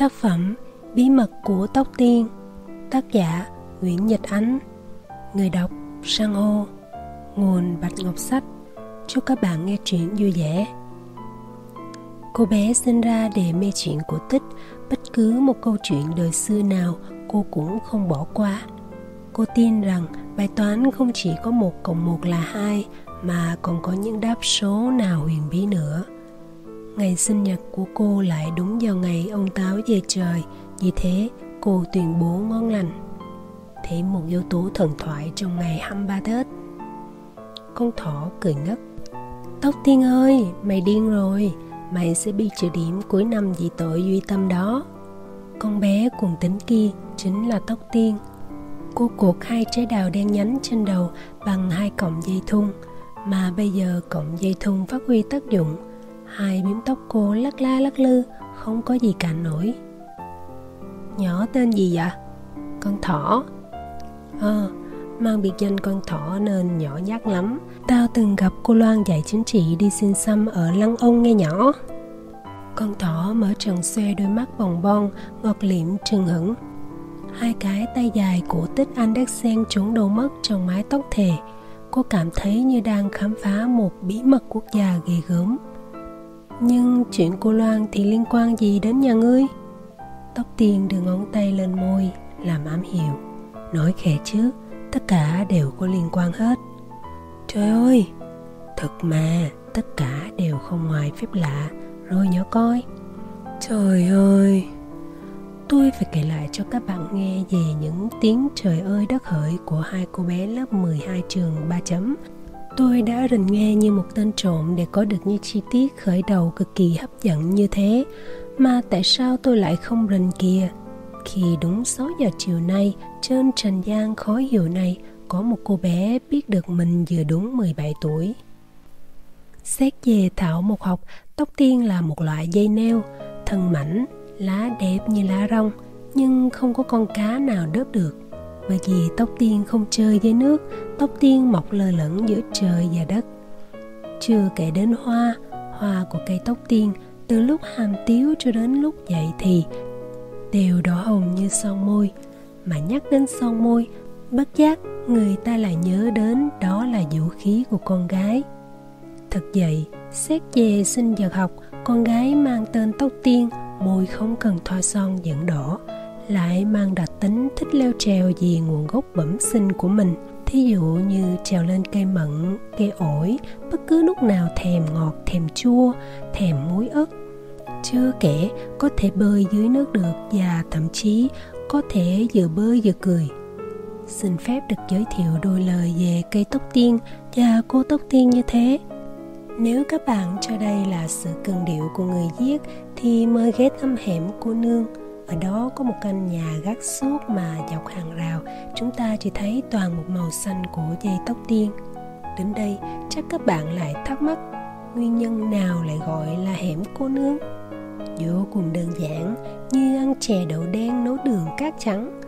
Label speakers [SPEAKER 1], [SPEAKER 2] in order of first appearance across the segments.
[SPEAKER 1] Tác phẩm Bí mật của tóc tiên, Tác giả Nguyễn Nhật Ánh, Người đọc Sang hô Nguồn Bạch Ngọc Sách. Chúc các bạn nghe chuyện vui vẻ. Cô bé sinh ra để mê chuyện cổ tích, Bất cứ một câu chuyện đời xưa nào cô cũng không bỏ qua. Cô tin rằng bài toán không chỉ có một cộng một là hai, Mà còn có những đáp số nào huyền bí nữa. Ngày sinh nhật của cô lại đúng vào ngày ông Táo về trời. Vì thế cô tuyên bố ngon lành. Thêm một yếu tố thần thoại trong ngày 23 Tết. Con thỏ cười ngất. Tóc tiên ơi, mày điên rồi. Mày sẽ bị trừ điểm cuối năm vì tội duy tâm đó. Con bé cùng tính kia chính là tóc tiên. Cô cột hai trái đào đen nhánh trên đầu bằng hai cọng dây thun. Mà bây giờ cọng dây thun phát huy tác dụng hai bím tóc cô lắc la lắc lư không có gì cản nổi. Nhỏ tên gì vậy? Con thỏ. Ờ à, mang biệt danh con thỏ nên nhỏ nhát lắm. Tao từng gặp cô loan dạy chính trị đi xin xăm ở lăng ông nghe nhỏ. Con thỏ mở trần xoe đôi mắt bồng bon ngọt liệm trừng hững. Hai cái tay dài của tích Andersen trốn đâu mất trong mái tóc thề. Cô cảm thấy như đang khám phá một bí mật quốc gia ghê gớm nhưng chuyện cô Loan thì liên quan gì đến nhà ngươi? Tóc tiên đưa ngón tay lên môi, làm ám hiệu. Nói khẽ chứ, Tất cả đều có liên quan hết. Trời ơi! Thật mà, Tất cả đều không ngoài phép lạ. Rồi nhỏ coi. Trời ơi! Tôi phải kể lại cho các bạn nghe về những tiếng trời ơi đất hỡi của hai cô bé lớp 12 trường 3 chấm. Tôi đã rình nghe như một tên trộm để có được những chi tiết khởi đầu cực kỳ hấp dẫn như thế. Mà tại sao tôi lại không rình kìa? Khi đúng 6 giờ chiều nay trên trần gian khó hiểu này Có một cô bé biết được mình vừa đúng 17 tuổi. Xét về thảo một học, tóc tiên là một loại dây neo Thân mảnh, lá đẹp như lá rong Nhưng không có con cá nào đớp được và vì tóc tiên không chơi với nước, tóc tiên mọc lờ lẫn giữa trời và đất. Chưa kể đến hoa hoa của cây tóc tiên, từ lúc hàm tiếu cho đến lúc dậy thì, đều đỏ hồng như son môi. Mà nhắc đến son môi, bất giác người ta lại nhớ đến đó là vũ khí của con gái. Thật vậy, xét về sinh vật học, con gái mang tên tóc tiên, môi không cần thoa son vẫn đỏ lại mang đặc tính thích leo trèo vì nguồn gốc bẩm sinh của mình. Thí dụ như trèo lên cây mận, cây ổi, bất cứ lúc nào thèm ngọt, thèm chua, thèm muối ớt. Chưa kể, có thể bơi dưới nước được và thậm chí có thể vừa bơi vừa cười. Xin phép được giới thiệu đôi lời về cây tóc tiên và cô tóc tiên như thế. Nếu các bạn cho đây là sự cần điệu của người viết, thì mời ghé thăm hẻm cô nương ở đó có một căn nhà gác suốt mà dọc hàng rào, chúng ta chỉ thấy toàn một màu xanh của dây tóc tiên. Đến đây, chắc các bạn lại thắc mắc, nguyên nhân nào lại gọi là hẻm cô nương? Vô cùng đơn giản, như ăn chè đậu đen nấu đường cát trắng.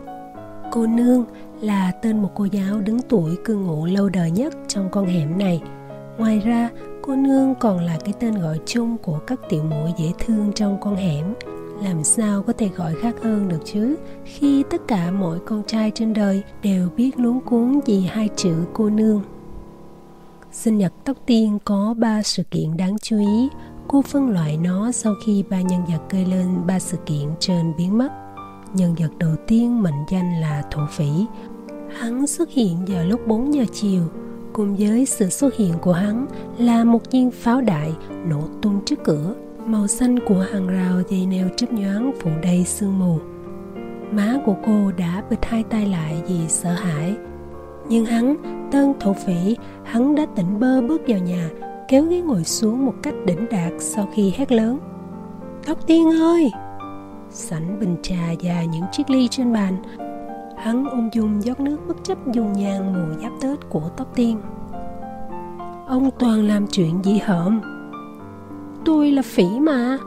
[SPEAKER 1] Cô nương là tên một cô giáo đứng tuổi cư ngụ lâu đời nhất trong con hẻm này. Ngoài ra, cô nương còn là cái tên gọi chung của các tiểu muội dễ thương trong con hẻm làm sao có thể gọi khác hơn được chứ? Khi tất cả mọi con trai trên đời đều biết luống cuốn vì hai chữ cô nương. Sinh nhật tóc tiên có ba sự kiện đáng chú ý. Cô phân loại nó sau khi ba nhân vật gây lên ba sự kiện trên biến mất. Nhân vật đầu tiên mệnh danh là thổ phỉ. Hắn xuất hiện vào lúc 4 giờ chiều. Cùng với sự xuất hiện của hắn là một viên pháo đại nổ tung trước cửa màu xanh của hàng rào dây neo chớp nhoáng phủ đầy sương mù. Má của cô đã bịt hai tay lại vì sợ hãi. Nhưng hắn tên thổ phỉ, hắn đã tỉnh bơ bước vào nhà, kéo ghế ngồi xuống một cách đỉnh đạt sau khi hét lớn. Tóc tiên ơi! Sảnh bình trà và những chiếc ly trên bàn. Hắn ung dung rót nước bất chấp dùng nhang mùa giáp tết của tóc tiên. Ông toàn làm chuyện dị hợm tôi là phỉ mà.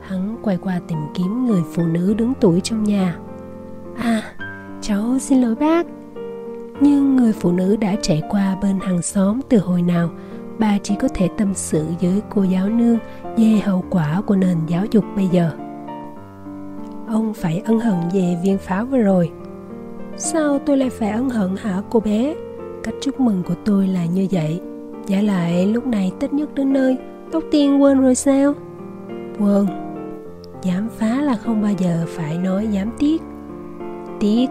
[SPEAKER 1] Hắn quay qua tìm kiếm người phụ nữ đứng tuổi trong nhà. À cháu xin lỗi bác. Nhưng người phụ nữ đã chạy qua bên hàng xóm từ hồi nào, bà chỉ có thể tâm sự với cô giáo nương về hậu quả của nền giáo dục bây giờ. Ông phải ân hận về viên pháo vừa rồi. Sao tôi lại phải ân hận hả cô bé? Cách chúc mừng của tôi là như vậy. Giả lại lúc này tết nhất đến nơi tóc tiên quên rồi sao? Quên. Dám phá là không bao giờ phải nói dám tiếc tiếc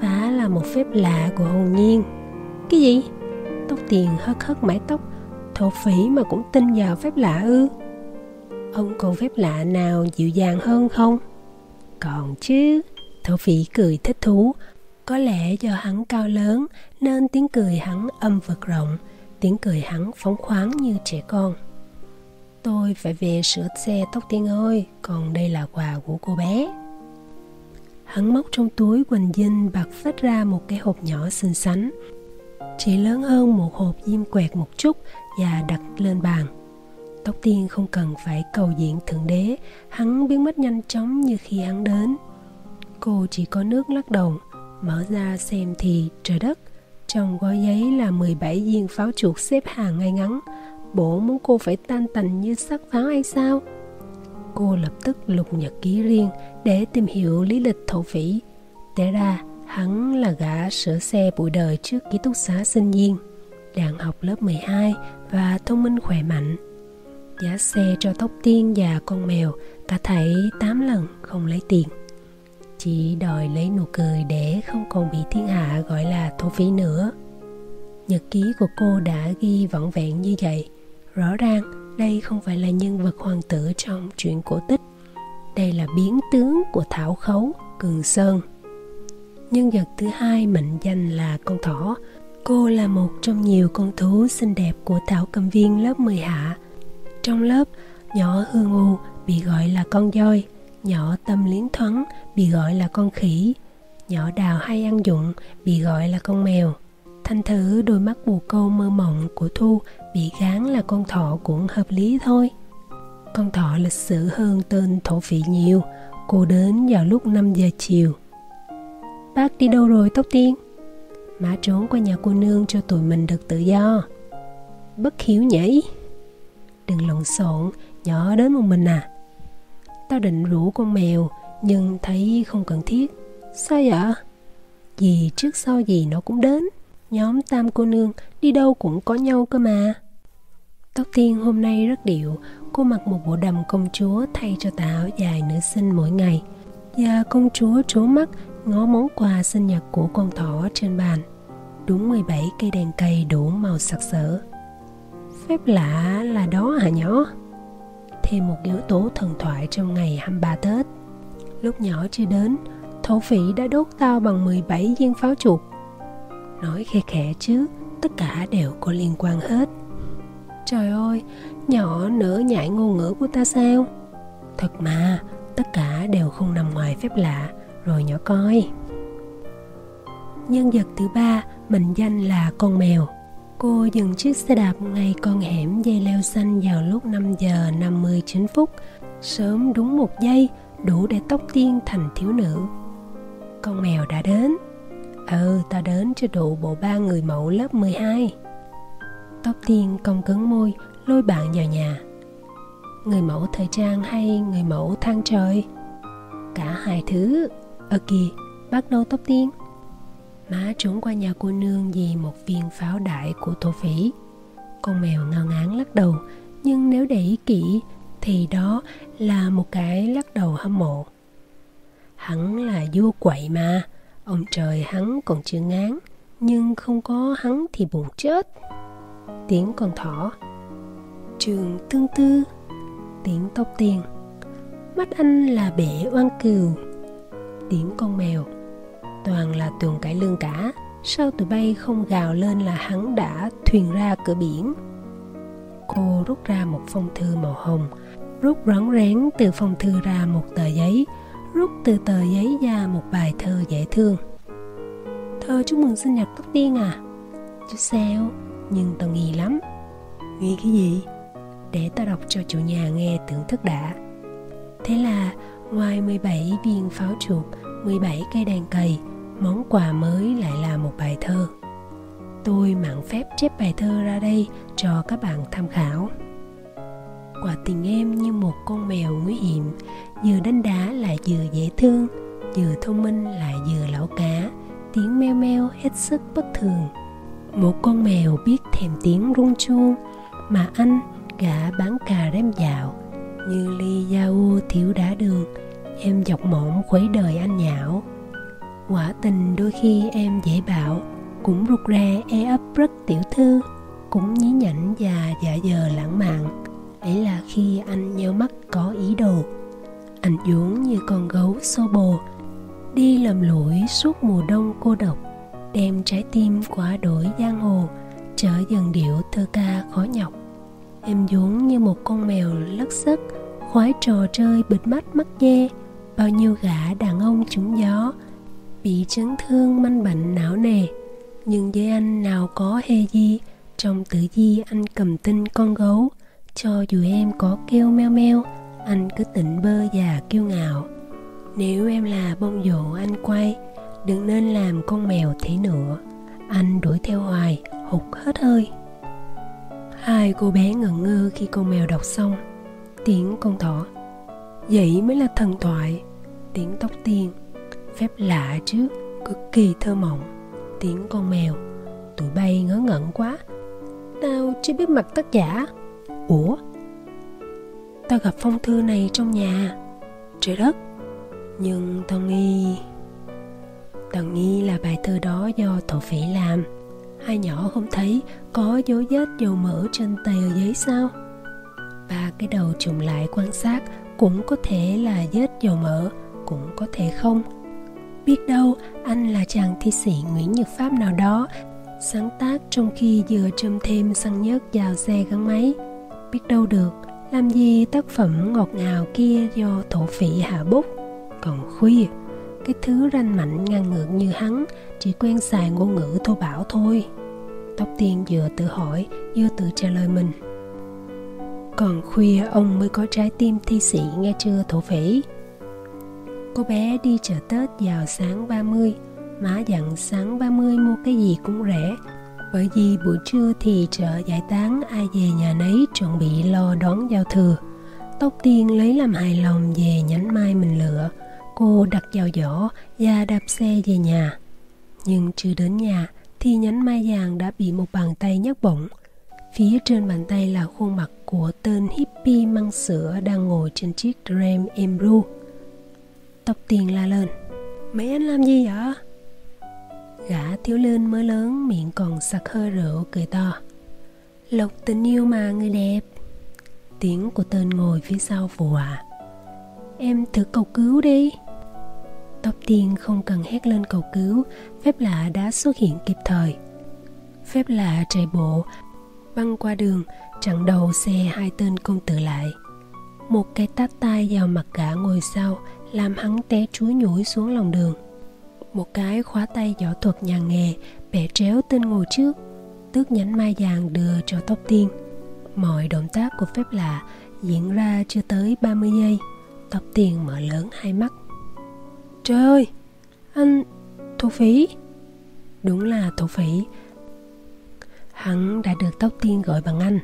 [SPEAKER 1] phá là một phép lạ của hồn nhiên. Cái gì? Tóc tiền hất hất mái tóc, thổ phỉ mà cũng tin vào phép lạ ư? Ông còn phép lạ nào dịu dàng hơn không? Còn chứ, thổ phỉ cười thích thú. Có lẽ do hắn cao lớn, nên tiếng cười hắn âm vực rộng tiếng cười hắn phóng khoáng như trẻ con. Tôi phải về sửa xe tóc tiên ơi, còn đây là quà của cô bé. Hắn móc trong túi quần dinh bạc phát ra một cái hộp nhỏ xinh xắn. Chỉ lớn hơn một hộp diêm quẹt một chút và đặt lên bàn. Tóc tiên không cần phải cầu diện thượng đế, hắn biến mất nhanh chóng như khi hắn đến. Cô chỉ có nước lắc đầu, mở ra xem thì trời đất trong gói giấy là 17 viên pháo chuột xếp hàng ngay ngắn. Bộ muốn cô phải tan tành như sắc pháo hay sao? Cô lập tức lục nhật ký riêng để tìm hiểu lý lịch thổ phỉ. Té ra, hắn là gã sửa xe bụi đời trước ký túc xá sinh viên, đang học lớp 12 và thông minh khỏe mạnh. Giá xe cho tóc tiên và con mèo cả thảy 8 lần không lấy tiền chỉ đòi lấy nụ cười để không còn bị thiên hạ gọi là thổ phỉ nữa. Nhật ký của cô đã ghi vỏn vẹn như vậy. Rõ ràng, đây không phải là nhân vật hoàng tử trong chuyện cổ tích. Đây là biến tướng của thảo khấu, cường sơn. Nhân vật thứ hai mệnh danh là con thỏ. Cô là một trong nhiều con thú xinh đẹp của thảo cầm viên lớp 10 hạ. Trong lớp, nhỏ hương u bị gọi là con voi nhỏ tâm liến thoáng, bị gọi là con khỉ. Nhỏ đào hay ăn dụng, bị gọi là con mèo. Thanh thử đôi mắt bù câu mơ mộng của thu, bị gán là con thọ cũng hợp lý thôi. Con thọ lịch sử hơn tên thổ phỉ nhiều, cô đến vào lúc 5 giờ chiều. Bác đi đâu rồi, tóc tiên? Má trốn qua nhà cô nương cho tụi mình được tự do. Bất hiếu nhảy đừng lộn xộn, nhỏ đến một mình à? Tao định rủ con mèo, nhưng thấy không cần thiết. Sao vậy? Vì trước sau gì nó cũng đến. Nhóm tam cô nương đi đâu cũng có nhau cơ mà. Tóc tiên hôm nay rất điệu. Cô mặc một bộ đầm công chúa thay cho tà áo dài nữ sinh mỗi ngày. Và công chúa trố mắt, ngó món quà sinh nhật của con thỏ trên bàn. Đúng 17 cây đèn cây đủ màu sặc sỡ. Phép lạ là đó hả nhỏ? Thêm một yếu tố thần thoại trong ngày 23 Tết. Lúc nhỏ chưa đến, thổ phỉ đã đốt tao bằng 17 viên pháo chuột. Nói khe khẽ chứ, tất cả đều có liên quan hết. Trời ơi, nhỏ nỡ nhại ngôn ngữ của ta sao? Thật mà, tất cả đều không nằm ngoài phép lạ, rồi nhỏ coi. Nhân vật thứ ba mình danh là con mèo cô dừng chiếc xe đạp ngay con hẻm dây leo xanh vào lúc 5 giờ 59 phút. Sớm đúng một giây, đủ để tóc tiên thành thiếu nữ. Con mèo đã đến. Ừ ta đến cho đủ bộ ba người mẫu lớp 12 tóc tiên cong cứng môi, lôi bạn vào nhà. Người mẫu thời trang hay người mẫu thang trời? Cả hai thứ. Ở kìa, bắt đầu tóc tiên má trốn qua nhà cô nương vì một viên pháo đại của thổ phỉ. Con mèo ngao ngán lắc đầu, nhưng nếu để ý kỹ thì đó là một cái lắc đầu hâm mộ. Hắn là vua quậy mà, ông trời hắn còn chưa ngán, nhưng không có hắn thì buồn chết. Tiếng con thỏ. Trường tương tư. Tiếng tóc tiên. Mắt anh là bể oan cừu. Tiếng con mèo toàn là tuần cải lương cả. Sao tụi bay không gào lên là hắn đã thuyền ra cửa biển? Cô rút ra một phong thư màu hồng rút rón rén từ phong thư ra một tờ giấy rút từ tờ giấy ra một bài thơ dễ thương. Thơ chúc mừng sinh nhật tóc tiên à? Chứ sao nhưng tao nghi lắm. Nghi cái gì? Để tao đọc cho chủ nhà nghe tưởng thức đã. Thế là ngoài 17 viên pháo chuột 17 cây đèn cầy món quà mới lại là một bài thơ. Tôi mạn phép chép bài thơ ra đây cho các bạn tham khảo. Quả tình em như một con mèo nguy hiểm, vừa đánh đá lại vừa dễ thương, vừa thông minh lại vừa lão cá, tiếng meo meo hết sức bất thường. Một con mèo biết thèm tiếng rung chuông, mà anh gã bán cà rem dạo. Như ly da u thiếu đá đường, em dọc mộng khuấy đời anh nhão quả tình đôi khi em dễ bảo, cũng rụt rè e ấp rất tiểu thư, cũng nhí nhảnh và dạ dờ lãng mạn. Ấy là khi anh nhớ mắt có ý đồ anh vốn như con gấu xô bồ, đi lầm lũi suốt mùa đông cô độc, đem trái tim quá đổi giang hồ trở dần điệu thơ ca khó nhọc. Em vốn như một con mèo lất sức khoái trò chơi bịt mắt mắt dê bao nhiêu gã đàn ông trúng gió bị chấn thương manh bệnh não nề nhưng với anh nào có hề gì, trong tử di anh cầm tinh con gấu. Cho dù em có kêu meo meo, anh cứ tỉnh bơ và kiêu ngạo. Nếu em là bông dụ anh quay, đừng nên làm con mèo thế nữa. Anh đuổi theo hoài, hụt hết hơi. Hai cô bé ngẩn ngơ khi con mèo đọc xong. Tiếng con thỏ. Vậy mới là thần thoại. Tiếng tóc tiên phép lạ chứ cực kỳ thơ mộng. Tiếng con mèo, tụi bay ngớ ngẩn quá. Tao chưa biết mặt tác giả. Ủa? Tao gặp phong thư này trong nhà. Trời đất. Nhưng tao nghi tao nghi là bài thơ đó do thổ phỉ làm. Hai nhỏ không thấy có dấu vết dầu mỡ trên tờ giấy sao? Ba cái đầu trùng lại quan sát cũng có thể là vết dầu mỡ, cũng có thể không biết đâu, anh là chàng thi sĩ nguyễn nhật pháp nào đó. Sáng tác trong khi vừa châm thêm xăng nhớt vào xe gắn máy. Biết đâu được, làm gì tác phẩm ngọt ngào kia do thổ phỉ hạ bút còn khuya, cái thứ ranh mảnh ngang ngược như hắn, chỉ quen xài ngôn ngữ thô bạo thôi. Tóc tiên vừa tự hỏi, vừa tự trả lời mình. Còn khuya, ông mới có trái tim thi sĩ nghe chưa thổ phỉ cô bé đi chợ Tết vào sáng 30 Má dặn sáng 30 mua cái gì cũng rẻ. Bởi vì buổi trưa thì chợ giải tán, ai về nhà nấy chuẩn bị lo đón giao thừa. Tóc tiên lấy làm hài lòng về nhánh mai mình lựa. Cô đặt vào giỏ và đạp xe về nhà. Nhưng chưa đến nhà thì nhánh mai vàng đã bị một bàn tay nhấc bổng. Phía trên bàn tay là khuôn mặt của tên hippie măng sữa đang ngồi trên chiếc Dream Embru. Tóc tiền la lên. Mấy anh làm gì vậy? Gã thiếu lên mới lớn miệng còn sặc hơi rượu cười to. Lộc tình yêu mà người đẹp. Tiếng của tên ngồi phía sau phụ họa. Em thử cầu cứu đi. Tóc tiên không cần hét lên cầu cứu, phép lạ đã xuất hiện kịp thời. Phép lạ chạy bộ, băng qua đường, chặn đầu xe hai tên công tử lại. Một cái tát tay vào mặt gã ngồi sau làm hắn té chuối nhủi xuống lòng đường. Một cái khóa tay võ thuật nhà nghề bẻ tréo tên ngồi trước, tước nhánh mai vàng đưa cho tóc tiên. Mọi động tác của phép lạ diễn ra chưa tới 30 giây, tóc tiên mở lớn hai mắt. Trời ơi, anh thổ phí. đúng là thổ phỉ. Hắn đã được tóc tiên gọi bằng anh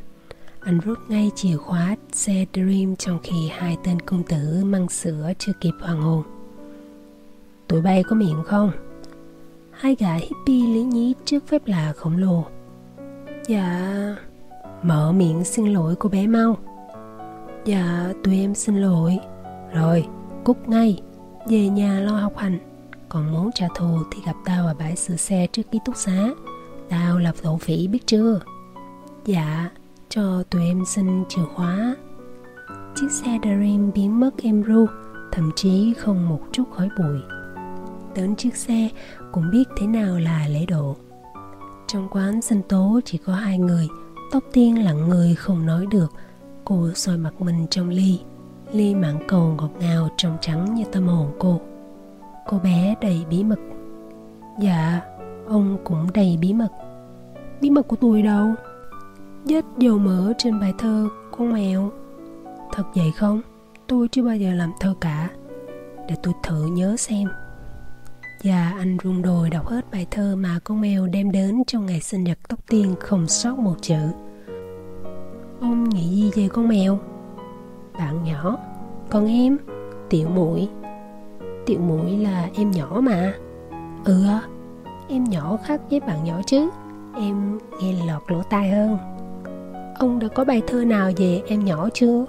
[SPEAKER 1] anh rút ngay chìa khóa xe Dream trong khi hai tên công tử măng sữa chưa kịp hoàng hồn. Tụi bay có miệng không? Hai gã hippie lý nhí trước phép lạ khổng lồ. Dạ... Mở miệng xin lỗi cô bé mau. Dạ, tụi em xin lỗi. Rồi, cút ngay, về nhà lo học hành. Còn muốn trả thù thì gặp tao ở bãi sửa xe trước ký túc xá. Tao là thổ phỉ biết chưa? Dạ, cho tụi em xin chìa khóa. Chiếc xe Dream biến mất em ru, thậm chí không một chút khói bụi. Đến chiếc xe cũng biết thế nào là lễ độ. Trong quán sinh tố chỉ có hai người, tóc tiên lặng người không nói được. Cô soi mặt mình trong ly ly mãn cầu ngọt ngào trong trắng như tâm hồn cô. Cô bé đầy bí mật. Dạ ông cũng đầy bí mật. Bí mật của tôi đâu? Dứt dầu mỡ trên bài thơ con mèo. Thật vậy không? Tôi chưa bao giờ làm thơ cả. Để tôi thử nhớ xem. Và anh rung đồi đọc hết bài thơ mà con mèo đem đến trong ngày sinh nhật tóc tiên không sót một chữ. Ông nghĩ gì về con mèo? Bạn nhỏ còn em, tiểu mũi tiểu mũi là em nhỏ mà. Ừ em nhỏ khác với bạn nhỏ chứ. Em nghe lọt lỗ tai hơn ông đã có bài thơ nào về em nhỏ chưa?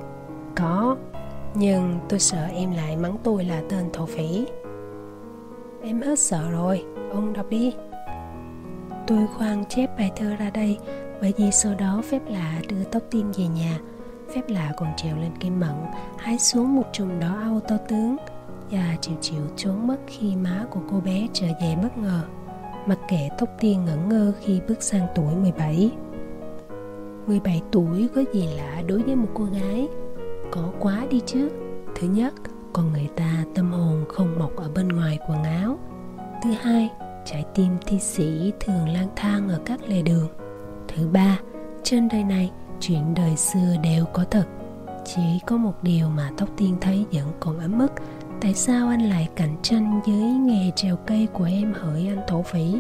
[SPEAKER 1] Có, nhưng tôi sợ em lại mắng tôi là tên thổ phỉ. Em hết sợ rồi, ông đọc đi. Tôi khoan chép bài thơ ra đây, bởi vì sau đó phép lạ đưa tóc tiên về nhà. Phép lạ còn trèo lên cây mận, hái xuống một chùm đỏ au to tướng. Và chịu chịu trốn mất khi má của cô bé trở về bất ngờ. Mặc kệ tóc tiên ngẩn ngơ khi bước sang tuổi 17 17 tuổi có gì lạ đối với một cô gái. Có quá đi chứ thứ nhất, con người ta tâm hồn không mọc ở bên ngoài quần áo. Thứ hai, trái tim thi sĩ thường lang thang ở các lề đường. Thứ ba, trên đời này chuyện đời xưa đều có thật. Chỉ có một điều mà tóc tiên thấy vẫn còn ấm ức. Tại sao anh lại cạnh tranh với nghề trèo cây của em hỡi anh thổ phỉ?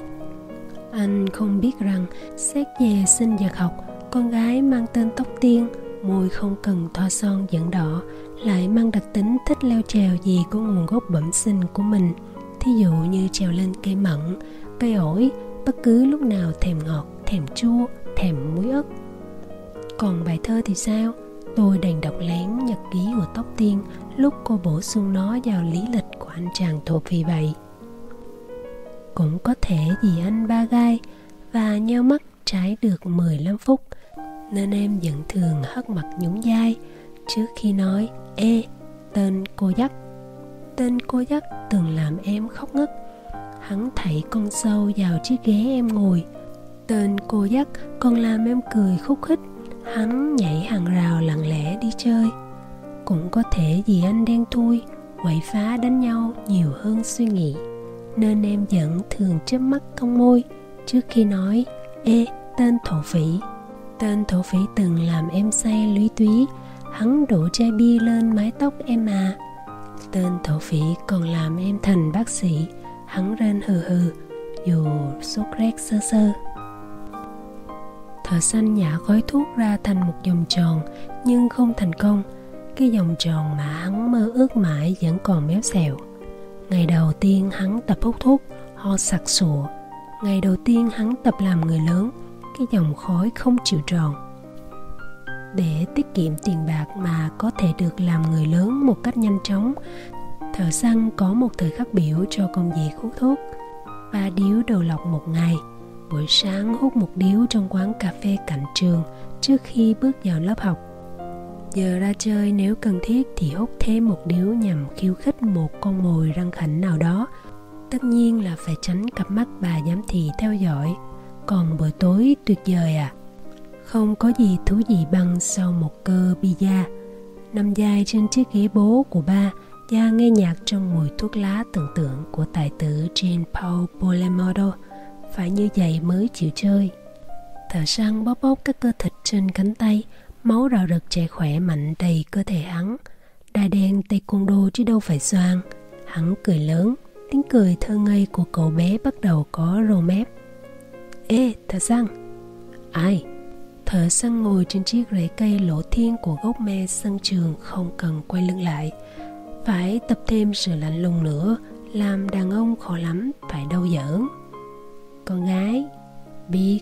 [SPEAKER 1] Anh không biết rằng xét về sinh vật học con gái mang tên tóc tiên, môi không cần thoa son dẫn đỏ, lại mang đặc tính thích leo trèo vì có nguồn gốc bẩm sinh của mình. Thí dụ như trèo lên cây mận, cây ổi, bất cứ lúc nào thèm ngọt, thèm chua, thèm muối ớt. Còn bài thơ thì sao? Tôi đành đọc lén nhật ký của tóc tiên lúc cô bổ sung nó vào lý lịch của anh chàng thổ phi vậy. Cũng có thể vì anh ba gai và nheo mắt trái được 15 phút nên em vẫn thường hất mặt nhún vai trước khi nói, ê, tên cô dắt tên cô dắt từng làm em khóc ngất. Hắn thảy con sâu vào chiếc ghế em ngồi. Tên cô dắt còn làm em cười khúc khích. Hắn nhảy hàng rào lặng lẽ đi chơi. Cũng có thể vì anh đen thui, quậy phá đánh nhau nhiều hơn suy nghĩ. Nên em vẫn thường chớp mắt cong môi trước khi nói, ê, tên thổ phỉ tên thổ phỉ từng làm em say lúy túy hắn đổ chai bia lên mái tóc em à. Tên thổ phỉ còn làm em thành bác sĩ. Hắn rên hừ hừ, dù sốt rét sơ sơ. Thợ xanh nhả khói thuốc ra thành một vòng tròn, nhưng không thành công. Cái vòng tròn mà hắn mơ ước mãi vẫn còn méo xẹo. Ngày đầu tiên hắn tập hút thuốc, ho sặc sụa. Ngày đầu tiên hắn tập làm người lớn cái dòng khói không chịu tròn. Để tiết kiệm tiền bạc mà có thể được làm người lớn một cách nhanh chóng, thợ săn có một thời khắc biểu cho công việc hút thuốc. Ba điếu đầu lọc một ngày, buổi sáng hút một điếu trong quán cà phê cạnh trường trước khi bước vào lớp học. Giờ ra chơi nếu cần thiết thì hút thêm một điếu nhằm khiêu khích một con mồi răng khảnh nào đó. Tất nhiên là phải tránh cặp mắt bà giám thị theo dõi còn bữa tối tuyệt vời à không có gì thú vị bằng sau một cơ pizza. Nằm dài trên chiếc ghế bố của ba và nghe nhạc trong mùi thuốc lá tưởng tượng của tài tử Jean Paul Polemodo phải như vậy mới chịu chơi. Thợ săn bóp bóp các cơ thịt trên cánh tay, máu rào rực chảy khỏe mạnh đầy cơ thể hắn. Đai đen taekwondo chứ đâu phải xoan hắn cười lớn, tiếng cười thơ ngây của cậu bé bắt đầu có rô mép ê, thợ săn. Ai? Thợ săn ngồi trên chiếc rễ cây lỗ thiên của gốc me sân trường không cần quay lưng lại. Phải tập thêm sự lạnh lùng nữa, làm đàn ông khó lắm, phải đâu giỡn. Con gái, biết.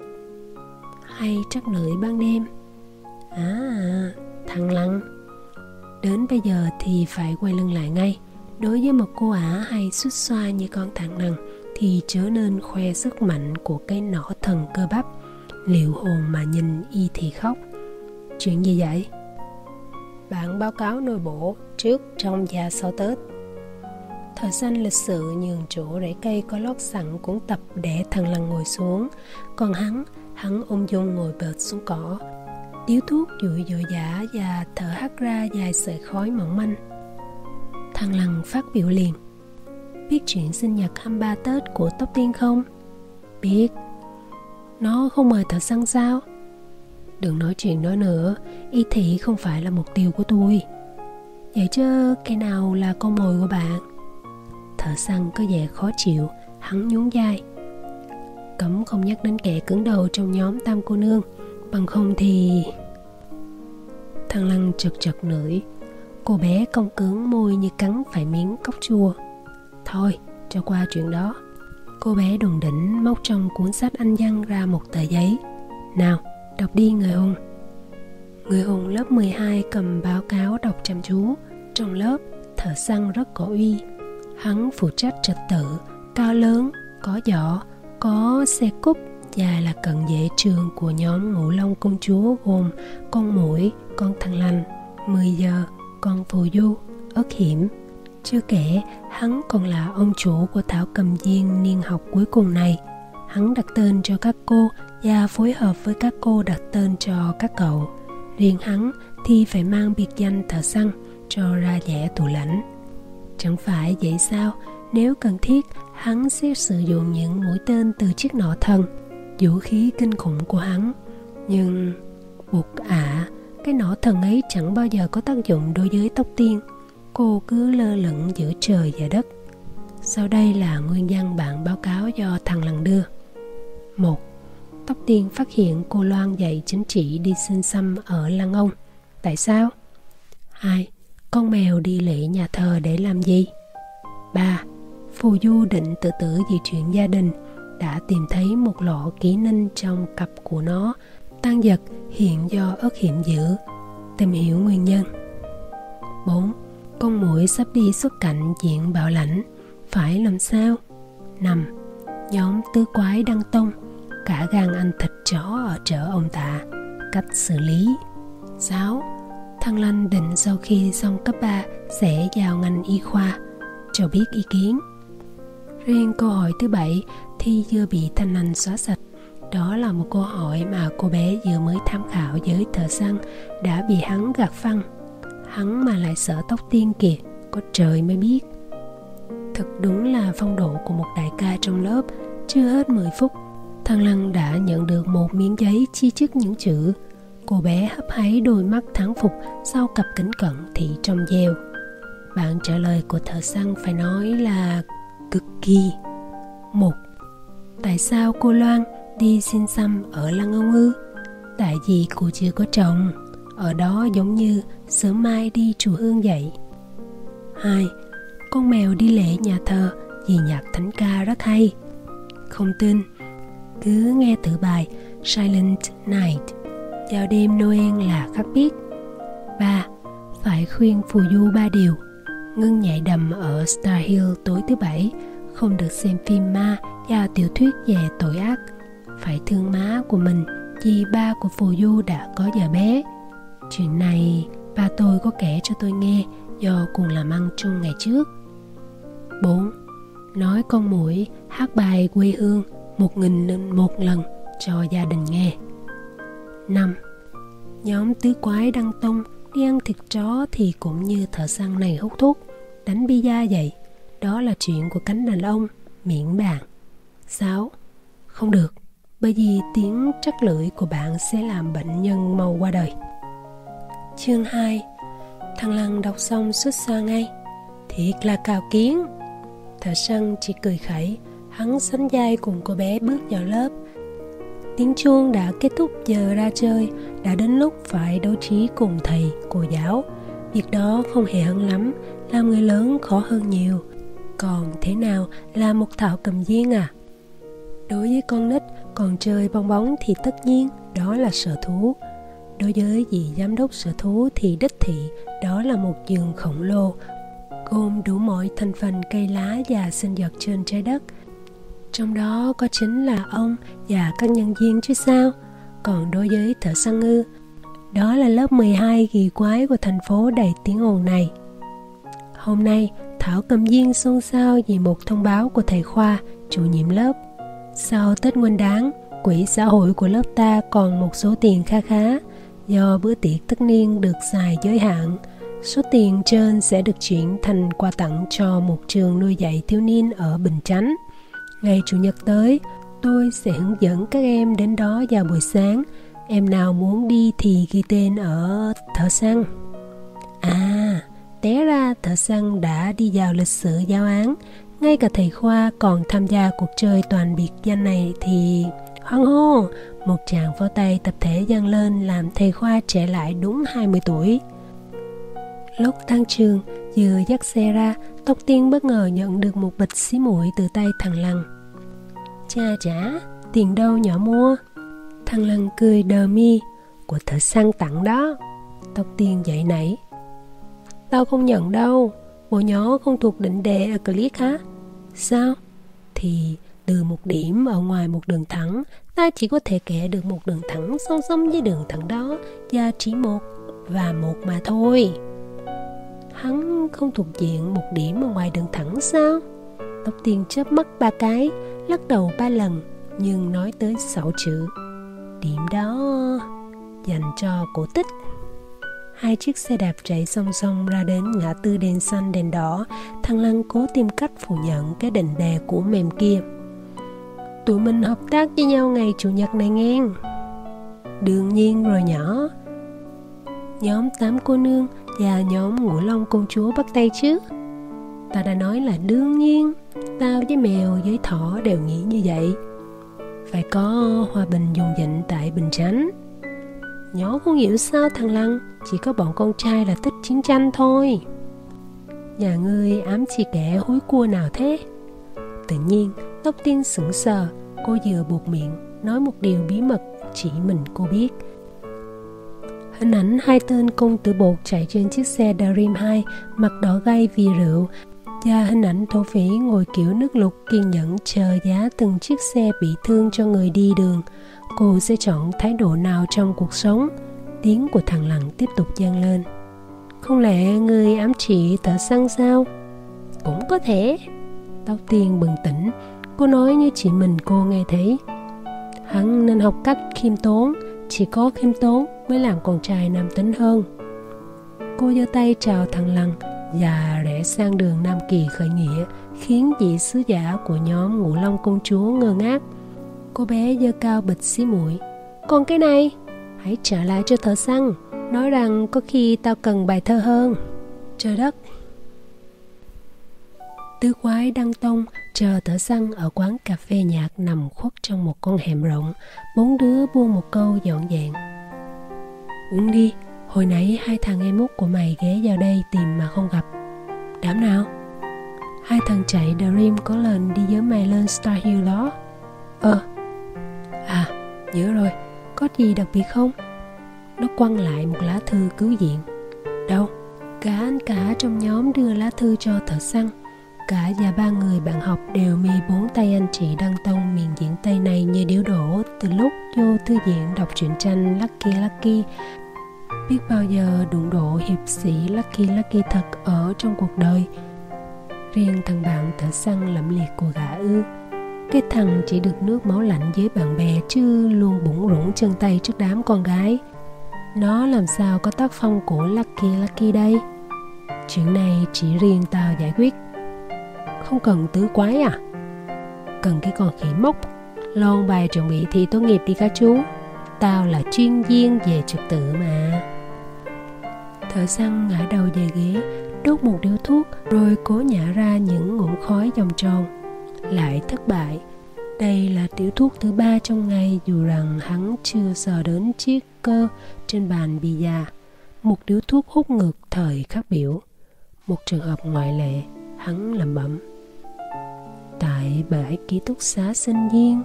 [SPEAKER 1] Hay trắc lưỡi ban đêm? À thằng lăng. Đến bây giờ thì phải quay lưng lại ngay. Đối với một cô ả hay xuất xoa như con thằng nằng thì trở nên khoe sức mạnh của cái nỏ thần cơ bắp. Liệu hồn mà nhìn y thì khóc. Chuyện gì vậy? Bạn báo cáo nội bộ trước trong và sau tết. Thời xanh lịch sự nhường chỗ rễ cây có lót sẵn cuốn tập để thằng lằn ngồi xuống. Còn hắn hắn ung dung ngồi bệt xuống cỏ. Điếu thuốc dụi dội dã và thở hắt ra dài sợi khói mỏng manh. Thằng lằn phát biểu liền biết chuyện sinh nhật 23 Tết của Tóc Tiên không? Biết Nó không mời thợ săn sao? Đừng nói chuyện đó nữa Y thị không phải là mục tiêu của tôi Vậy chứ cái nào là con mồi của bạn? Thợ săn có vẻ khó chịu, Hắn nhún vai Cấm không nhắc đến kẻ cứng đầu trong nhóm tam cô nương, Bằng không thì Thằng Lăng chật chật nửi Cô bé cong cứng môi như cắn phải miếng cốc chua Thôi, cho qua chuyện đó. Cô bé đùng đỉnh móc trong cuốn sách anh văn ra một tờ giấy. Nào, đọc đi người hùng. Người hùng lớp 12 cầm báo cáo đọc chăm chú. Trong lớp, thợ săn rất có uy. Hắn phụ trách trật tự, cao lớn, có giỏ, có xe cúp và là cận vệ trường của nhóm ngũ long công chúa gồm con mũi, con thằng lành, 10 giờ, con phù du, ớt hiểm. Chưa kể, hắn còn là ông chủ của thảo cầm viên niên học cuối cùng này. Hắn đặt tên cho các cô và phối hợp với các cô đặt tên cho các cậu. Riêng hắn thì phải mang biệt danh thợ săn cho ra vẻ tù lãnh. Chẳng phải vậy sao, nếu cần thiết, hắn sẽ sử dụng những mũi tên từ chiếc nỏ thần, vũ khí kinh khủng của hắn. Nhưng, buộc ạ à, cái nỏ thần ấy chẳng bao giờ có tác dụng đối với tóc tiên. Cô cứ lơ lửng giữa trời và đất. Sau đây là nguyên nhân bạn báo cáo do thằng lần đưa. một, Tóc tiên phát hiện cô Loan dạy chính trị đi xin xăm ở Lăng Ông. Tại sao? hai. Con mèo đi lễ nhà thờ để làm gì? ba. Phù Du định tự tử vì chuyện gia đình, đã tìm thấy một lọ ký ninh trong cặp của nó tan vật hiện do ớt hiểm dữ tìm hiểu nguyên nhân 4. Con mũi sắp đi xuất cảnh diện bạo lãnh. Phải làm sao? Năm, Nhóm tứ quái đăng tông. Cả gan ăn thịt chó ở chợ ông tạ. Cách xử lý. 6. Thăng Lanh định sau khi xong cấp 3 sẽ vào ngành y khoa. Cho biết ý kiến. Riêng câu hỏi thứ bảy thì chưa bị thanh Lanh xóa sạch. Đó là một câu hỏi mà cô bé vừa mới tham khảo với thợ săn đã bị hắn gạt phăng hắn mà lại sợ tóc tiên kìa, có trời mới biết. Thật đúng là phong độ của một đại ca trong lớp, chưa hết 10 phút thằng lăng đã nhận được một miếng giấy chi chích những chữ. Cô bé hấp háy đôi mắt thắng phục sau cặp kính cận thị trong gieo. Bạn trả lời của thợ săn phải nói là cực kỳ. Một, tại sao cô loan đi xin xăm ở lăng ông ư? Tại vì cô chưa có chồng. Ở đó giống như sớm mai đi chùa hương dậy. hai, con mèo đi lễ nhà thờ vì nhạc thánh ca rất hay. Không tin, cứ nghe tự bài silent night vào đêm noel là khắc biết. Ba, phải khuyên phù du ba điều, ngưng nhảy đầm ở Star Hill tối thứ bảy, không được xem phim ma và tiểu thuyết về tội ác. Phải thương má của mình vì ba của phù du đã có giờ bé. Chuyện này ba tôi có kể cho tôi nghe do cùng làm ăn chung ngày trước 4. Nói con mũi hát bài quê hương một nghìn một lần cho gia đình nghe 5. Nhóm tứ quái đăng tông đi ăn thịt chó thì cũng như thợ săn này hút thuốc, đánh bia vậy đó là chuyện của cánh đàn ông miệng bàn 6. Không được, bởi vì tiếng trắc lưỡi của bạn sẽ làm bệnh nhân mau qua đời Chương 2 Thằng Lăng đọc xong xuất xa ngay. Thiệt là cào kiến. Thợ săn chỉ cười khẩy. Hắn sánh vai cùng cô bé bước vào lớp. Tiếng chuông đã kết thúc giờ ra chơi. Đã đến lúc phải đấu trí cùng thầy, cô giáo. Việc đó không hề hơn lắm. Làm người lớn khó hơn nhiều. Còn thế nào là một thảo cầm viên à? Đối với con nít còn chơi bong bóng thì tất nhiên đó là sở thú đối với vị giám đốc sở thú thì đích thị đó là một giường khổng lồ gồm đủ mọi thành phần cây lá và sinh vật trên trái đất. Trong đó có chính là ông và các nhân viên chứ sao. Còn đối với thợ săn ngư đó là lớp 12 kỳ quái của thành phố đầy tiếng ồn này. Hôm nay Thảo cầm viên xôn xao vì một thông báo của thầy Khoa, chủ nhiệm lớp. Sau Tết Nguyên đáng, quỹ xã hội của lớp ta còn một số tiền kha khá do bữa tiệc tất niên được xài giới hạn. Số tiền trên sẽ được chuyển thành quà tặng cho một trường nuôi dạy thiếu niên ở Bình Chánh. Ngày Chủ nhật tới, tôi sẽ hướng dẫn các em đến đó vào buổi sáng. Em nào muốn đi thì ghi tên ở thợ săn. À, té ra thợ săn đã đi vào lịch sử giáo án ngay cả thầy Khoa còn tham gia cuộc chơi toàn biệt danh này thì hoan hô một tràng pháo tay tập thể dâng lên làm thầy Khoa trẻ lại đúng 20 tuổi Lúc tan trường, vừa dắt xe ra, Tóc Tiên bất ngờ nhận được một bịch xí muội từ tay thằng Lăng. Cha trả, tiền đâu nhỏ mua? Thằng Lăng cười đờ mi, của thợ săn tặng đó. Tóc Tiên dậy nảy. Tao không nhận đâu, bộ nhỏ không thuộc định đề ở click hả? Sao? Thì từ một điểm ở ngoài một đường thẳng, ta chỉ có thể kẻ được một đường thẳng song song với đường thẳng đó và chỉ một và một mà thôi. Hắn không thuộc diện một điểm ở ngoài đường thẳng sao? Tóc tiên chớp mắt ba cái, lắc đầu ba lần, nhưng nói tới sáu chữ. Điểm đó dành cho cổ tích. Hai chiếc xe đạp chạy song song ra đến ngã tư đèn xanh đèn đỏ, thằng Lăng cố tìm cách phủ nhận cái định đề của mềm kia. Tụi mình hợp tác với nhau ngày Chủ nhật này nghe. Đương nhiên rồi nhỏ. Nhóm tám cô nương và nhóm ngũ long công chúa bắt tay chứ. Ta đã nói là đương nhiên, tao với mèo với thỏ đều nghĩ như vậy. Phải có hòa bình dùng dịnh tại Bình Chánh. Nhỏ không hiểu sao thằng Lăng Chỉ có bọn con trai là thích chiến tranh thôi Nhà ngươi ám chi kẻ hối cua nào thế Tự nhiên Tóc tiên sững sờ, Cô vừa buộc miệng, Nói một điều bí mật, Chỉ mình cô biết. Hình ảnh hai tên công tử bột chạy trên chiếc xe Dream 2 Mặt đỏ gay vì rượu, và hình ảnh thổ phỉ ngồi kiểu nước lục kiên nhẫn chờ giá từng chiếc xe bị thương cho người đi đường. Cô sẽ chọn thái độ nào trong cuộc sống? Tiếng của thằng lặng tiếp tục vang lên. Không lẽ người ám chỉ tờ săn sao? Cũng có thể. Tóc tiên bừng tỉnh cô nói như chỉ mình cô nghe thấy. Hắn nên học cách khiêm tốn, chỉ có khiêm tốn mới làm con trai nam tính hơn. Cô giơ tay chào thằng lăng và rẽ sang đường nam kỳ khởi nghĩa, khiến vị sứ giả của nhóm ngũ long công chúa ngơ ngác. Cô bé giơ cao bịch xí mũi. Còn cái này, Hãy trả lại cho thợ săn, Nói rằng có khi tao cần bài thơ hơn. Trời đất Tứ quái đăng tông chờ thở săn ở quán cà phê nhạc nằm khuất trong một con hẻm rộng Bốn đứa buông một câu dọn dẹn Uống đi, hồi nãy hai thằng em út của mày ghé vào đây tìm mà không gặp Đám nào? Hai thằng chạy Dream có lần đi với mày lên Star Hill đó Ờ, À, nhớ rồi, có gì đặc biệt không? Nó quăng lại một lá thư cứu diện. Đâu? Cả anh cả trong nhóm đưa lá thư cho thợ săn. Cả và ba người bạn học đều mi bốn tay anh chị Đăng Tông miền diễn Tây này như điếu đổ từ lúc vô thư viện đọc truyện tranh Lucky Lucky. Biết bao giờ đụng độ hiệp sĩ Lucky Lucky thật ở trong cuộc đời. Riêng thằng bạn thợ săn lẫm liệt của gã ư cái thằng chỉ được nước máu lạnh với bạn bè chứ luôn bủng rủng chân tay trước đám con gái nó làm sao có tác phong của Lucky Lucky đây chuyện này chỉ riêng tao giải quyết không cần tứ quái à? Cần cái con khỉ mốc. Lon bài chuẩn bị thi tốt nghiệp đi các chú. Tao là chuyên viên về trật tự mà. Thợ săn ngã đầu về ghế, đốt một điếu thuốc, rồi cố nhả ra những ngụm khói vòng tròn. Lại thất bại. Đây là tiểu thuốc thứ ba trong ngày, dù rằng hắn chưa sờ đến chiếc cơ trên bàn bì già. Một điếu thuốc hút ngược thời khắc biểu. Một trường hợp ngoại lệ hắn lẩm bẩm tại bãi ký túc xá sinh viên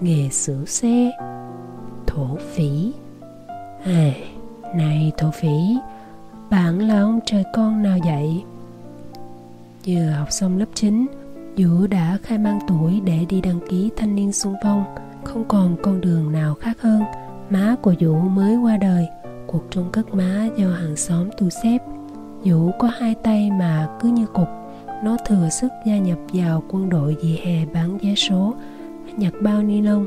[SPEAKER 1] nghề sửa xe thổ phỉ. À, này thổ phỉ bạn là ông trời con nào vậy? Vừa học xong lớp 9 Vũ đã khai mang tuổi để đi đăng ký thanh niên xung phong. Không còn con đường nào khác hơn. Má của Vũ mới qua đời. Cuộc trôn cất má do hàng xóm tu xếp. Vũ có hai tay mà cứ như cục. Nó thừa sức gia nhập vào quân đội dị hè bán vé số Nhặt bao ni lông.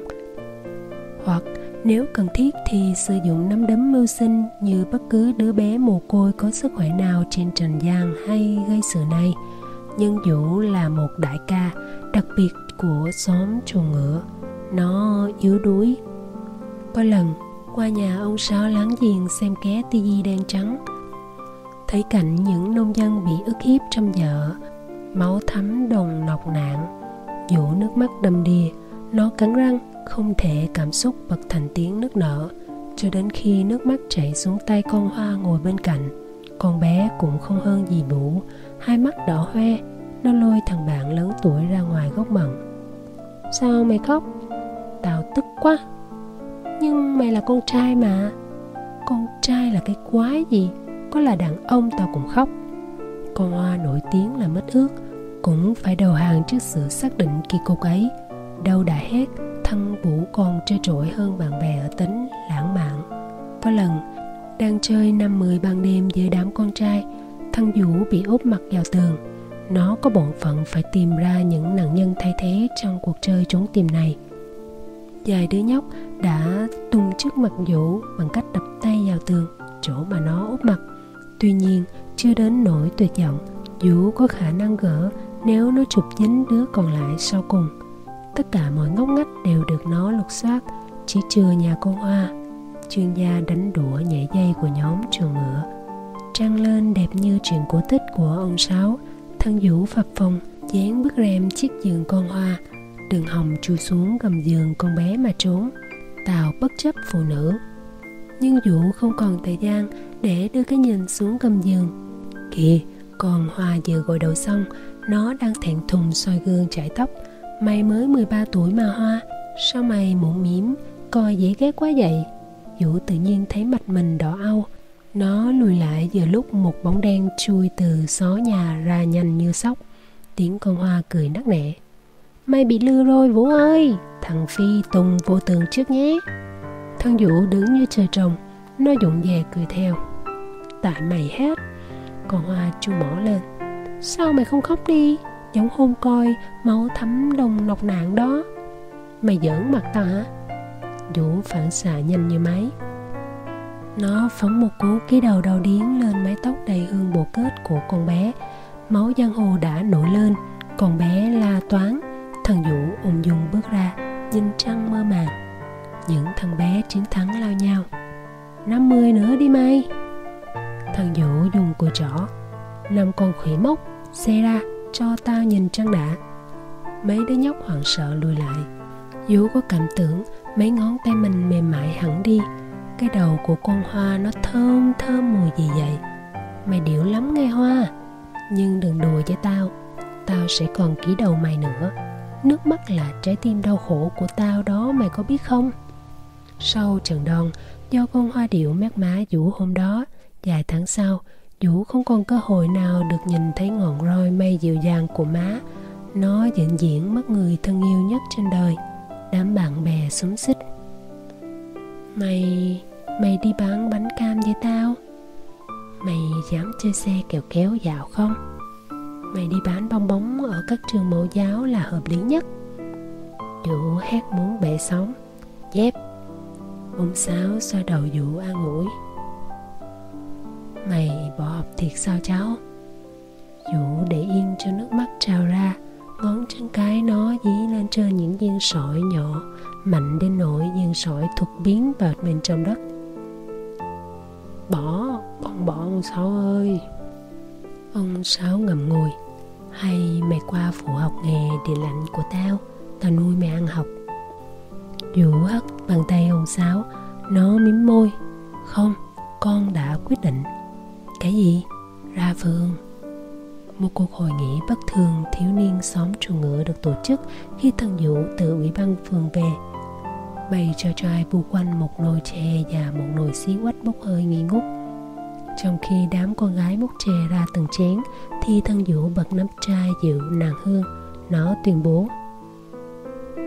[SPEAKER 1] Hoặc nếu cần thiết thì sử dụng nắm đấm mưu sinh như bất cứ đứa bé mồ côi có sức khỏe nào trên trần gian hay gây sự này. Nhưng Vũ là một đại ca đặc biệt của xóm chuồng ngựa. Nó yếu đuối. Có lần, qua nhà ông sáu láng giềng xem ké tivi đen trắng. Thấy cảnh những nông dân bị ức hiếp trong vợ máu thấm đồng nọc nạn Vũ nước mắt đầm đìa, nó cắn răng, không thể cảm xúc bật thành tiếng nước nở. Cho đến khi nước mắt chảy xuống tay con hoa ngồi bên cạnh, con bé cũng không hơn gì Vũ Hai mắt đỏ hoe, Nó lôi thằng bạn lớn tuổi ra ngoài góc mận. Sao mày khóc? Tao tức quá. Nhưng mày là con trai mà. Con trai là cái quái gì? Có là đàn ông tao cũng khóc. Con hoa nổi tiếng là mất ước. Cũng phải đầu hàng trước sự xác định kỳ cục ấy Đâu đã hết Thân Vũ còn trơ trội hơn bạn bè ở tính lãng mạn. Có lần, đang chơi năm mười ban đêm với đám con trai, thân Vũ bị úp mặt vào tường. Nó có bổn phận phải tìm ra những nạn nhân thay thế trong cuộc chơi trốn tìm này. Vài đứa nhóc đã tung trước mặt Vũ bằng cách đập tay vào tường, Chỗ mà nó úp mặt. Tuy nhiên, chưa đến nỗi tuyệt vọng, Vũ có khả năng gỡ nếu nó chụp dính đứa còn lại sau cùng, Tất cả mọi ngóc ngách đều được nó lục soát Chỉ trừ nhà con Hoa, chuyên gia đánh đũa nhảy dây của nhóm trường ngựa. Trăng lên đẹp như chuyện cổ tích của ông sáu, thân vũ phập phồng, dán bức rèm chiếc giường con hoa, đường hồng chui xuống gầm giường con bé mà trốn, tào bất chấp phụ nữ. Nhưng vũ không còn thời gian để đưa cái nhìn xuống gầm giường. Kìa, con hoa vừa gội đầu xong nó đang thẹn thùng soi gương chải tóc. Mày mới 13 tuổi mà hoa. Sao mày mũm mím coi dễ ghét quá vậy? Vũ tự nhiên thấy mặt mình đỏ au. Nó lùi lại giờ lúc một bóng đen chui từ xó nhà ra nhanh như sóc. Tiếng con hoa cười nắc nẻ. Mày bị lừa rồi, Vũ ơi! Thằng Phi tùng vô tường trước nhé. Thằng Vũ đứng như trời trồng. Nó dụng về cười theo. Tại mày hết. Con hoa chu mỏ lên. Sao mày không khóc đi? Giống hôm coi, máu thấm đồng nọc nạn đó. Mày giỡn mặt tao hả? Vũ phản xạ nhanh như máy. Nó phóng một cú ký đầu đau điến lên mái tóc đầy hương bồ kết của con bé. Máu giang hồ đã nổi lên. Con bé la toán. Thằng Vũ ung dung bước ra, Nhìn trăng mơ màng. Những thằng bé chiến thắng lao nhau. 50 nữa đi mày. Thằng Vũ dùng cùi trỏ Năm con khỉ mốc. Xe ra, cho tao nhìn trăng đã. Mấy đứa nhóc hoảng sợ lùi lại. Vũ có cảm tưởng mấy ngón tay mình mềm mại hẳn đi, cái đầu của con hoa nó thơm thơm mùi gì vậy? Mày điệu lắm nghe hoa. Nhưng đừng đùa với tao. Tao sẽ còn ký đầu mày nữa. Nước mắt là trái tim đau khổ của tao đó, mày có biết không? Sau trận đòn do con hoa điệu mát má vũ hôm đó, vài tháng sau vũ không còn cơ hội nào được nhìn thấy ngọn roi mây dịu dàng của má. Nó vĩnh diễn mất người thân yêu nhất trên đời. Đám bạn bè xúm xích. Mày mày đi bán bánh cam với tao. Mày dám chơi xe kẹo kéo dạo không? Mày đi bán bong bóng ở các trường mẫu giáo là hợp lý nhất. Vũ hát muốn bể sóng. Dép. Ông sáu xoa đầu dụ an ủi mày bỏ học thiệt sao cháu? Vũ để yên cho nước mắt trào ra, ngón chân cái nó dí lên trên những viên sỏi nhỏ, mạnh đến nỗi viên sỏi thuộc biến vào bên trong đất. Bỏ con bỏ ông sáu ơi! Ông sáu ngậm ngùi. Hay mày qua phụ học nghề địa lạnh của tao tao nuôi mày ăn học. Vũ hất bàn tay ông sáu, nó mím môi. Không, con đã quyết định cái gì? Ra vườn. Một cuộc hội nghị bất thường thiếu niên xóm chuồng ngựa được tổ chức khi thần vũ từ ủy ban phường về. Bày cho trai bu quanh một nồi chè và một nồi xí quách bốc hơi nghi ngút. Trong khi đám con gái múc chè ra từng chén, thì thân vũ bật nắp chai dịu nàng hương. Nó tuyên bố,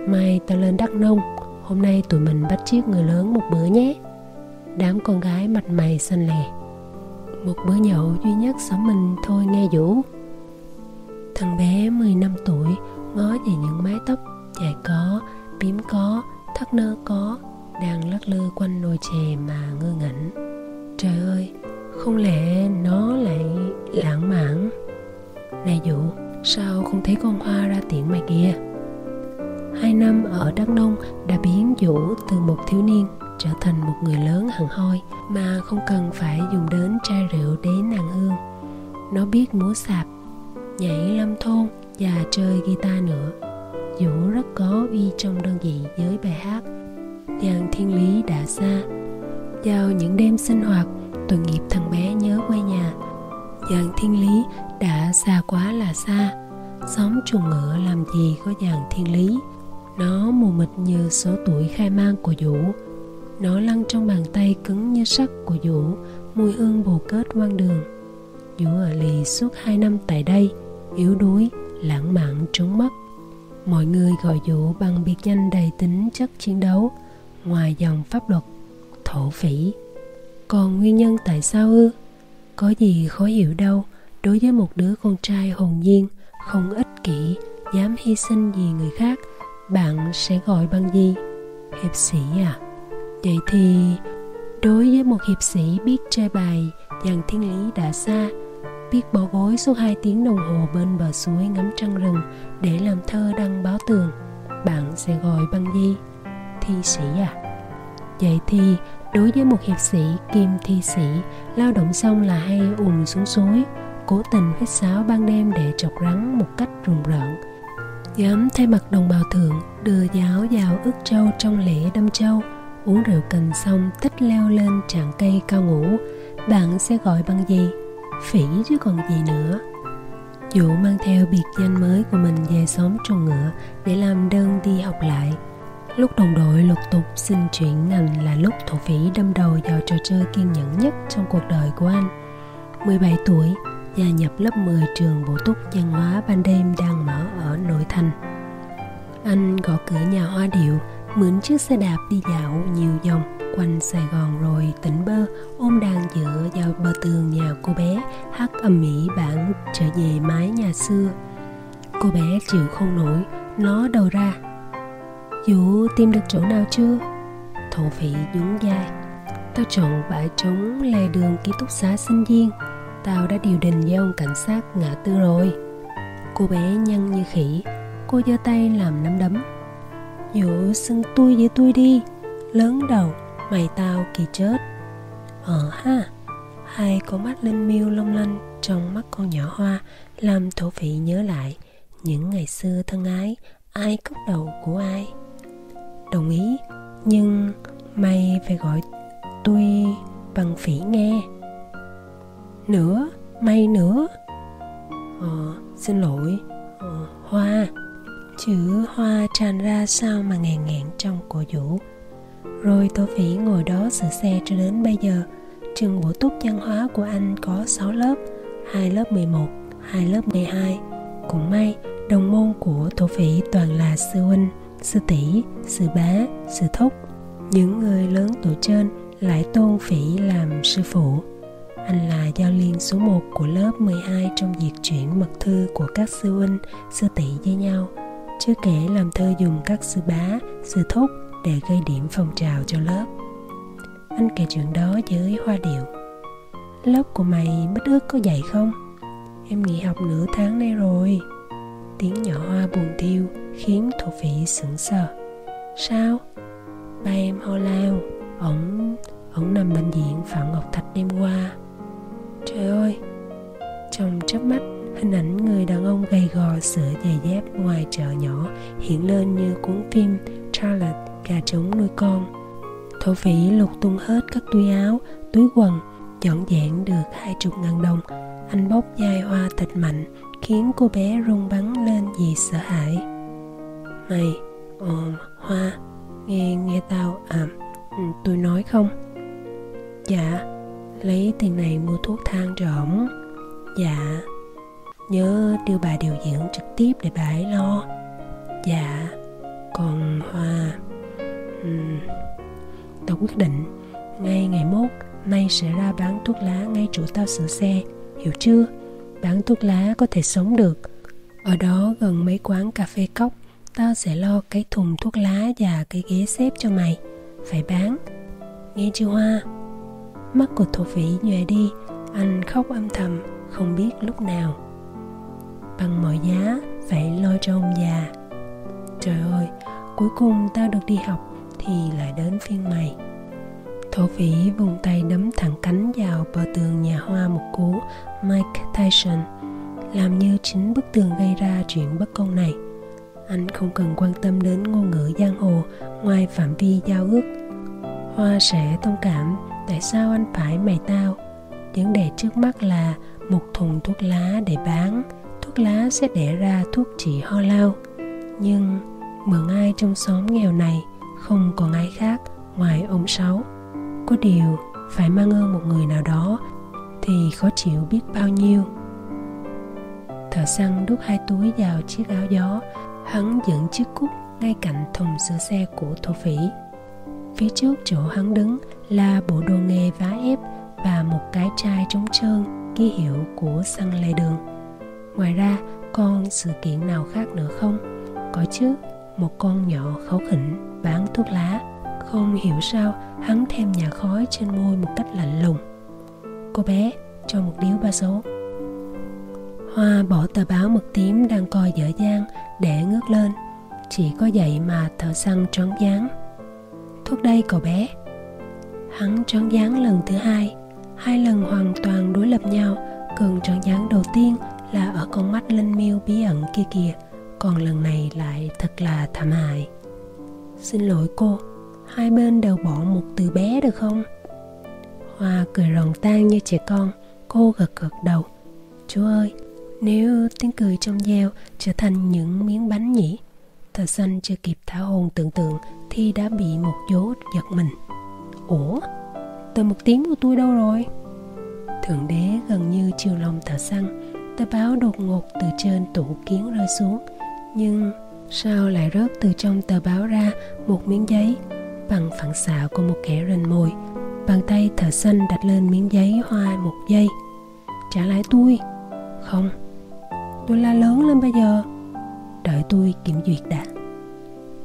[SPEAKER 1] mai ta lên đắk nông, hôm nay tụi mình bắt chiếc người lớn một bữa nhé. Đám con gái mặt mày xanh lè một bữa nhậu duy nhất xóm mình thôi nghe vũ Thằng bé 10 năm tuổi ngó về những mái tóc dài có, bím có, thắt nơ có đang lắc lư quanh nồi chè mà ngơ ngẩn. Trời ơi, không lẽ nó lại lãng mạn? Này vũ sao không thấy con hoa ra tiện mày kia? Hai năm ở Đắk Nông đã biến Vũ từ một thiếu niên trở thành một người lớn hẳn hoi mà không cần phải dùng đến chai rượu để nàng hương. Nó biết múa sạp, nhảy lâm thôn và chơi guitar nữa. Vũ rất có uy trong đơn vị với bài hát Giang thiên lý đã xa. Vào những đêm sinh hoạt tội nghiệp thằng bé nhớ quê nhà. Giang thiên lý đã xa quá là xa. Xóm chuồng ngựa làm gì có dạng thiên lý? Nó mù mịt như số tuổi khai mang của Vũ. Nó lăn trong bàn tay cứng như sắt của Vũ Mùi hương bồ kết quang đường Vũ ở lì suốt hai năm tại đây Yếu đuối, lãng mạn trốn mất Mọi người gọi Vũ bằng biệt danh đầy tính chất chiến đấu Ngoài dòng pháp luật Thổ phỉ Còn nguyên nhân tại sao ư? Có gì khó hiểu đâu Đối với một đứa con trai hồn nhiên Không ích kỷ Dám hy sinh vì người khác Bạn sẽ gọi bằng gì? Hiệp sĩ à? Vậy thì, Đối với một hiệp sĩ biết chơi bài, Dàn thiên lý đã xa, biết bỏ gối suốt hai tiếng đồng hồ bên bờ suối ngắm trăng rừng để làm thơ đăng báo tường, bạn sẽ gọi bằng gì thi sĩ à? Vậy thì, đối với một hiệp sĩ kim thi sĩ, lao động xong là hay ùn xuống suối, cố tình hít sáo ban đêm để chọc rắn một cách rùng rợn. Dám thay mặt đồng bào thượng đưa giáo vào ức châu trong lễ đâm châu uống rượu cần xong tích leo lên trạng cây cao ngủ bạn sẽ gọi bằng gì phỉ chứ còn gì nữa Dụ mang theo biệt danh mới của mình về xóm trồng ngựa để làm đơn đi học lại. Lúc đồng đội lục tục xin chuyển ngành là lúc thổ phỉ đâm đầu vào trò chơi kiên nhẫn nhất trong cuộc đời của anh. 17 tuổi, gia nhập lớp 10 trường bổ túc văn hóa ban đêm đang mở ở nội thành. Anh gõ cửa nhà hoa điệu, mượn chiếc xe đạp đi dạo nhiều vòng quanh Sài Gòn rồi tỉnh bơ, ôm đàn dựa vào bờ tường nhà cô bé, hát âm mỹ bản trở về mái nhà xưa. Cô bé chịu không nổi nó đầu ra. Vũ, tìm được chỗ nào chưa? Thổ phỉ nhún vai. Tao chọn bãi trống lề đường ký túc xá sinh viên. Tao đã điều đình với ông cảnh sát ngã tư rồi. Cô bé nhăn như khỉ. Cô giơ tay làm nắm đấm dù xưng tôi với tôi đi. Lớn đầu mày tao kỳ chết. Ờ ha hai con mắt linh miêu long lanh trong mắt con nhỏ hoa làm thổ phỉ nhớ lại những ngày xưa thân ái ai cốc đầu của ai. Đồng ý nhưng mày phải gọi tôi bằng phỉ nghe. Nữa mày nữa. Ờ xin lỗi ờ, hoa chữ hoa tràn ra sao mà ngàn ngẹn trong cổ vũ rồi Tô Phỉ ngồi đó sửa xe cho đến bây giờ. Trường bổ túc văn hóa của anh có 6 lớp, hai lớp 11, 2 lớp 12. Cũng may, đồng môn của Tô Phỉ toàn là sư huynh, sư tỷ, sư bá, sư thúc. Những người lớn tuổi trên lại tôn Phỉ làm sư phụ. Anh là giao liên số 1 của lớp 12 trong việc chuyển mật thư của các sư huynh, sư tỷ với nhau. Chưa kể làm thơ dùng các sư bá, sư thúc để gây điểm phong trào cho lớp. Anh kể chuyện đó với hoa điệu. Lớp của mày bất ước có dạy không? Em nghỉ học nửa tháng nay rồi. Tiếng nhỏ hoa buồn thiêu khiến thổ phỉ sững sờ. Sao? Ba em ho lao. Ổng ổng nằm bệnh viện phạm ngọc thạch đêm qua. Trời ơi! Trong chớp mắt hình ảnh người đàn ông gầy gò sửa giày dép ngoài chợ nhỏ hiện lên như cuốn phim Charlotte, gà trống nuôi con. Thổ phỉ lục tung hết các túi áo, túi quần, dọn dẹn được hai chục ngàn đồng. Anh bốc dai hoa thịt mạnh, khiến cô bé run bắn lên vì sợ hãi. Mày ồ hoa, nghe nghe tao à tôi nói không? Dạ lấy tiền này mua thuốc thang cho ổng. Dạ nhớ đưa bà điều dưỡng trực tiếp để bà ấy lo. Dạ còn hoa uhm, tao quyết định ngay ngày mốt nay sẽ ra bán thuốc lá ngay chỗ tao sửa xe hiểu chưa? Bán thuốc lá có thể sống được. Ở đó gần mấy quán cà phê cốc tao sẽ lo cái thùng thuốc lá và cái ghế xếp cho mày. Phải bán. Nghe chưa hoa? Mắt của thổ phỉ nhòe đi anh khóc âm thầm không biết lúc nào bằng mọi giá phải lo cho ông già. Trời ơi, cuối cùng tao được đi học thì lại đến phiên mày. Thổ phỉ vùng tay đấm thẳng cánh vào bờ tường nhà hoa một cú, mike tyson, làm như chính bức tường gây ra chuyện bất công này. Anh không cần quan tâm đến ngôn ngữ giang hồ ngoài phạm vi giao ước. Hoa sẽ thông cảm tại sao anh phải mày tao. Vấn đề trước mắt là một thùng thuốc lá để bán thuốc lá sẽ đẻ ra thuốc trị ho lao. Nhưng mượn ai trong xóm nghèo này không còn ai khác ngoài ông sáu. Có điều phải mang ơn một người nào đó thì khó chịu biết bao nhiêu. Thợ săn đút hai túi vào chiếc áo gió. Hắn dựng chiếc cúc ngay cạnh thùng sửa xe của thổ phỉ. Phía trước chỗ hắn đứng là bộ đồ nghề vá ép và một cái chai trống trơn ký hiệu của xăng lề đường ngoài ra còn sự kiện nào khác nữa không? Có chứ, một con nhỏ kháu khỉnh bán thuốc lá. Không hiểu sao, hắn thêm nhà khói trên môi một cách lạnh lùng. Cô bé, cho một điếu ba số. Hoa bỏ tờ báo mực tím đang coi dở dang để ngước lên. Chỉ có vậy mà thợ săn trón dáng. Thuốc đây cậu bé. Hắn trón dáng lần thứ hai. Hai lần hoàn toàn đối lập nhau, cường tròn dáng đầu tiên là ở con mắt linh miêu bí ẩn kia kìa, còn lần này lại thật là thảm hại. Xin lỗi cô, hai bên đều bỏ một từ bé được không? Hoa cười ròn tan như trẻ con, cô gật gật đầu. Chú ơi, nếu tiếng cười trong gieo trở thành những miếng bánh nhỉ? Thợ xanh chưa kịp thả hồn tưởng tượng thì đã bị một dố giật mình. Ủa? Tờ một tiếng của tôi đâu rồi? Thượng đế gần như chiều lòng thợ săn tờ báo đột ngột từ trên tủ kiến rơi xuống. Nhưng sao lại rớt từ trong tờ báo ra một miếng giấy bằng phản xạ của một kẻ rình mồi? Bàn tay thợ xanh đặt lên miếng giấy hoa một giây. Trả lại tôi. Không. Tôi la lớn lên bây giờ. Đợi tôi kiểm duyệt đã.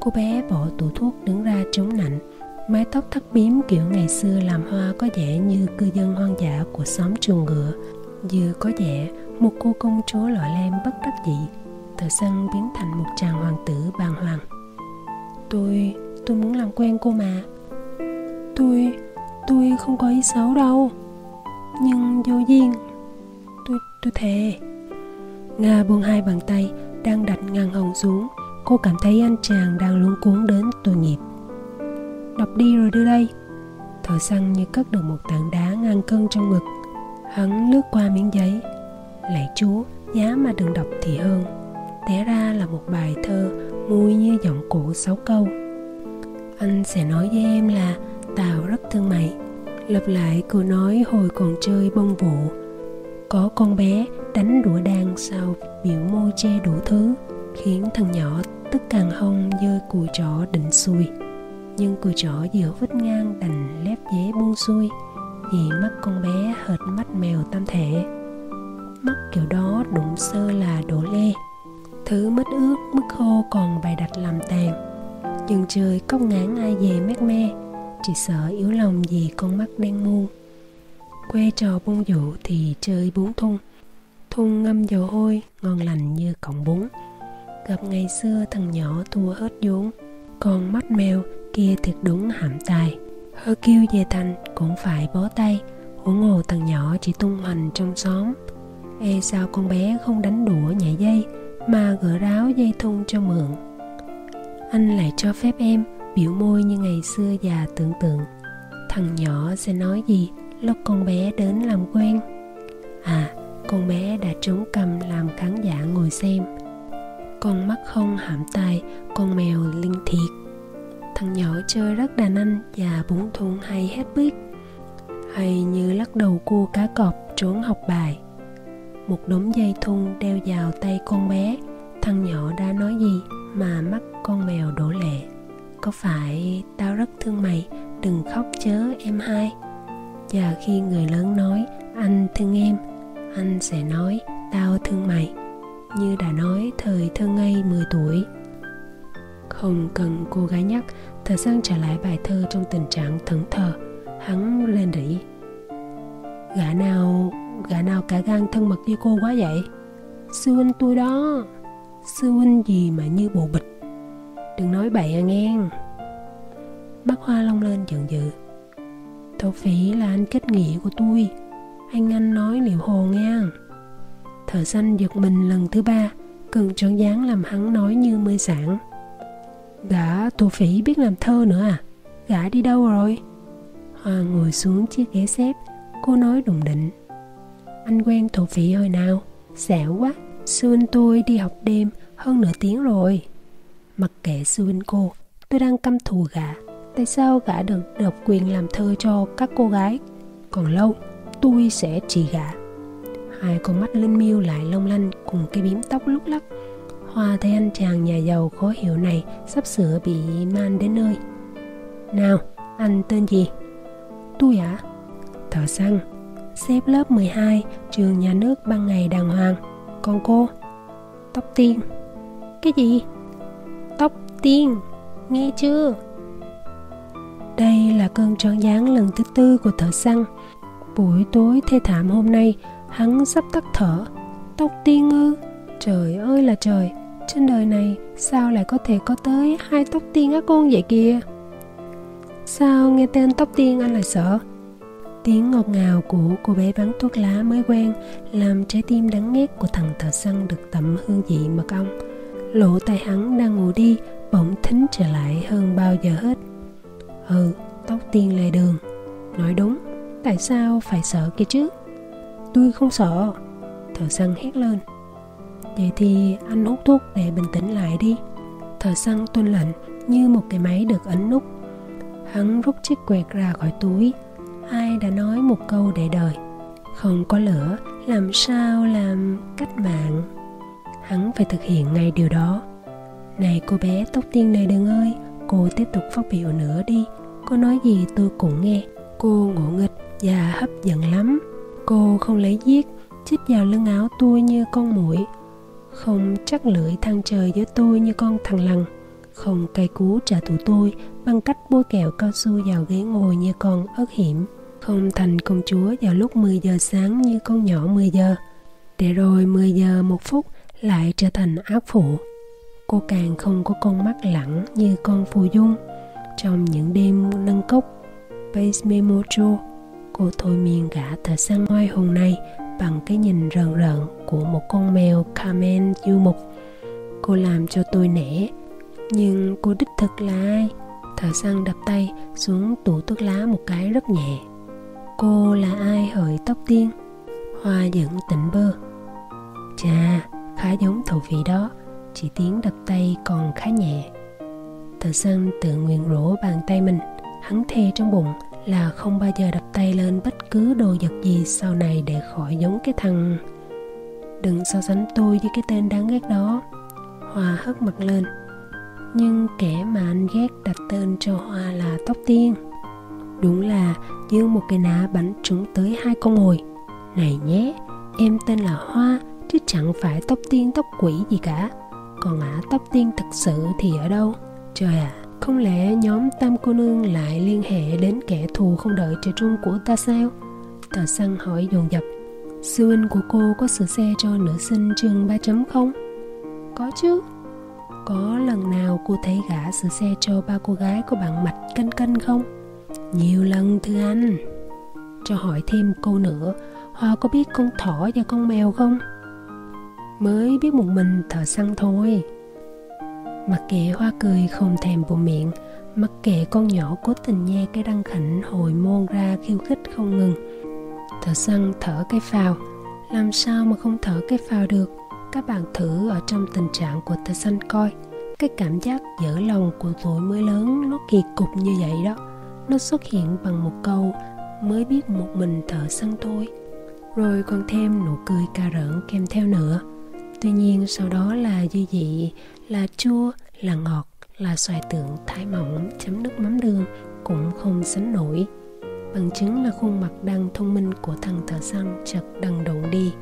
[SPEAKER 1] Cô bé bỏ tủ thuốc đứng ra chống nạnh. Mái tóc thắt bím kiểu ngày xưa làm hoa có vẻ như cư dân hoang dã của xóm chuồng ngựa. Vừa có vẻ một cô công chúa lọ lem bất đắc dĩ thợ sân biến thành một chàng hoàng tử bàng hoàng. Tôi tôi muốn làm quen cô mà. Tôi tôi không có ý xấu đâu. Nhưng vô duyên, tôi tôi thề. Nga buông hai bàn tay, đang đặt ngang hồng xuống, cô cảm thấy anh chàng đang luống cuốn đến tội nghiệp. Đọc đi rồi đưa đây. Thợ săn như cất được một tảng đá ngang cân trong ngực. Hắn lướt qua miếng giấy lạy chúa, giá mà đừng đọc thì hơn. Té ra là một bài thơ mùi như giọng cổ sáu câu. Anh sẽ nói với em là, tao rất thương mày. Lặp lại câu nói hồi còn chơi bông vụ. Có con bé đánh đũa đàn sau biểu môi che đủ thứ, khiến thằng nhỏ tức càng hông dơ cùi trỏ định xuôi. Nhưng cùi trỏ giữa vít ngang đành lép dế buông xuôi, vì mắt con bé hệt mắt mèo tam thể mắt kiểu đó đụng sơ là đổ lê thứ mất ướt mất khô còn bày đặt làm tàn. Chừng trời cốc ngán ai về mát me, chỉ sợ yếu lòng vì con mắt đen mu Quê trò bông dụ thì chơi bún thun. Thun ngâm dầu hôi, ngon lành như cọng bún. Gặp ngày xưa thằng nhỏ thua hết vốn, còn mắt mèo kia thiệt đúng hạm tài. Hơ kêu về thành cũng phải bó tay, huống hồ thằng nhỏ chỉ tung hoành trong xóm e sao con bé không đánh đũa nhảy dây mà gỡ ráo dây thun cho mượn? Anh lại cho phép em biểu môi như ngày xưa già tưởng tượng. Thằng nhỏ sẽ nói gì lúc con bé đến làm quen? À con bé đã trốn cầm làm khán giả ngồi xem. Con mắt không hãm tài con mèo linh thiệt. Thằng nhỏ chơi rất đàn anh và búng thun hay hết biết. Hay như lắc đầu cua cá cọp trốn học bài một đống dây thun đeo vào tay con bé. Thằng nhỏ đã nói gì mà mắt con mèo đổ lệ? Có phải tao rất thương mày? Đừng khóc chớ, em hai. Và khi người lớn nói, anh thương em, anh sẽ nói, tao thương mày. Như đã nói, thời thơ ngây 10 tuổi. Không cần cô gái nhắc, thời gian trở lại bài thơ trong tình trạng thẫn thờ. Hắn lên rỉ gã nào gã nào cả gan thân mật với cô quá vậy? Sư huynh tôi đó. Sư huynh gì mà như bộ bịch? Đừng nói bậy à nghe. Bác hoa long lên giận dữ. Thổ phỉ là anh kết nghĩa của tôi. Anh anh nói liệu hồ nghe. Thợ xanh giật mình lần thứ ba cần tròn dáng làm hắn nói như mê sản gã thổ phỉ biết làm thơ nữa à? Gã đi đâu rồi? Hoa ngồi xuống chiếc ghế xếp, Cô nói đùng định anh quen thổ phỉ hồi nào? Xẻo quá. Xuân tôi đi học đêm hơn nửa tiếng rồi. Mặc kệ Xuân cô Tôi đang căm thù gã. Tại sao gã được độc quyền làm thơ cho các cô gái? Còn lâu tôi sẽ chỉ gã. Hai con mắt linh miêu lại long lanh Cùng cái bím tóc lúc lắc. Hoa thấy anh chàng nhà giàu khó hiểu này Sắp sửa bị man đến nơi. Nào, anh tên gì? Tôi ạ. À? Thợ săn. Xếp lớp 12 Trường nhà nước ban ngày đàng hoàng. Còn cô? Tóc tiên. Cái gì? Tóc tiên. Nghe chưa? Đây là cơn tròn dáng lần thứ tư của thợ săn. Buổi tối thê thảm hôm nay, Hắn sắp tắt thở. Tóc tiên ư? Trời ơi là trời. Trên đời này, sao lại có thể có tới hai tóc tiên á con vậy kìa? Sao nghe tên tóc tiên anh lại sợ? Tiếng ngọt ngào của cô bé bán thuốc lá mới quen Làm trái tim đắng nghét của thằng thợ săn được tẩm hương vị mật ong Lỗ tai hắn đang ngủ đi Bỗng thính trở lại hơn bao giờ hết. Ừ, tóc tiên lề đường. Nói đúng, tại sao phải sợ kia chứ? Tôi không sợ. Thợ săn hét lên. Vậy thì anh hút thuốc để bình tĩnh lại đi. Thợ săn tuân lệnh như một cái máy được ấn nút. Hắn rút chiếc quẹt ra khỏi túi Ai đã nói một câu để đời Không có lửa làm sao làm cách mạng? Hắn phải thực hiện ngay điều đó. Này cô bé, tóc tiên này đừng ơi. Cô tiếp tục phát biểu nữa đi. Cô nói gì tôi cũng nghe. Cô ngộ nghịch và hấp dẫn lắm. Cô không lấy giết, Chích vào lưng áo tôi như con muỗi. Không chắc lưỡi thăng trời với tôi như con thằng lằn. Không cay cú trả thù tôi Bằng cách bôi kẹo cao su vào ghế ngồi như con ớt hiểm. Không thành công chúa vào lúc 10 giờ sáng như con nhỏ 10 giờ. Để rồi 10 giờ một phút lại trở thành ác phụ. Cô càng không có con mắt lẳng như con phù dung. Trong những đêm nâng cốc Base Memojo Cô thôi miên gã thợ săn oai hùng này bằng cái nhìn rợn rợn của một con mèo Carmen du mục. Cô làm cho tôi nể, nhưng cô đích thực là ai? Thợ săn đập tay xuống tủ thuốc lá một cái rất nhẹ. Cô là ai hỡi tóc tiên? Hoa dẫn tỉnh bơ. Chà, khá giống thổ vị đó, chỉ tiếng đập tay còn khá nhẹ. Thợ săn tự nguyện rỗ bàn tay mình, hắn thề trong bụng là không bao giờ đập tay lên bất cứ đồ vật gì sau này để khỏi giống cái thằng đừng so sánh tôi với cái tên đáng ghét đó hoa hất mặt lên nhưng kẻ mà anh ghét đặt tên cho hoa là tóc tiên. Đúng là như một cái ná bắn trúng tới hai con mồi này nhé em tên là hoa chứ chẳng phải tóc tiên tóc quỷ gì cả. Còn ả tóc tiên thật sự thì ở đâu? Trời ạ à, không lẽ nhóm tam cô nương lại liên hệ đến kẻ thù không đợi trời trung của ta sao? Tờ săn hỏi dồn dập. Sư huynh của cô có sửa xe cho nữ sinh trường 3 chấm không? Có chứ. Có lần nào cô thấy gã sửa xe cho ba cô gái có bạn mạch canh canh không? Nhiều lần, thưa anh Cho hỏi thêm câu nữa, Hoa có biết con thỏ và con mèo không? Mới biết một mình thợ săn thôi Mặc kệ hoa cười không thèm bộ miệng, Mặc kệ con nhỏ cố tình nhe cái răng khảnh hồi môn ra khiêu khích không ngừng Thợ săn thở cái phào, Làm sao mà không thở cái phào được các bạn thử ở trong tình trạng của tờ xanh coi. Cái cảm giác dở lòng của tuổi mới lớn Nó kỳ cục như vậy đó. Nó xuất hiện bằng một câu, Mới biết một mình thợ săn thôi. Rồi còn thêm nụ cười cà rỡn kèm theo nữa. Tuy nhiên sau đó là dư dị, là chua, là ngọt, là xoài tượng thái mỏng chấm nước mắm đường cũng không sánh nổi. Bằng chứng là khuôn mặt đang thông minh của thằng thợ săn chợt đằng đụng đi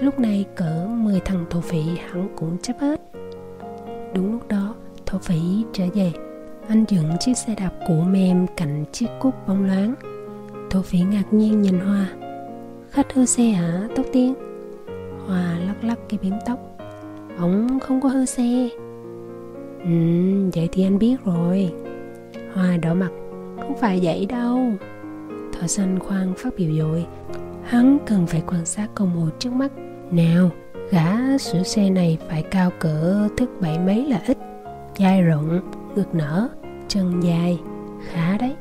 [SPEAKER 1] lúc này cỡ 10 thằng thổ phỉ hắn cũng chấp hết. Đúng lúc đó thổ phỉ trở về. Anh dựng chiếc xe đạp cũ mềm cạnh chiếc cúc bóng loáng. Thổ phỉ ngạc nhiên nhìn hoa. Khách hư xe hả? Tóc tiên. Hoa lắc lắc cái bím tóc. Ông không có hư xe. Ừ, vậy thì anh biết rồi. Hoa đỏ mặt. Không phải vậy đâu. Thỏ xanh khoan phát biểu dội. Hắn cần phải quan sát con mồi trước mắt. Nào, gã sửa xe này phải cao cỡ thức bảy mấy là ít. Dai rộng, ngực nở, chân dài Khá đấy.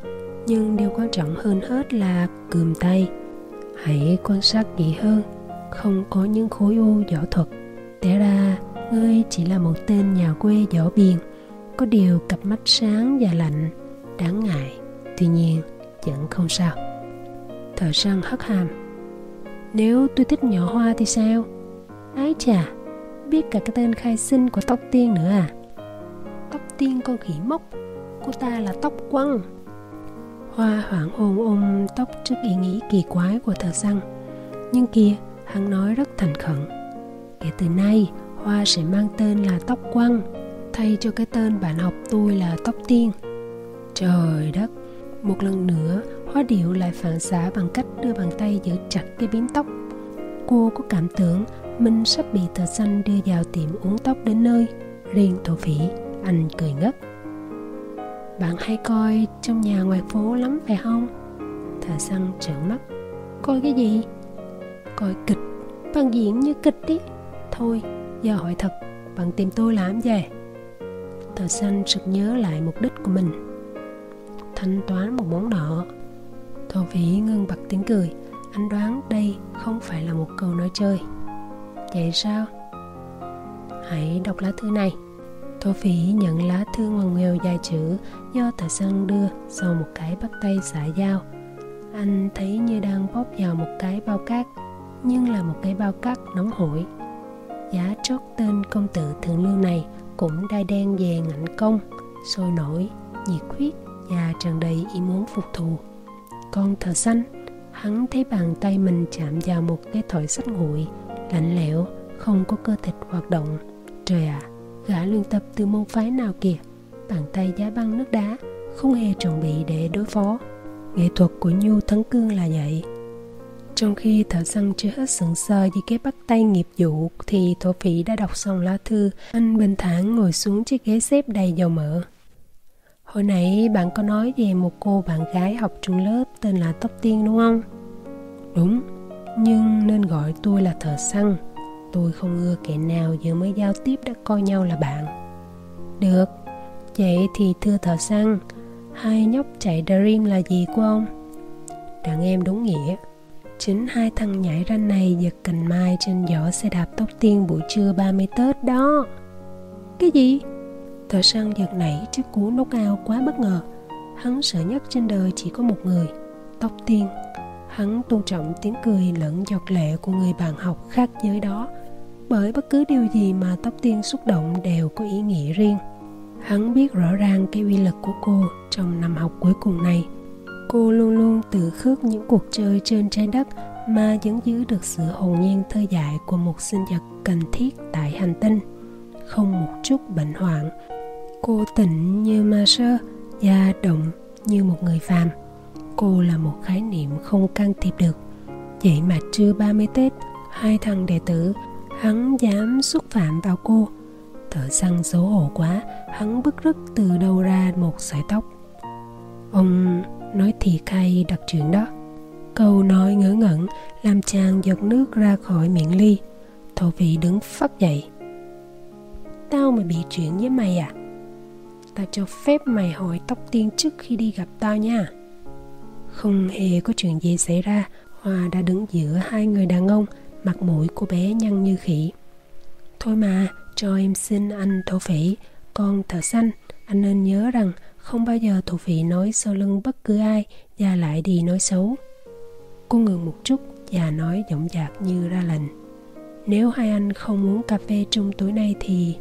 [SPEAKER 1] Nhưng điều quan trọng hơn hết là cườm tay. Hãy quan sát kỹ hơn không có những khối u võ thuật. Té ra ngươi chỉ là một tên nhà quê võ biền có điều cặp mắt sáng và lạnh đáng ngại. Tuy nhiên vẫn không sao. Thợ săn hất hàm nếu tôi thích nhỏ hoa thì sao? Ái chà, biết cả cái tên khai sinh của tóc tiên nữa à? Tóc tiên con khỉ mốc, cô ta là tóc quăng. Hoa hoảng hồn ôm tóc trước ý nghĩ kỳ quái của thợ săn. Nhưng kia hắn nói rất thành khẩn. Kể từ nay, hoa sẽ mang tên là tóc quăng, thay cho cái tên bạn học tôi là tóc tiên. Trời đất, một lần nữa hoa điệu lại phản xạ bằng cách đưa bàn tay giữ chặt cái bím tóc. Cô có cảm tưởng mình sắp bị tờ xanh đưa vào tiệm uống tóc đến nơi. Riêng thổ phỉ, anh cười ngất. Bạn hay coi trong nhà ngoài phố lắm phải không? Thợ săn trợn mắt. Coi cái gì? Coi kịch. Bạn diễn như kịch đi. Thôi, giờ hỏi thật, bạn tìm tôi làm gì? Thợ săn sực nhớ lại mục đích của mình. Thanh toán một món nợ thổ phỉ ngưng bật tiếng cười. Anh đoán đây không phải là một câu nói chơi. Vậy sao? Hãy đọc lá thư này. Thổ phỉ nhận lá thư ngoằn nghèo dài chữ do thợ săn đưa sau một cái bắt tay xả dao anh thấy như đang bóp vào một cái bao cát, nhưng là một cái bao cát nóng hổi. Giá trót tên công tử thượng lưu này cũng đai đen về ngạnh công, sôi nổi, nhiệt huyết và tràn đầy ý muốn phục thù con thợ xanh hắn thấy bàn tay mình chạm vào một cái thỏi sắt nguội lạnh lẽo không có cơ thịt hoạt động. Trời ạ à, gã luyện tập từ môn phái nào kìa? Bàn tay giá băng nước đá không hề chuẩn bị để đối phó. Nghệ thuật của nhu thắng cương là vậy. Trong khi thợ săn chưa hết sững sờ vì cái bắt tay nghiệp vụ thì thổ phỉ đã đọc xong lá thư. Anh bình thản ngồi xuống chiếc ghế xếp đầy dầu mỡ hồi nãy bạn có nói về một cô bạn gái học trung lớp tên là tóc tiên đúng không? Đúng. Nhưng nên gọi tôi là thợ săn. Tôi không ưa kẻ nào vừa mới giao tiếp đã coi nhau là bạn. Được. Vậy thì thưa thợ săn hai nhóc chạy dream là gì của ông? Đàn em đúng nghĩa. Chính hai thằng nhảy ranh này giật cành mai trên giỏ xe đạp tóc tiên buổi trưa 30 Tết đó. Cái gì thợ săn giật nảy trước cú nốt ao quá bất ngờ. Hắn sợ nhất trên đời chỉ có một người, tóc tiên. Hắn tôn trọng tiếng cười lẫn giọt lệ của người bạn học khác giới đó. Bởi bất cứ điều gì mà tóc tiên xúc động đều có ý nghĩa riêng. Hắn biết rõ ràng cái uy lực của cô trong năm học cuối cùng này. Cô luôn luôn tự khước những cuộc chơi trên trái đất mà vẫn giữ được sự hồn nhiên thơ dại của một sinh vật cần thiết tại hành tinh, không một chút bệnh hoạn cô tịnh như ma sơ và động như một người phàm. Cô là một khái niệm không can thiệp được. Vậy mà trưa 30 Tết, hai thằng đệ tử, hắn dám xúc phạm vào cô. Thợ săn xấu hổ quá, hắn bức rứt từ đâu ra một sợi tóc. Ông nói thì hay đặc chuyện đó. Câu nói ngớ ngẩn làm chàng giọt nước ra khỏi miệng ly. Thổ vị đứng phát dậy. Tao mà bị chuyện với mày à? Ta cho phép mày hỏi tóc tiên trước khi đi gặp tao nha. Không hề có chuyện gì xảy ra hòa đã đứng giữa hai người đàn ông, mặt mũi của bé nhăn như khỉ. Thôi mà, cho em xin anh thổ phỉ, con thợ xanh. Anh nên nhớ rằng không bao giờ thổ phỉ nói sau lưng bất cứ ai, và lại đi nói xấu. Cô ngừng một chút và nói giọng dạc như ra lệnh. Nếu hai anh không uống cà phê chung tối nay thì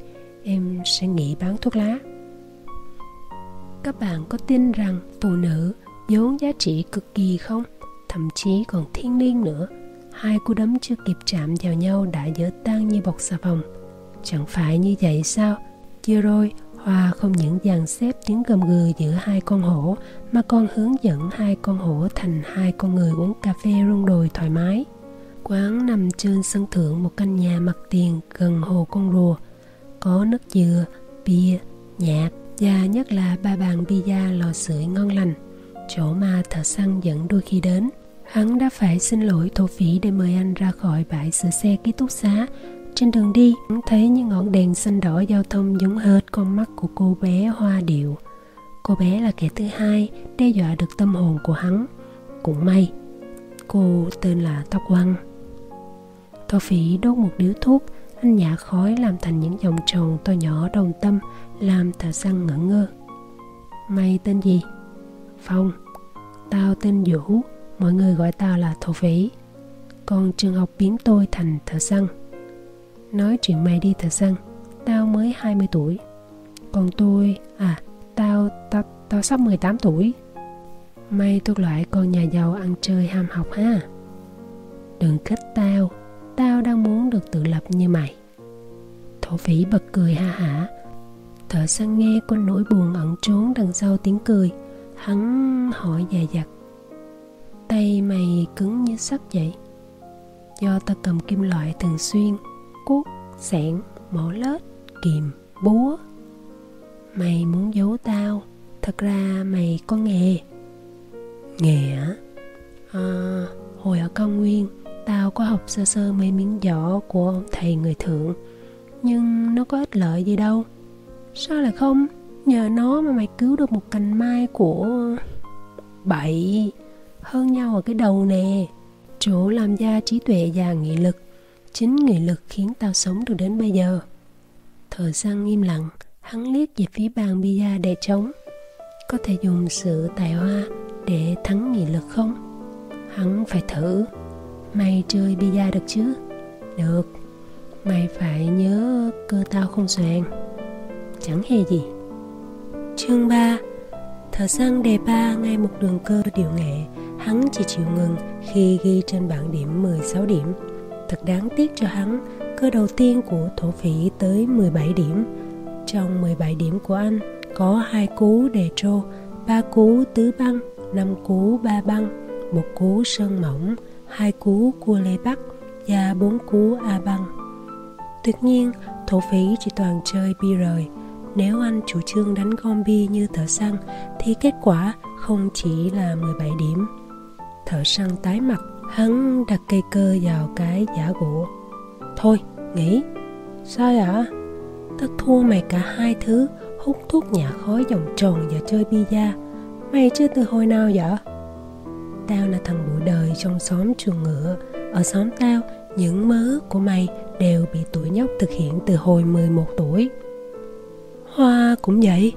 [SPEAKER 1] em sẽ nghỉ bán thuốc lá các bạn có tin rằng phụ nữ vốn giá trị cực kỳ không thậm chí còn thiên liêng nữa hai cú đấm chưa kịp chạm vào nhau đã dở tan như bọc xà phòng chẳng phải như vậy sao chưa rồi Hoa không những dàn xếp tiếng gầm gừ giữa hai con hổ mà còn hướng dẫn hai con hổ thành hai con người uống cà phê rung đồi thoải mái. Quán nằm trên sân thượng một căn nhà mặt tiền gần hồ con rùa. Có nước dừa, bia, nhạc và nhất là ba bàn pizza lò sưởi ngon lành. Chỗ mà thợ săn dẫn đôi khi đến. Hắn đã phải xin lỗi thổ phỉ để mời anh ra khỏi bãi sửa xe ký túc xá trên đường đi, hắn thấy những ngọn đèn xanh đỏ giao thông giống hệt con mắt của cô bé hoa điệu. Cô bé là kẻ thứ hai đe dọa được tâm hồn của hắn. Cũng may, cô tên là Tóc Quăng. Thổ phỉ đốt một điếu thuốc, anh nhả khói làm thành những vòng tròn to nhỏ đồng tâm, làm thợ săn ngẩn ngơ. Mày tên gì? Phong. Tao tên Vũ, mọi người gọi tao là thổ phỉ. Còn trường học biến tôi thành thợ săn. Nói chuyện mày đi thợ săn, tao mới 20 tuổi. Còn tôi, à, tao, tao, tao sắp 18 tuổi. Mày thuộc loại con nhà giàu ăn chơi ham học ha. Đừng khích tao, tao đang muốn được tự lập như mày. Thổ phỉ bật cười ha hả. Thợ săn nghe có nỗi buồn ẩn trốn đằng sau tiếng cười. Hắn hỏi dài dặt. Tay mày cứng như sắt vậy. Do ta cầm kim loại thường xuyên, cuốc, sẻn, mỏ lết, kìm, búa mày muốn giấu tao thật ra mày có nghề nghề hả? à, hồi ở cao nguyên tao có học sơ sơ mấy miếng giỏ của ông thầy người thượng nhưng nó có ích lợi gì đâu sao lại không? Nhờ nó mà mày cứu được một cành mai của bậy. Hơn nhau ở cái đầu nè. Chỗ làm ra trí tuệ và nghị lực. Chính nghị lực khiến tao sống được đến bây giờ. Thời gian im lặng, hắn liếc về phía bàn bia để trống. Có thể dùng sự tài hoa để thắng nghị lực không? Hắn phải thử. Mày chơi bia được chứ? Được. Mày phải nhớ cơ tao không xoàn chẳng hề gì chương 3 thợ săn đề ba ngay một đường cơ điều nghệ hắn chỉ chịu ngừng khi ghi trên bảng điểm 16 điểm thật đáng tiếc cho hắn cơ đầu tiên của thổ phỉ tới 17 điểm trong 17 điểm của anh có hai cú đề trô, ba cú tứ băng, năm cú ba băng, một cú sơn mỏng, hai cú cua lê bắc và bốn cú a băng. Tuyệt nhiên, thổ phỉ chỉ toàn chơi bi rời. Nếu anh chủ trương đánh combi như thợ săn thì kết quả không chỉ là 17 điểm. Thợ săn tái mặt, hắn đặt cây cơ vào cái giả gỗ. Thôi, nghỉ. Sao ạ? Tất thua mày cả hai thứ hút thuốc nhả khói vòng tròn và chơi bia mày chưa từ hồi nào vậy tao là thằng bụi đời trong xóm chuồng ngựa ở xóm tao những mớ của mày đều bị tuổi nhóc thực hiện từ hồi 11 tuổi Hoa cũng vậy.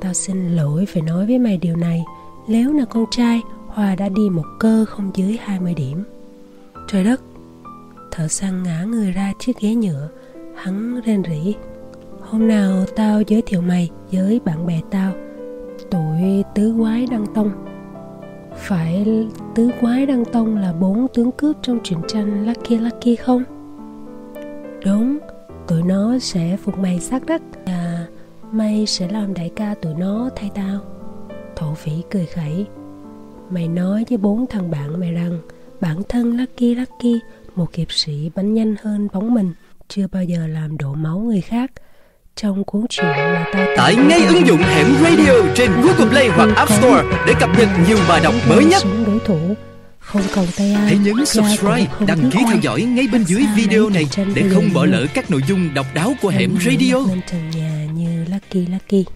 [SPEAKER 1] Tao xin lỗi phải nói với mày điều này. Nếu là con trai Hoa đã đi một cơ không dưới 20 điểm. Trời đất Thợ săn ngã người ra chiếc ghế nhựa. Hắn rên rỉ. Hôm nào tao giới thiệu mày với bạn bè tao? Tụi tứ quái đăng tông. Phải tứ quái đăng tông là bốn tướng cướp trong truyện tranh Lucky Lucky không? Đúng, tụi nó sẽ phục mày xác đất. Và mày sẽ làm đại ca tụi nó thay tao. Thổ phỉ cười khẩy. Mày nói với bốn thằng bạn mày rằng Bản thân Lucky Lucky Một hiệp sĩ bắn nhanh hơn bóng mình chưa bao giờ làm đổ máu người khác. Trong cuốn truyện mà ta
[SPEAKER 2] tải ngay ứng dụng hẻm radio trên Google Play hoặc App Store để cập nhật nhiều bài đọc mới nhất.
[SPEAKER 1] đối thủ. Không còn tay ai.
[SPEAKER 2] Hãy nhấn subscribe đăng ký theo dõi ngay bên dưới video này để không bỏ lỡ các nội dung độc đáo của hẻm radio
[SPEAKER 1] Lucky Lucky.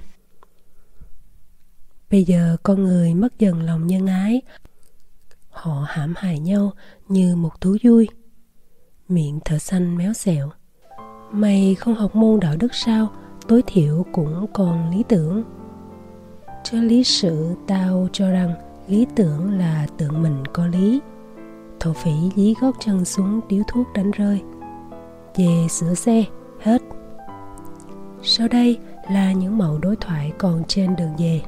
[SPEAKER 1] Bây giờ con người mất dần lòng nhân ái. Họ hãm hại nhau như một thú vui. Miệng thở xanh méo xẹo. Mày không học môn đạo đức sao? Tối thiểu cũng còn lý tưởng. Cho lý sự tao cho rằng lý tưởng là tưởng mình có lý. Thổ phỉ dí gót chân xuống điếu thuốc đánh rơi. Về sửa xe, hết. Sau đây là những mẫu đối thoại còn trên đường về.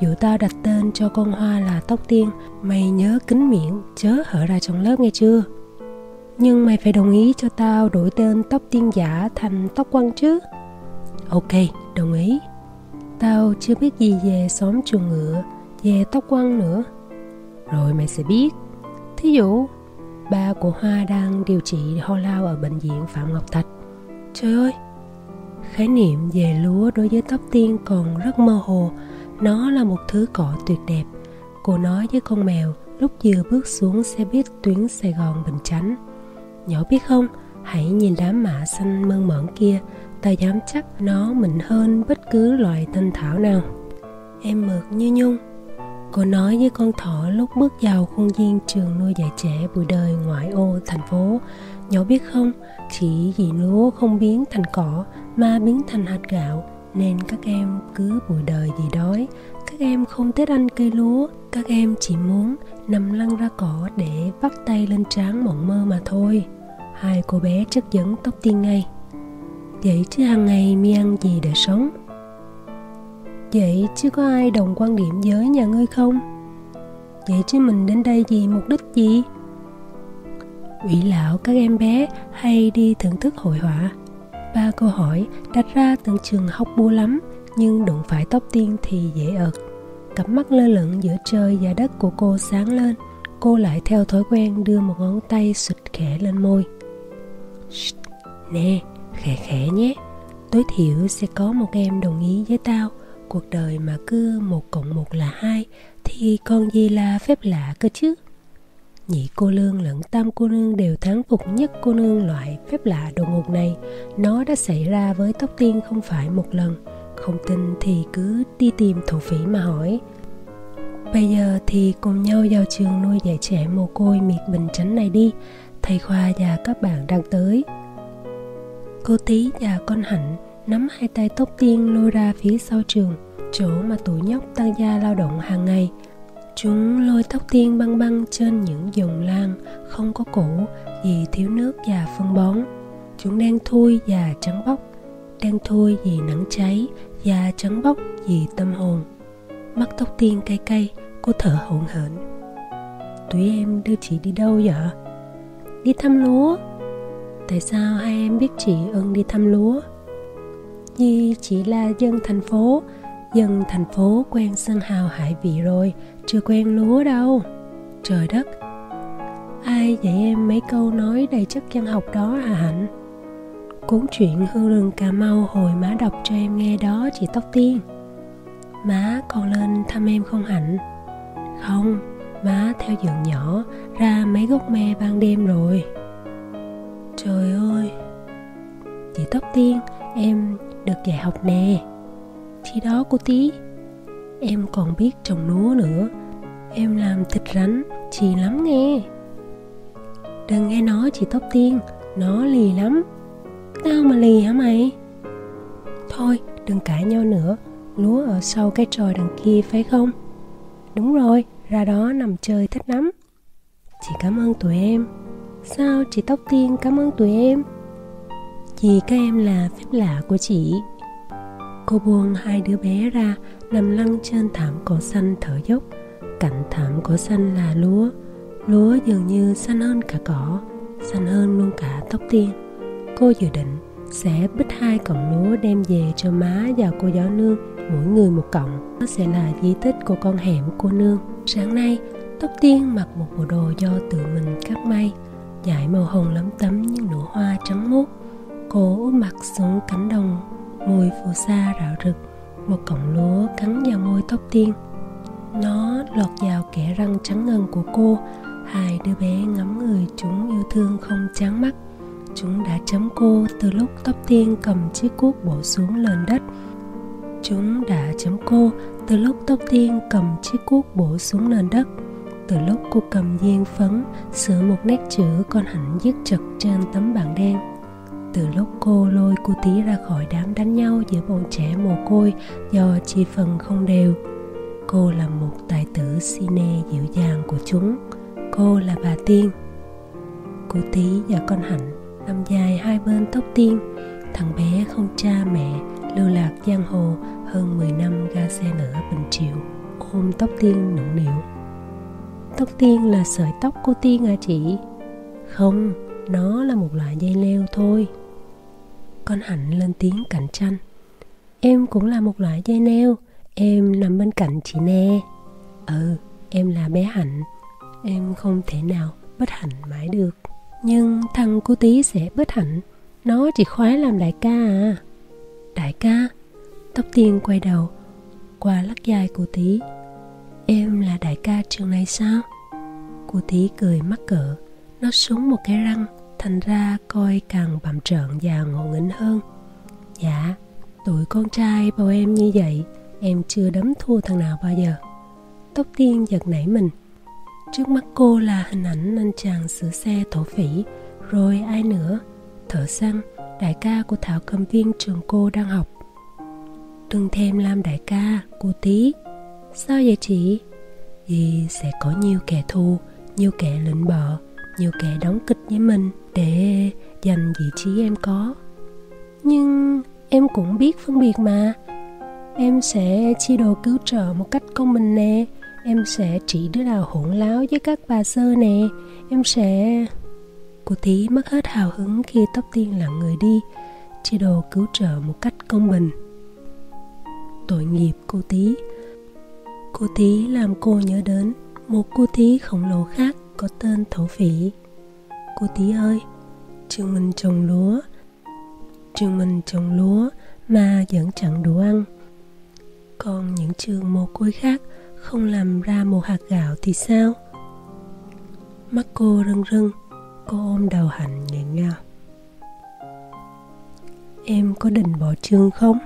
[SPEAKER 1] Dù tao đặt tên cho con hoa là tóc tiên, Mày nhớ kính miệng, chớ hở ra trong lớp nghe chưa? Nhưng mày phải đồng ý cho tao đổi tên tóc tiên giả thành tóc quăng chứ? Ok, đồng ý. Tao chưa biết gì về xóm chuồng ngựa, về tóc quăng nữa. Rồi mày sẽ biết. Thí dụ, ba của hoa đang điều trị ho lao ở bệnh viện phạm ngọc thạch. Trời ơi khái niệm về lúa đối với tóc tiên còn rất mơ hồ. Nó là một thứ cỏ tuyệt đẹp. Cô nói với con mèo lúc vừa bước xuống xe buýt tuyến sài gòn bình chánh. Nhỏ biết không, hãy nhìn đám mạ xanh mơn mởn kia, ta dám chắc nó mịn hơn bất cứ loại thanh thảo nào. Em mượt như nhung. Cô nói với con thỏ lúc bước vào khuôn viên trường nuôi dạy trẻ bụi đời ngoại ô thành phố. Nhỏ biết không chỉ vì lúa không biến thành cỏ mà biến thành hạt gạo, nên các em cứ bụi đời vì đói. Các em không thích ăn cây lúa, các em chỉ muốn nằm lăn ra cỏ để bắt tay lên trán mộng mơ mà thôi. Hai cô bé chất vấn tóc tiên ngay. Vậy chứ hàng ngày mi ăn gì để sống? Vậy chứ có ai đồng quan điểm với nhà ngươi không? Vậy chứ mình đến đây vì mục đích gì? Ủy lão các em bé hay đi thưởng thức hội họa? Ba câu hỏi đặt ra từng trường học bua lắm nhưng đụng phải tóc tiên thì dễ ợt. Cặp mắt lơ lửng giữa trời và đất của cô sáng lên. Cô lại theo thói quen đưa một ngón tay sụt khẽ lên môi. Shh, nè khẽ khẽ nhé. Tối thiểu sẽ có một em đồng ý với tao. Cuộc đời mà cứ một cộng một là hai thì còn gì là phép lạ cơ chứ? Nhị cô lương lẫn tam cô nương đều thắng phục nhất cô nương loại phép lạ đột ngột này. Nó đã xảy ra với tóc tiên không phải một lần. Không tin thì cứ đi tìm thổ phỉ mà hỏi. Bây giờ thì cùng nhau vào trường nuôi dạy trẻ mồ côi miệt bình chánh này đi. Thầy khoa và các bạn đang tới. Cô tí và con hạnh nắm hai tay tóc tiên lôi ra phía sau trường, chỗ mà tụi nhóc tăng gia lao động hàng ngày chúng lôi tóc tiên băng băng trên những dòng lan, không có củ vì thiếu nước và phân bón. Chúng đang thui và trắng bóc đang thui vì nắng cháy và trắng bóc vì tâm hồn. Mắt tóc tiên cay cay, cô thở hổn hển. Tụi em đưa chị đi đâu vậy? Đi thăm lúa. Tại sao hai em biết chị ưng đi thăm lúa? Vì chị là dân thành phố dân thành phố quen sân hào hải vị rồi, chưa quen lúa đâu. Trời đất, ai dạy em mấy câu nói đầy chất văn học đó hả hạnh? Cuốn chuyện hương rừng cà mau hồi má đọc cho em nghe đó, chị tóc tiên. Má còn lên thăm em không hạnh? Không, má theo giường nhỏ, ra mấy gốc me ban đêm rồi. Trời ơi, chị tóc tiên, em được dạy học nè thì đó, cô tí. Em còn biết trồng lúa nữa. Em làm thịt rắn chị lắm nghe. Đừng nghe nó chị tóc tiên, nó lì lắm. Tao mà lì hả mày? Thôi, đừng cãi nhau nữa. Lúa ở sau cái tròi đằng kia phải không? Đúng rồi, ra đó nằm chơi thích lắm. Chị cảm ơn tụi em. Sao chị tóc tiên cảm ơn tụi em? Vì các em là phép lạ của chị cô buông hai đứa bé ra, nằm lăn trên thảm cỏ xanh thở dốc. Cạnh thảm cỏ xanh là lúa. Lúa dường như xanh hơn cả cỏ, xanh hơn luôn cả tóc tiên. Cô dự định sẽ bích hai cọng lúa đem về cho má và cô giáo nương, mỗi người một cọng. Nó sẽ là di tích của con hẻm cô nương. Sáng nay, tóc tiên mặc một bộ đồ do tự mình cắt may, dải màu hồng lấm tấm những nụ hoa trắng muốt. Cô úp mặt xuống cánh đồng mùi phù sa rạo rực, một cọng lúa cắn vào môi tóc tiên. Nó lọt vào kẽ răng trắng ngần của cô. Hai đứa bé ngắm người chúng yêu thương không chán mắt. Chúng đã chấm cô từ lúc tóc tiên cầm chiếc cuốc bổ xuống lên đất. Chúng đã chấm cô từ lúc tóc tiên cầm chiếc cuốc bổ xuống nền đất. Từ lúc cô cầm viên phấn, sửa một nét chữ con hạnh viết chật trên tấm bảng đen từ lúc cô lôi cô tí ra khỏi đám đánh nhau giữa bọn trẻ mồ côi do chi phần không đều. Cô là một tài tử cine dịu dàng của chúng. Cô là bà tiên. Cô tí và con hạnh nằm dài hai bên tóc tiên. Thằng bé không cha mẹ, lưu lạc giang hồ hơn 10 năm ga xe lửa bình triệu ôm tóc tiên nũng nịu. Tóc tiên là sợi tóc cô tiên à chị? Không, nó là một loại dây leo thôi con hạnh lên tiếng cạnh tranh. Em cũng là một loại dây neo, em nằm bên cạnh chị nè. Ừ em là bé hạnh, em không thể nào bất hạnh mãi được. Nhưng thằng cô tí sẽ bất hạnh, nó chỉ khoái làm đại ca à. Đại ca, tóc tiên quay đầu, qua lắc dài cô tí. Em là đại ca trường này sao? Cô tí cười mắc cỡ, nó súng một cái răng thành ra coi càng bầm trợn và ngộ nghĩnh hơn Dạ, tụi con trai bầu em như vậy, em chưa đấm thua thằng nào bao giờ. Tóc tiên giật nảy mình. Trước mắt cô là hình ảnh anh chàng sửa xe thổ phỉ, rồi ai nữa? Thợ săn, đại ca của Thảo Cầm Viên trường cô đang học. Đừng thêm làm đại ca, cô tí. Sao vậy chị? Vì sẽ có nhiều kẻ thù, nhiều kẻ lĩnh bợ, nhiều kẻ đóng kịch với mình để giành vị trí em có. Nhưng em cũng biết phân biệt mà. Em sẽ chi đồ cứu trợ một cách công bình nè. Em sẽ chỉ đứa nào hỗn láo với các bà sơ nè. Em sẽ... Cô tí mất hết hào hứng khi tóc tiên lặng người đi. Chi đồ cứu trợ một cách công bình. Tội nghiệp cô tí. Cô tí làm cô nhớ đến một cô tí khổng lồ khác có tên thổ phỉ. Cô tí ơi, trường mình trồng lúa, trường mình trồng lúa mà vẫn chẳng đủ ăn. Còn những trường mồ côi khác không làm ra một hạt gạo thì sao? Mắt cô rưng rưng, cô ôm đầu hạnh nghẹn ngào. Em có định bỏ trường không?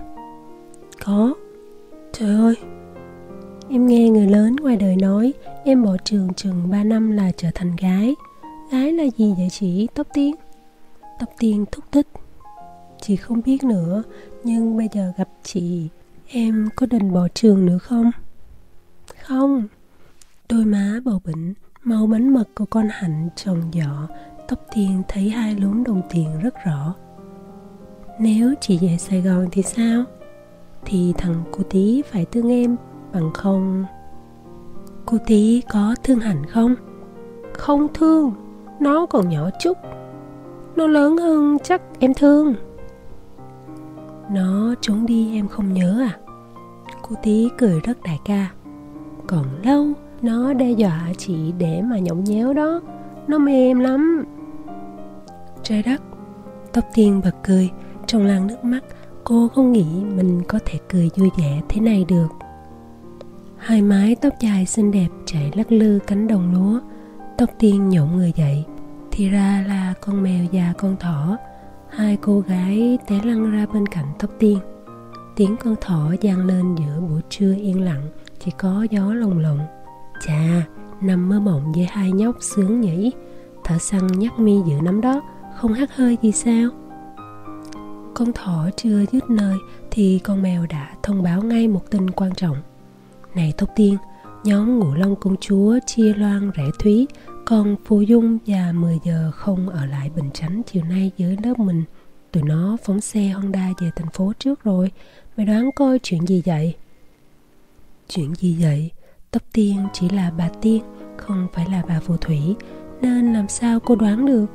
[SPEAKER 1] Có. Trời ơi, Em nghe người lớn ngoài đời nói em bỏ trường chừng 3 năm là trở thành gái. Gái là gì vậy chị? Tóc tiên. Tóc tiên thúc thích. Chị không biết nữa, nhưng bây giờ gặp chị, em có định bỏ trường nữa không? Không. Đôi má bầu bỉnh, màu bánh mật của con hạnh tròn giỏ, tóc tiên thấy hai lúm đồng tiền rất rõ. Nếu chị về Sài Gòn thì sao? Thì thằng cô tí phải thương em bằng không cô tí có thương hạnh không? Không thương nó còn nhỏ chút. Nó lớn hơn chắc em thương. Nó trốn đi em không nhớ à? Cô tí cười rất đại ca. Còn lâu nó đe dọa chị để mà nhõng nhéo đó. Nó mê em lắm. Trời đất tóc tiên bật cười. Trong làn nước mắt cô không nghĩ mình có thể cười vui vẻ thế này được hai mái tóc dài xinh đẹp chạy lắc lư cánh đồng lúa. Tóc tiên nhộn người dậy. Thì ra là con mèo và con thỏ. Hai cô gái té lăn ra bên cạnh tóc tiên. Tiếng con thỏ vang lên giữa buổi trưa yên lặng, chỉ có gió lồng lộng. Chà, nằm mơ mộng với hai nhóc sướng nhỉ. Thợ săn nhắc mi giữ nắm đó, không hắt hơi gì sao? Con thỏ chưa dứt nơi thì con mèo đã thông báo ngay một tin quan trọng này tóc tiên, nhóm ngũ long công chúa chia loan rẽ thúy, còn phù dung và 10 giờ không ở lại Bình Chánh chiều nay với lớp mình. Tụi nó phóng xe Honda về thành phố trước rồi. Mày đoán coi chuyện gì vậy? Chuyện gì vậy? Tóc tiên chỉ là bà tiên, không phải là bà phù thủy, nên làm sao cô đoán được?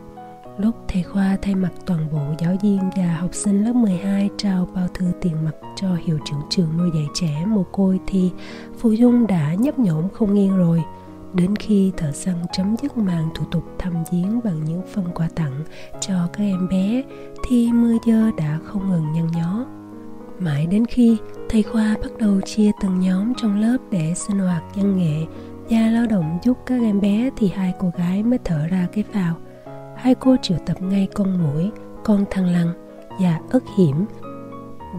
[SPEAKER 1] Lúc thầy Khoa thay mặt toàn bộ giáo viên và học sinh lớp 12 trao bao thư tiền mặt cho hiệu trưởng trường nuôi dạy trẻ mồ côi thì Phù Dung đã nhấp nhổm không nghiêng rồi. Đến khi thợ săn chấm dứt màn thủ tục thăm viếng bằng những phần quà tặng cho các em bé thì mưa dơ đã không ngừng nhăn nhó. Mãi đến khi thầy Khoa bắt đầu chia từng nhóm trong lớp để sinh hoạt văn nghệ và lao động giúp các em bé thì hai cô gái mới thở ra cái phào – hai cô triệu tập ngay con mũi, con thăng lăng và ất hiểm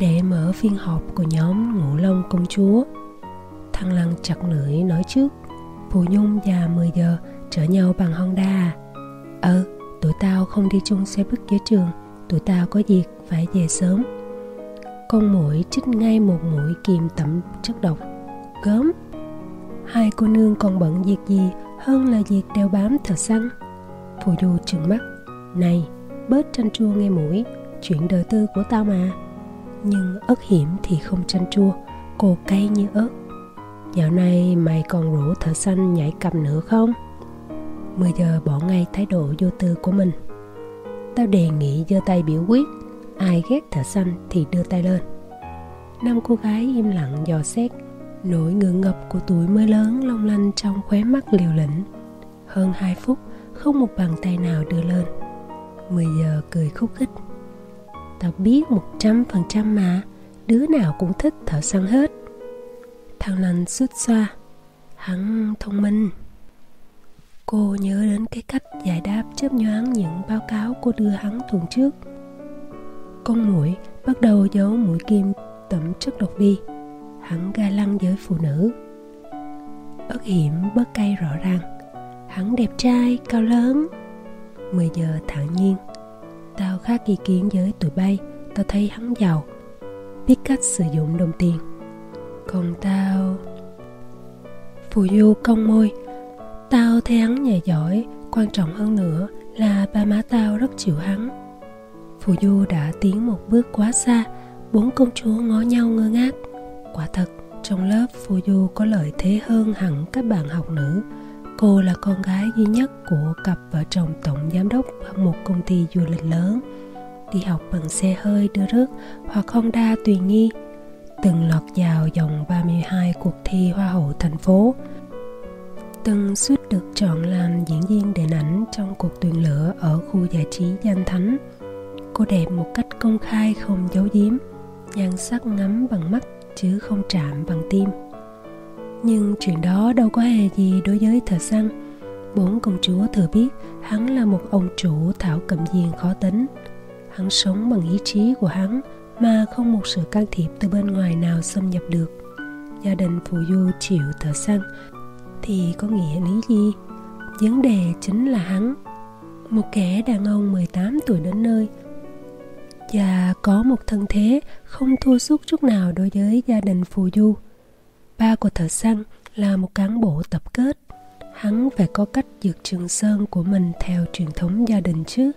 [SPEAKER 1] để mở phiên họp của nhóm ngũ long công chúa. Thăng lăng chặt lưỡi nói trước, Phù Nhung và 10 giờ chở nhau bằng Honda à? Ờ, tụi tao không đi chung xe buýt giữa trường, tụi tao có việc phải về sớm. Con mũi chích ngay một mũi kìm tẩm chất độc. Gớm! Hai cô nương còn bận việc gì hơn là việc đeo bám thợ săn. Phù Du trừng mắt. Này, bớt tranh chua nghe mũi, Chuyện đời tư của tao mà. Nhưng ớt hiểm thì không tranh chua Cô cay như ớt. Dạo này mày còn rủ thợ xanh nhảy cầm nữa không? 10 giờ bỏ ngay thái độ vô tư của mình. Tao đề nghị giơ tay biểu quyết, Ai ghét thợ xanh thì đưa tay lên. Năm cô gái im lặng dò xét, Nỗi ngượng ngập của tuổi mới lớn long lanh trong khóe mắt liều lĩnh. Hơn 2 phút không một bàn tay nào đưa lên. 10 giờ cười khúc khích. Tao biết một trăm phần trăm mà, Đứa nào cũng thích thợ săn hết. Thằng lành xuất xoa, Hắn thông minh. Cô nhớ đến cái cách giải đáp chớp nhoáng những báo cáo cô đưa hắn tuần trước. Con mũi bắt đầu giấu mũi kim tẩm chất độc đi. Hắn ga lăng với phụ nữ. Ớt hiểm bớt cay rõ ràng hắn đẹp trai, cao lớn. 10 giờ thản nhiên. Tao khác ý kiến với tụi bay, tao thấy hắn giàu. Biết cách sử dụng đồng tiền. Còn tao phù du cong môi. Tao thấy hắn nhà giỏi, quan trọng hơn nữa là ba má tao rất chịu hắn. Phù du đã tiến một bước quá xa, bốn công chúa ngó nhau ngơ ngác. Quả thật, trong lớp phù du có lợi thế hơn hẳn các bạn học nữ cô là con gái duy nhất của cặp vợ chồng tổng giám đốc một công ty du lịch lớn. Đi học bằng xe hơi đưa rước hoặc Honda tùy nghi. Từng lọt vào dòng 32 cuộc thi Hoa hậu thành phố. Từng suýt được chọn làm diễn viên điện ảnh trong cuộc tuyển lửa ở khu giải trí danh thánh. Cô đẹp một cách công khai không giấu giếm, nhan sắc ngắm bằng mắt chứ không chạm bằng tim nhưng chuyện đó đâu có hề gì đối với thợ săn. Bốn công chúa thừa biết hắn là một ông chủ thảo cầm diền khó tính. Hắn sống bằng ý chí của hắn mà không một sự can thiệp từ bên ngoài nào xâm nhập được. Gia đình phù du chịu thợ săn thì có nghĩa lý gì? Vấn đề chính là hắn, một kẻ đàn ông 18 tuổi đến nơi và có một thân thế không thua sút chút nào đối với gia đình phù du ba của thợ săn là một cán bộ tập kết. Hắn phải có cách dược trường sơn của mình theo truyền thống gia đình chứ.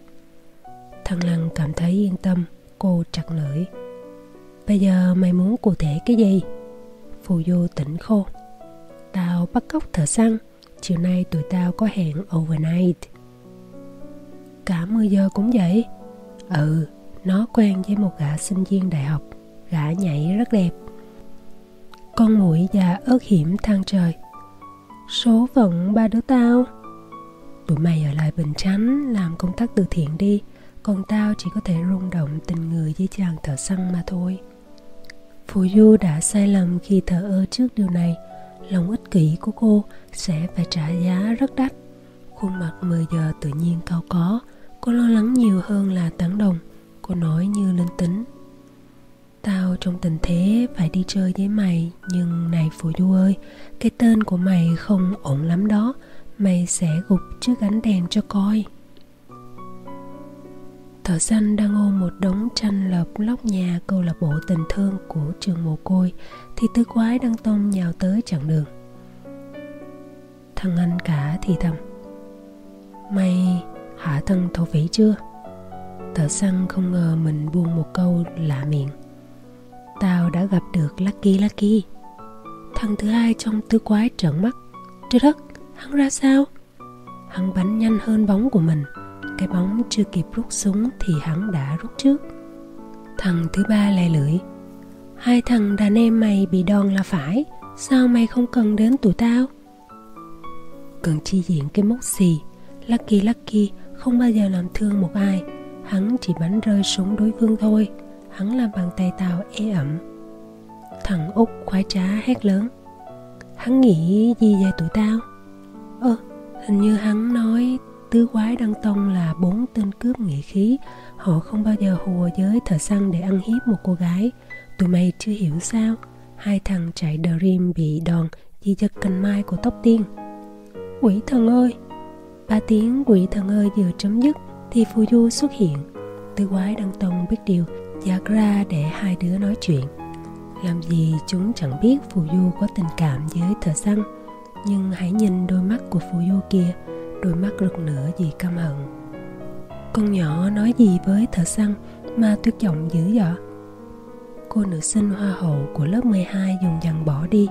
[SPEAKER 1] Thằng lăng cảm thấy yên tâm, cô chặt lưỡi. Bây giờ mày muốn cụ thể cái gì? Phù du tỉnh khô. Tao bắt cóc thợ săn, chiều nay tụi tao có hẹn overnight. Cả 10 giờ cũng vậy? Ừ nó quen với một gã sinh viên đại học, gã nhảy rất đẹp con mũi và ớt hiểm than trời. Số phận ba đứa tao. Tụi mày ở lại bình chánh làm công tác từ thiện đi, còn tao chỉ có thể rung động tình người với chàng thợ săn mà thôi. Phù du đã sai lầm khi thờ ơ trước điều này. Lòng ích kỷ của cô sẽ phải trả giá rất đắt. Khuôn mặt 10 giờ tự nhiên cao có. Cô lo lắng nhiều hơn là tán đồng. Cô nói như linh tính. Tao trong tình thế phải đi chơi với mày, Nhưng này Phù Du ơi, Cái tên của mày không ổn lắm đó, Mày sẽ gục trước ánh đèn cho coi. Thợ xanh đang ôm một đống tranh lợp lóc nhà câu lạc bộ tình thương của trường mồ côi, Thì tứ quái đang tông nhào tới chặng đường. Thằng anh cả thì thầm, Mày hạ thân thổ phỉ chưa? Thợ săn không ngờ mình buông một câu lạ miệng. Tao đã gặp được Lucky Lucky. Thằng thứ hai trong tứ quái trợn mắt. Trời đất, hắn ra sao? Hắn bắn nhanh hơn bóng của mình. Cái bóng chưa kịp rút súng thì hắn đã rút trước. Thằng thứ ba lè lưỡi. Hai thằng đàn em mày bị đòn là phải. Sao mày không cần đến tụi tao? Cần chi diện cái mốc xì. Lucky Lucky không bao giờ làm thương một ai. Hắn chỉ bắn rơi súng đối phương thôi hắn làm bằng tay tao ế ẩm. Thằng út khoái trá hét lớn. Hắn nghĩ gì về tụi tao? Ơ, hình như hắn nói tứ quái đăng tông là bốn tên cướp nghĩa khí. Họ không bao giờ hùa giới thợ săn để ăn hiếp một cô gái. Tụi mày chưa hiểu sao hai thằng chạy dream bị đòn vì giật cành mai của tóc tiên. Quỷ thần ơi! Ba tiếng quỷ thần ơi vừa chấm dứt thì phù du xuất hiện. Tứ quái đăng tông biết điều giặt ra để hai đứa nói chuyện. Làm gì chúng chẳng biết phù du có tình cảm với thợ săn, nhưng hãy nhìn đôi mắt của phù du kia, đôi mắt rực lửa vì căm hận. Con nhỏ nói gì với thợ săn mà tuyệt vọng dữ dọ cô nữ sinh hoa hậu của lớp 12 dùng dằn bỏ đi.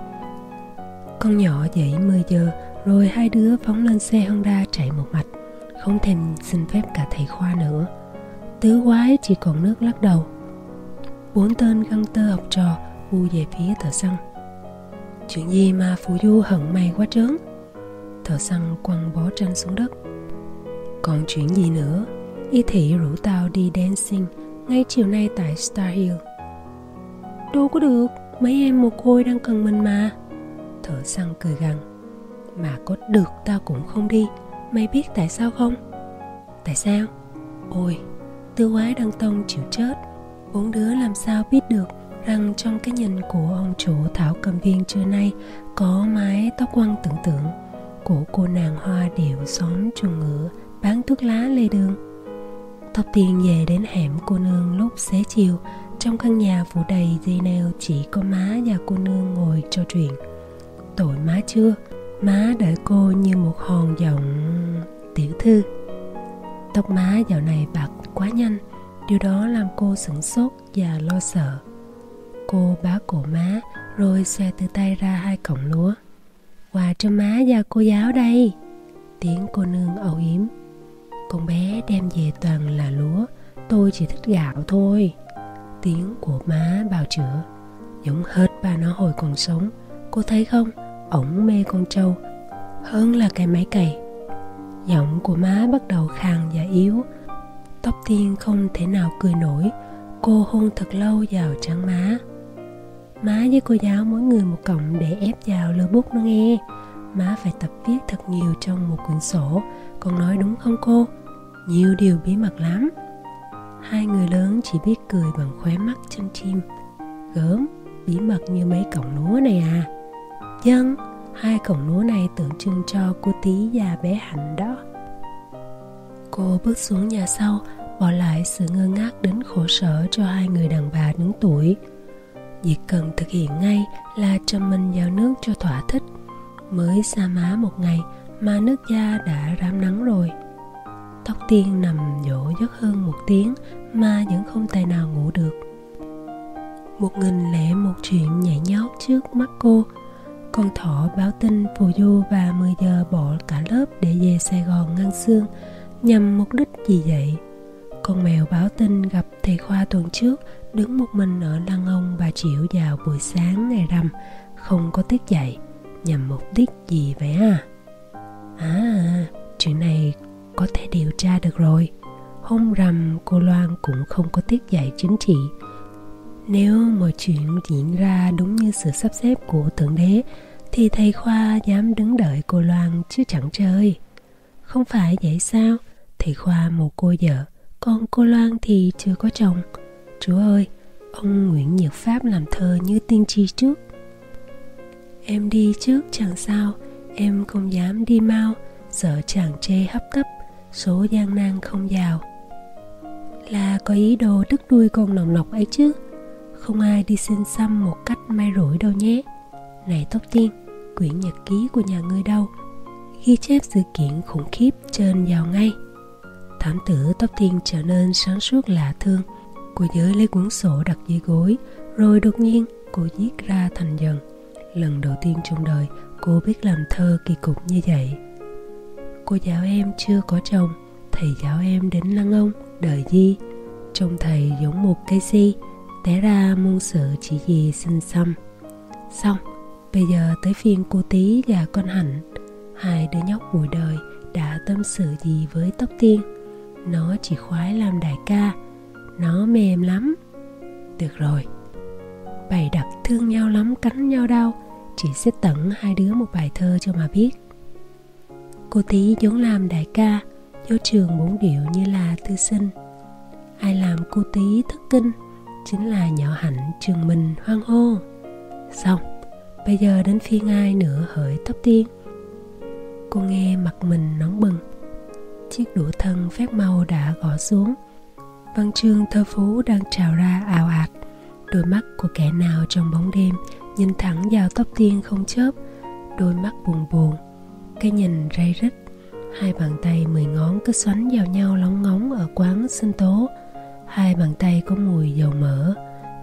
[SPEAKER 1] Con nhỏ dậy 10 giờ, rồi hai đứa phóng lên xe Honda chạy một mạch, không thèm xin phép cả thầy khoa nữa. Tứ quái chỉ còn nước lắc đầu bốn tên găng tơ học trò bu về phía thợ săn. Chuyện gì mà phù du hận mày quá trớn? Thợ săn quăng bó tranh xuống đất. Còn chuyện gì nữa? Y thị rủ tao đi dancing ngay chiều nay tại star hill. Đâu có được, mấy em mồ côi đang cần mình mà. Thợ săn cười gằn. Mà có được tao cũng không đi. Mày biết tại sao không? Tại sao? Ôi, tư quái đăng tông chịu chết bốn đứa làm sao biết được rằng trong cái nhìn của ông chủ thảo cầm viên trưa nay có mái tóc quăng tưởng tượng của cô nàng hoa điệu xóm chuồng ngựa bán thuốc lá lê đường tóc tiên về đến hẻm cô nương lúc xế chiều, trong căn nhà phủ đầy dây neo chỉ có má và cô nương ngồi trò chuyện. Tội má chưa, má đợi cô như một hòn giọng tiểu thư. Tóc má dạo này bạc quá nhanh điều đó làm cô sửng sốt và lo sợ. Cô bá cổ má, rồi xòe từ tay ra hai cọng lúa. Quà cho má và cô giáo đây. Tiếng cô nương âu yếm. Con bé đem về toàn là lúa. Tôi chỉ thích gạo thôi. Tiếng của má bào chữa. Giống hết ba nó hồi còn sống. Cô thấy không? Ổng mê con trâu. Hơn là cái máy cày. Giọng của má bắt đầu khàn và yếu tóc tiên không thể nào cười nổi. Cô hôn thật lâu vào trắng má. Má với cô giáo mỗi người một cọng để ép vào lơ bút nó nghe. Má phải tập viết thật nhiều trong một quyển sổ. Con nói đúng không cô? Nhiều điều bí mật lắm. Hai người lớn chỉ biết cười bằng khóe mắt chân chim. Gớm, bí mật như mấy cọng lúa này à. Dân, hai cọng lúa này tượng trưng cho cô tí và bé hạnh đó. Cô bước xuống nhà sau bỏ lại sự ngơ ngác đến khổ sở cho hai người đàn bà đứng tuổi. Việc cần thực hiện ngay là chăm mình vào nước cho thỏa thích. Mới xa má một ngày mà nước da đã rám nắng rồi. Tóc tiên nằm dỗ giấc hơn một tiếng mà vẫn không tài nào ngủ được. Một nghìn lẻ một chuyện nhảy nhót trước mắt cô, con thỏ báo tin phù du và 10 giờ bỏ cả lớp để về Sài Gòn ngăn xương nhằm mục đích gì vậy? Con mèo báo tin gặp thầy Khoa tuần trước đứng một mình ở lăng ông bà Triệu vào buổi sáng ngày rằm không có tiết dạy nhằm mục đích gì vậy à? À, chuyện này có thể điều tra được rồi. Hôm rằm cô Loan cũng không có tiết dạy chính trị. Nếu mọi chuyện diễn ra đúng như sự sắp xếp của Thượng Đế thì thầy Khoa dám đứng đợi cô Loan chứ chẳng chơi. Không phải vậy sao? Thầy Khoa một cô vợ, còn cô Loan thì chưa có chồng. Chúa ơi, ông Nguyễn Nhật Pháp làm thơ như tiên tri trước. Em đi trước chẳng sao, em không dám đi mau, sợ chàng chê hấp tấp, số gian nan không giàu. Là có ý đồ đứt đuôi con nòng nọc ấy chứ, không ai đi xin xăm một cách may rủi đâu nhé. Này Tóc Tiên, quyển nhật ký của nhà ngươi đâu? Ghi chép sự kiện khủng khiếp trên vào ngay. Thám tử Tóc Tiên trở nên sáng suốt lạ thương. Cô nhớ lấy cuốn sổ đặt dưới gối, rồi đột nhiên cô viết ra thành dần. Lần đầu tiên trong đời cô biết làm thơ kỳ cục như vậy. Cô giáo em chưa có chồng, thầy giáo em đến lăng ông, đời di. Trông thầy giống một cây si, té ra môn sự chỉ gì xin xăm. Xong, Bây giờ tới phiên cô tí và con hạnh Hai đứa nhóc buổi đời đã tâm sự gì với tóc tiên nó chỉ khoái làm đại ca. Nó mềm lắm. Được rồi. Bày đặt thương nhau lắm, cắn nhau đau. Chỉ sẽ tặng hai đứa một bài thơ cho mà biết. Cô tí vốn làm đại ca, Vô trường bốn điệu như là tư sinh. Ai làm cô tí thất kinh, Chính là nhỏ hạnh trường mình hoang hô. Xong, Bây giờ đến phiên ai nữa hỡi tóc tiên? Cô nghe mặt mình nóng bừng. Chiếc đũa thân phép màu đã gõ xuống. Văn chương thơ phú đang trào ra ào ạt. Đôi mắt của kẻ nào trong bóng đêm Nhìn thẳng vào tóc tiên không chớp. Đôi mắt buồn buồn, Cái nhìn ray rít Hai bàn tay mười ngón cứ xoắn vào nhau lóng ngóng ở quán sinh tố. Hai bàn tay có mùi dầu mỡ,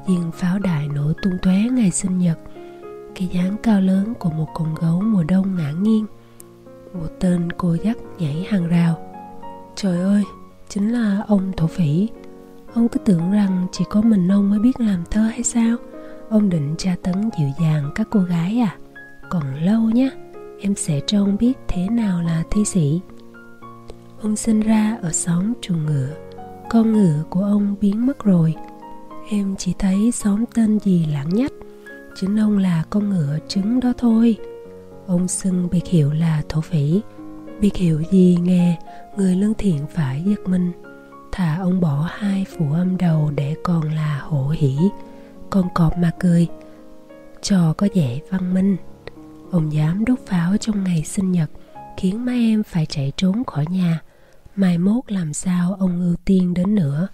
[SPEAKER 1] Viên pháo đài nổ tung tóe ngày sinh nhật. Cái dáng cao lớn của một con gấu mùa đông ngã nghiêng. Một tên cô dắt nhảy hàng rào trời ơi, chính là ông thổ phỉ. Ông cứ tưởng rằng chỉ có mình ông mới biết làm thơ hay sao? Ông định tra tấn dịu dàng các cô gái à? Còn lâu nhé em sẽ cho ông biết thế nào là thi sĩ. Ông sinh ra ở xóm chuồng ngựa con ngựa của ông biến mất rồi. Em chỉ thấy xóm tên gì lãng nhách. Chính ông là con ngựa trứng đó thôi. Ông xưng biệt hiệu là thổ phỉ biết hiểu gì nghe, người lương thiện phải giật mình. Thà ông bỏ hai phụ âm đầu để còn là hổ hỉ con cọp mà cười, trò có vẻ văn minh. Ông dám đốt pháo trong ngày sinh nhật, khiến mấy em phải chạy trốn khỏi nhà. Mai mốt làm sao ông ưu tiên đến nữa?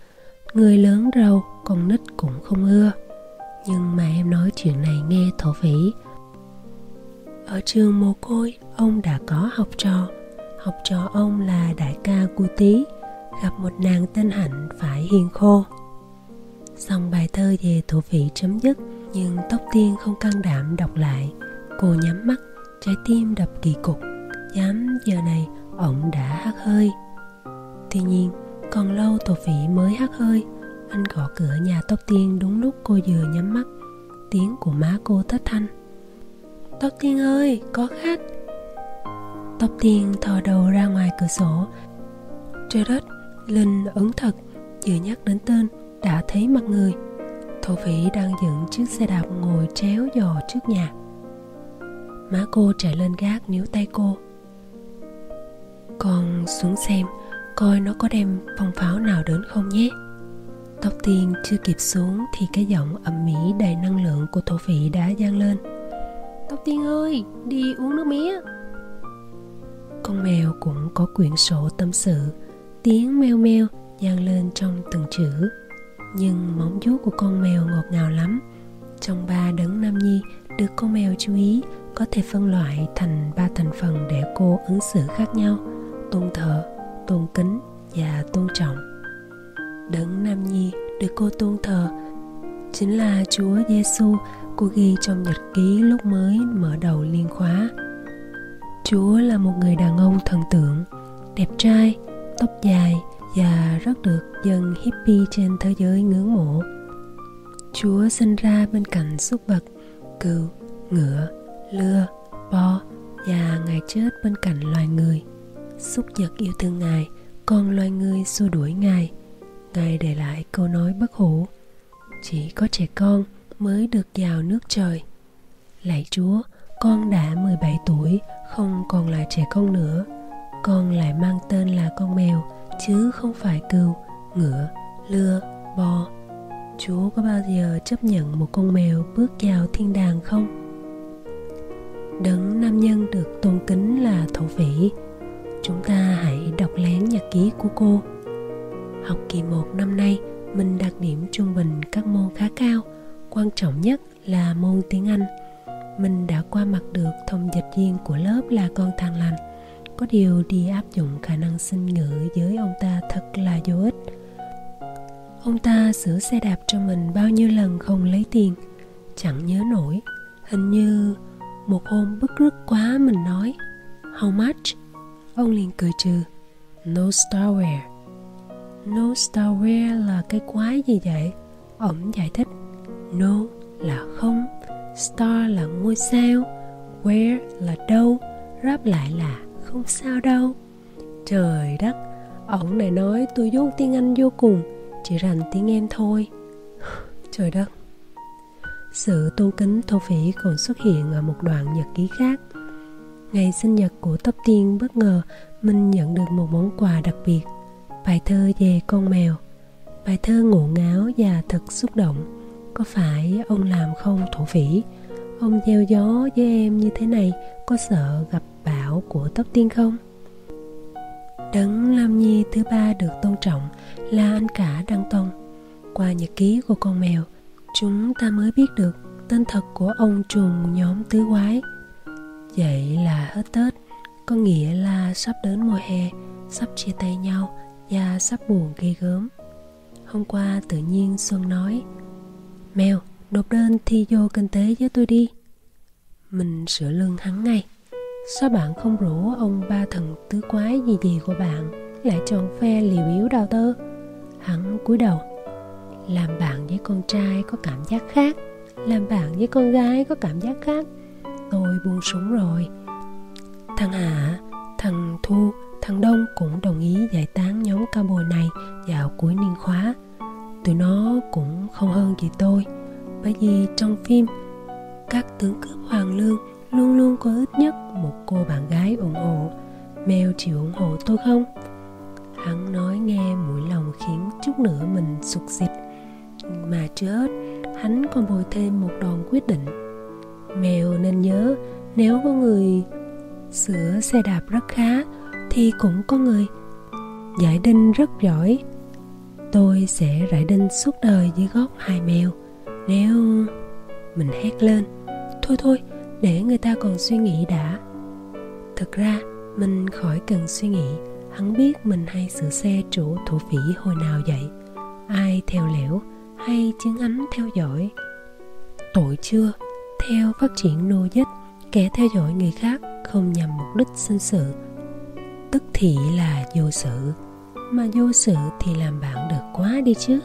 [SPEAKER 1] Người lớn râu, con nít cũng không ưa. Nhưng mà em nói chuyện này nghe thổ phỉ. Ở trường mồ côi, ông đã có học trò học trò ông là đại ca cu Tý. Gặp một nàng tên hạnh phải hiền khô. Xong bài thơ về thổ phỉ chấm dứt, nhưng tóc tiên không can đảm đọc lại. Cô nhắm mắt, trái tim đập kỳ cục. Dám, giờ này, ổng đã hắt hơi. Tuy nhiên, còn lâu tổ phỉ mới hắt hơi. Anh gõ cửa nhà tóc tiên đúng lúc cô vừa nhắm mắt. Tiếng của má cô thất thanh. Tóc tiên ơi, có khách tóc tiên thò đầu ra ngoài cửa sổ. Trời đất linh ứng thật, vừa nhắc đến tên, đã thấy mặt người. Thổ phỉ đang dựng chiếc xe đạp ngồi chéo giò trước nhà. Má cô chạy lên gác níu tay cô. Con xuống xem, coi nó có đem phong pháo nào đến không nhé. Tóc tiên chưa kịp xuống thì cái giọng ầm mỹ đầy năng lượng của thổ phỉ đã vang lên. Tóc tiên ơi, đi uống nước mía con mèo cũng có quyển sổ tâm sự, tiếng meo meo vang lên trong từng chữ. Nhưng móng vuốt của con mèo ngọt ngào lắm. Trong ba đấng nam nhi, được con mèo chú ý, có thể phân loại thành ba thành phần để cô ứng xử khác nhau tôn thờ, tôn kính và tôn trọng. Đấng nam nhi được cô tôn thờ chính là chúa giêsu cô ghi trong nhật ký lúc mới mở đầu liên khóa chúa là một người đàn ông thần tượng đẹp trai tóc dài và rất được dân hippie trên thế giới ngưỡng mộ. Chúa sinh ra bên cạnh súc vật cừu ngựa lừa, bo và ngài chết bên cạnh loài người. Súc vật yêu thương ngài còn loài người xua đuổi ngài. Ngài để lại câu nói bất hủ chỉ có trẻ con mới được vào nước trời. Lạy chúa con đã 17 tuổi không còn là trẻ con nữa con lại mang tên là con mèo chứ không phải cừu ngựa lừa, bò. Chúa có bao giờ chấp nhận một con mèo bước vào thiên đàng không? Đấng nam nhân được tôn kính là thổ phỉ. Chúng ta hãy đọc lén nhật ký của cô. Học kỳ 1 năm nay mình đạt điểm trung bình các môn khá cao quan trọng nhất là môn tiếng anh mình đã qua mặt được thông dịch viên của lớp là con thằng lành. Có điều đi áp dụng khả năng sinh ngữ với ông ta thật là vô ích. Ông ta sửa xe đạp cho mình bao nhiêu lần không lấy tiền? Chẳng nhớ nổi. Hình như một hôm bức rứt quá mình nói, how much? Ông liền cười trừ, no starware. No starware là cái quái gì vậy? Ổng giải thích, no là không star là ngôi sao. Where là đâu. Ráp lại là không sao đâu. Trời đất, ổng này nói tôi dốt tiếng anh vô cùng, chỉ rành tiếng em thôi. Trời đất. Sự tôn kính thô phỉ còn xuất hiện ở một đoạn nhật ký khác. Ngày sinh nhật của tóc tiên bất ngờ minh nhận được một món quà đặc biệt, bài thơ về con mèo. Bài thơ ngộ ngáo và thật xúc động có phải ông làm không thổ phỉ ông gieo gió với em như thế này, có sợ gặp bão của tóc tiên không? Đấng lam nhi thứ ba được tôn trọng, là anh cả đăng tông. Qua nhật ký của con mèo, chúng ta mới biết được tên thật của ông trùng nhóm tứ quái. Vậy là hết tết, có nghĩa là sắp đến mùa hè, sắp chia tay nhau và sắp buồn ghê gớm. Hôm qua tự nhiên xuân nói mèo, nộp đơn thi vô kinh tế với tôi đi. Mình sửa lương hắn ngay. Sao bạn không rủ ông ba thần tứ quái gì gì của bạn lại chọn phe liều yếu đào tơ? Hắn cúi đầu. Làm bạn với con trai có cảm giác khác. Làm bạn với con gái có cảm giác khác. Tôi buông súng rồi. Thằng hạ, thằng thu, thằng đông cũng đồng ý giải tán nhóm cao bồi này vào cuối niên khóa tụi nó cũng không hơn gì tôi. Bởi vì trong phim, các tướng cướp hoàng lương luôn luôn có ít nhất một cô bạn gái ủng hộ. Mèo chịu ủng hộ tôi không? Hắn nói nghe mũi lòng khiến chút nữa mình sụt xịt. Mà chưa hết Hắn còn bồi thêm một đòn quyết định. Mèo nên nhớ, Nếu có người sửa xe đạp rất khá, Thì cũng có người. Giải đinh rất giỏi. Tôi sẽ rải đinh suốt đời dưới gót hai mèo. Nếu... Mình hét lên Thôi thôi, để người ta còn suy nghĩ đã. Thực ra, mình khỏi cần suy nghĩ. Hắn biết mình hay sửa xe chủ thổ phỉ hồi nào vậy? Ai theo lẻo hay chứng ánh theo dõi? Tội chưa, theo phát triển nô dịch Kẻ theo dõi người khác không nhằm mục đích sinh sự. Tức thị là vô sự. Mà vô sự thì làm bạn được quá đi chứ.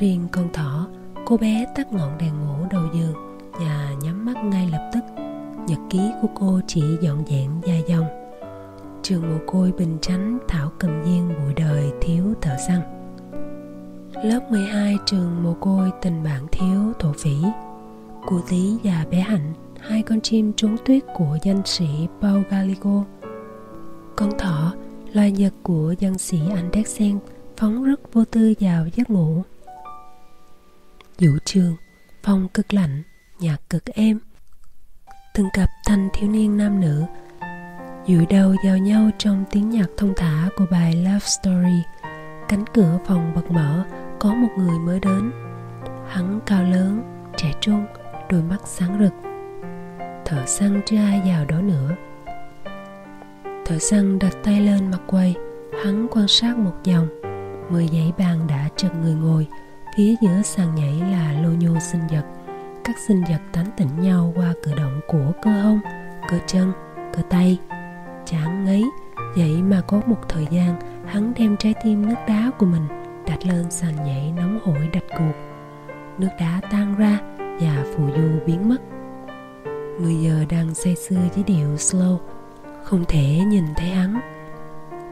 [SPEAKER 1] Riêng con thỏ Cô bé tắt ngọn đèn ngủ đầu giường Và nhắm mắt ngay lập tức. Nhật ký của cô chỉ dọn dẹn dài dòng. Trường mồ côi bình chánh Thảo cầm viên bụi đời thiếu thợ săn. Lớp 12 trường mồ côi tình bạn thiếu thổ phỉ. Cụ tí và bé Hạnh Hai con chim trốn tuyết của danh sĩ Paul Galigo. Con thỏ, loài nhật của dân sĩ Andersen Phóng rất vô tư vào giấc ngủ. Vũ trường, phong cực lạnh, nhạc cực êm. Từng cặp thanh thiếu niên nam nữ dụi đầu vào nhau trong tiếng nhạc thông thả của bài Love Story. Cánh cửa phòng bật mở, có một người mới đến. Hắn cao lớn, trẻ trung, đôi mắt sáng rực. Thợ săn chưa ai vào đó nữa. Thợ săn đặt tay lên mặt quầy Hắn quan sát một vòng. Mười dãy bàn đã chật người ngồi. Phía giữa sàn nhảy là lô nhô sinh vật. Các sinh vật tán tỉnh nhau qua cử động của cơ hông, cơ chân, cơ tay. Chán ngấy Vậy mà có một thời gian Hắn đem trái tim nước đá của mình Đặt lên sàn nhảy nóng hổi đạch cuộc Nước đá tan ra Và phù du biến mất. 10 giờ đang say sưa với điệu slow. Không thể nhìn thấy hắn.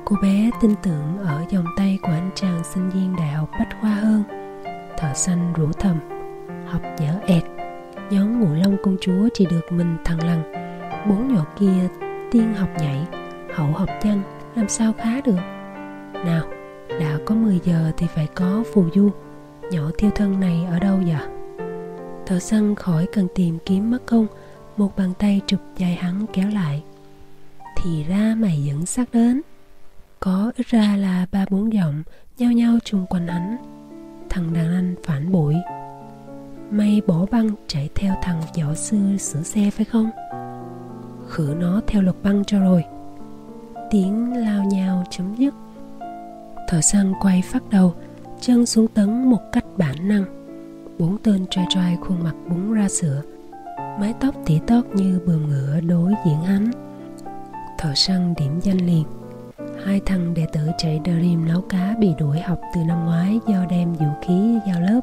[SPEAKER 1] Cô bé tin tưởng ở vòng tay của anh chàng sinh viên đại học Bách Khoa hơn. Thợ xanh rủ thầm, Học dở ẹt. Nhóm ngũ long công chúa chỉ được mình thằng lằn. Bốn nhỏ kia tiên học nhảy, Hậu học chân Làm sao khá được? Nào, đã có 10 giờ thì phải có phù du. Nhỏ thiêu thân này ở đâu vậy? Thợ săn khỏi cần tìm kiếm mất công, Một bàn tay chụp dài hắn kéo lại. Thì ra mày dẫn xác đến. Có ít ra là ba bốn giọng Nhao nhao chung quanh hắn. Thằng đàn anh phản bội. Mày bỏ băng chạy theo thằng võ sư sửa xe phải không? Khử nó theo luật băng cho rồi. Tiếng lao nhào chấm dứt. Thợ săn quay phát đầu, Chân xuống tấn một cách bản năng. Bốn tên trai trai khuôn mặt búng ra sữa. Mái tóc tỉ tót như bườm ngựa đối diện hắn. Thợ săn điểm danh liền Hai thằng đệ tử chạy Dream nấu cá bị đuổi học từ năm ngoái do đem vũ khí vào lớp,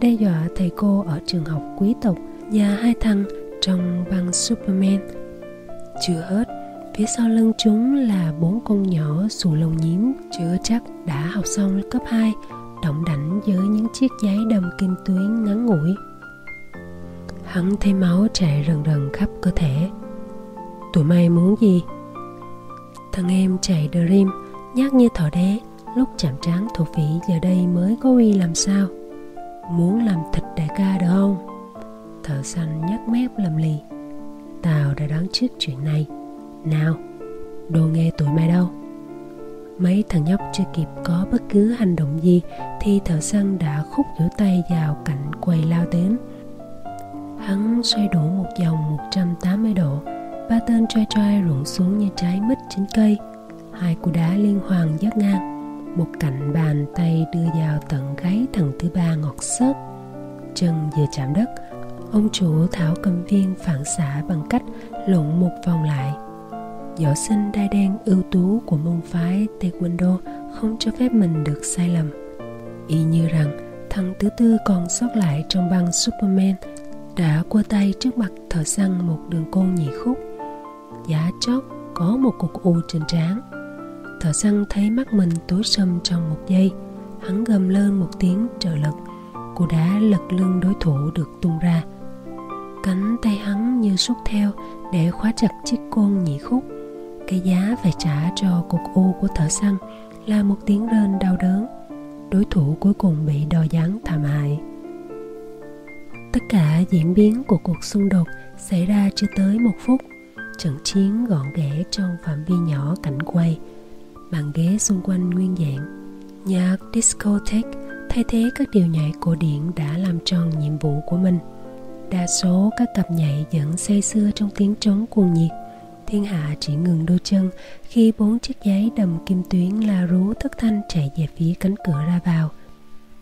[SPEAKER 1] đe dọa thầy cô ở trường học quý tộc và hai thằng trong băng Superman. Chưa hết, phía sau lưng chúng là bốn con nhỏ xù lông nhím chưa chắc đã học xong cấp 2, động đảnh với những chiếc giấy đầm kim tuyến ngắn ngủi. Hắn thấy máu chảy rần rần khắp cơ thể. Tụi mày muốn gì? Thằng em chạy Dream, nhát như thỏ đế Lúc chạm trán thổ phỉ giờ đây mới có uy làm sao? Muốn làm thịt đại ca được không? Thợ xanh nhắc mép lầm lì. Tao đã đoán trước chuyện này. Nào, Đồ nghe tụi mày đâu? Mấy thằng nhóc chưa kịp có bất cứ hành động gì Thì thợ săn đã khúc giữa tay vào cạnh quầy lao đến. Hắn xoay đủ một vòng 180 độ ba tên trai trai rụng xuống như trái mít trên cây. Hai cú đá liên hoàn dắt ngang. Một cạnh bàn tay đưa vào tận gáy thằng thứ ba ngọt xớt. Chân vừa chạm đất, ông chủ thảo cầm viên phản xạ bằng cách lộn một vòng lại. Võ sinh đai đen ưu tú của môn phái taekwondo không cho phép mình được sai lầm. Y như rằng, thằng thứ tư còn sót lại trong băng superman đã qua tay trước mặt thợ săn một đường côn nhị khúc giá chót có một cục u trên trán. Thợ săn thấy mắt mình tối sầm trong một giây, hắn gầm lên một tiếng trợ lực. Cú đá lật lưng đối thủ được tung ra. Cánh tay hắn như xúc theo để khóa chặt chiếc côn nhị khúc. Cái giá phải trả cho cục u của thợ săn là một tiếng rên đau đớn. Đối thủ cuối cùng bị đo gián thảm hại. Tất cả diễn biến của cuộc xung đột xảy ra chưa tới một phút trận chiến gọn ghẽ trong phạm vi nhỏ cảnh quay bàn ghế xung quanh nguyên dạng nhạc discotheque thay thế các điều nhảy cổ điển đã làm tròn nhiệm vụ của mình. Đa số các cặp nhảy vẫn say sưa trong tiếng trống cuồng nhiệt, thiên hạ chỉ ngừng đôi chân khi bốn chiếc giấy đầm kim tuyến la rú thất thanh chạy về phía cánh cửa ra vào.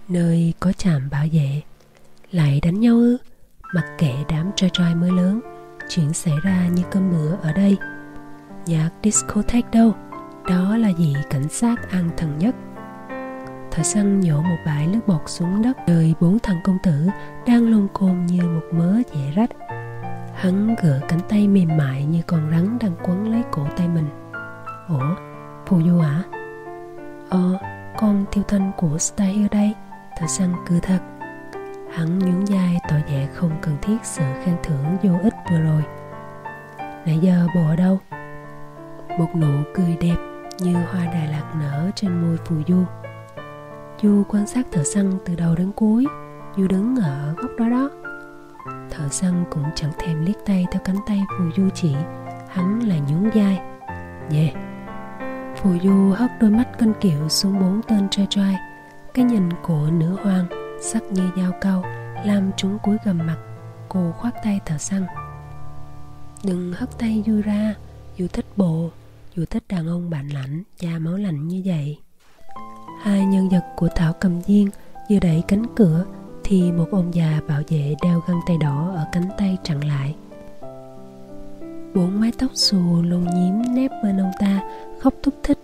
[SPEAKER 1] Nơi có chạm bảo vệ lại đánh nhau ư, mặc kệ đám trai trai mới lớn chuyện xảy ra như cơm bữa ở đây. Nhạc discotheque đâu? Đó là gì cảnh sát ăn thần nhất. Thợ săn nhổ một bãi nước bọt xuống đất. Đời bốn thằng công tử đang lôn côn như một mớ dẻ rách. Hắn gỡ cánh tay mềm mại như con rắn đang quấn lấy cổ tay mình. Ủa, phù du hả? Ờ con thiêu thanh của style đây. Thợ săn cười thật hắn nhún vai tỏ vẻ không cần thiết sự khen thưởng vô ích vừa rồi. Nãy giờ bồ ở đâu? Một nụ cười đẹp như hoa đà lạt nở trên môi phù du. Du quan sát thợ săn từ đầu đến cuối du đứng ở góc đó đó. Thợ săn cũng chẳng thèm liếc tay theo cánh tay phù du chỉ hắn là nhún vai. Yeah phù du hất đôi mắt cân kiệu xuống bốn tên trai trai, cái nhìn của nữ hoàng sắc như dao cau, làm chúng cúi gầm mặt. Cô khoát tay thợ săn. Đừng hất tay du ra, dù thích bộ, dù thích đàn ông bản lãnh da máu lạnh như vậy. Hai nhân vật của thảo cầm viên vừa đẩy cánh cửa thì một ông già bảo vệ đeo găng tay đỏ ở cánh tay chặn lại. Bốn mái tóc xù lông nhím nép bên ông ta, khóc thúc thích.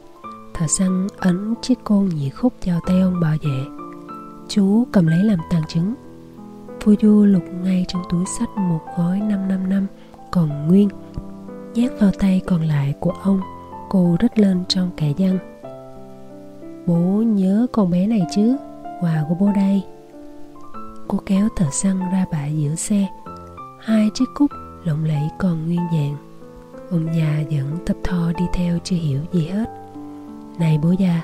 [SPEAKER 1] Thợ săn ấn chiếc côn nhị khúc vào tay ông bảo vệ chú cầm lấy làm tàng chứng. Phu Du lục ngay trong túi sách một gói 555 còn nguyên, Nhét vào tay còn lại của ông, Cô rít lên trong kẻ dân Bố nhớ con bé này chứ, Quà của bố đây. Cô kéo tờ xăng ra bãi giữa xe. Hai chiếc cúc lộng lẫy còn nguyên dạng Ông già vẫn tập thò đi theo chưa hiểu gì hết. Này bố già,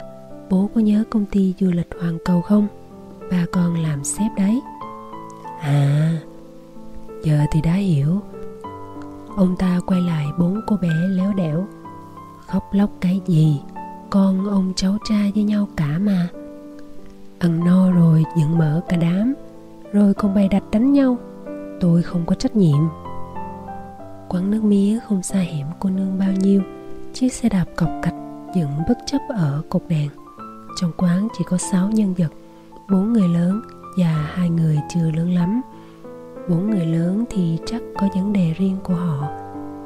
[SPEAKER 1] Bố có nhớ công ty du lịch Hoàng Cầu không? Ba con làm sếp đấy. À Giờ thì đã hiểu. Ông ta quay lại bốn cô bé léo đẻo. Khóc lóc cái gì? Con ông cháu trai với nhau cả mà. Ăn no rồi, dựng mở cả đám. Rồi còn bày đặt đánh nhau. Tôi không có trách nhiệm. Quán nước mía không xa hẻm cô nương bao nhiêu. Chiếc xe đạp cọc cạch dựng bất chấp ở cột đèn. Trong quán chỉ có 6 nhân vật bốn người lớn và hai người chưa lớn lắm. Bốn người lớn thì chắc có vấn đề riêng của họ.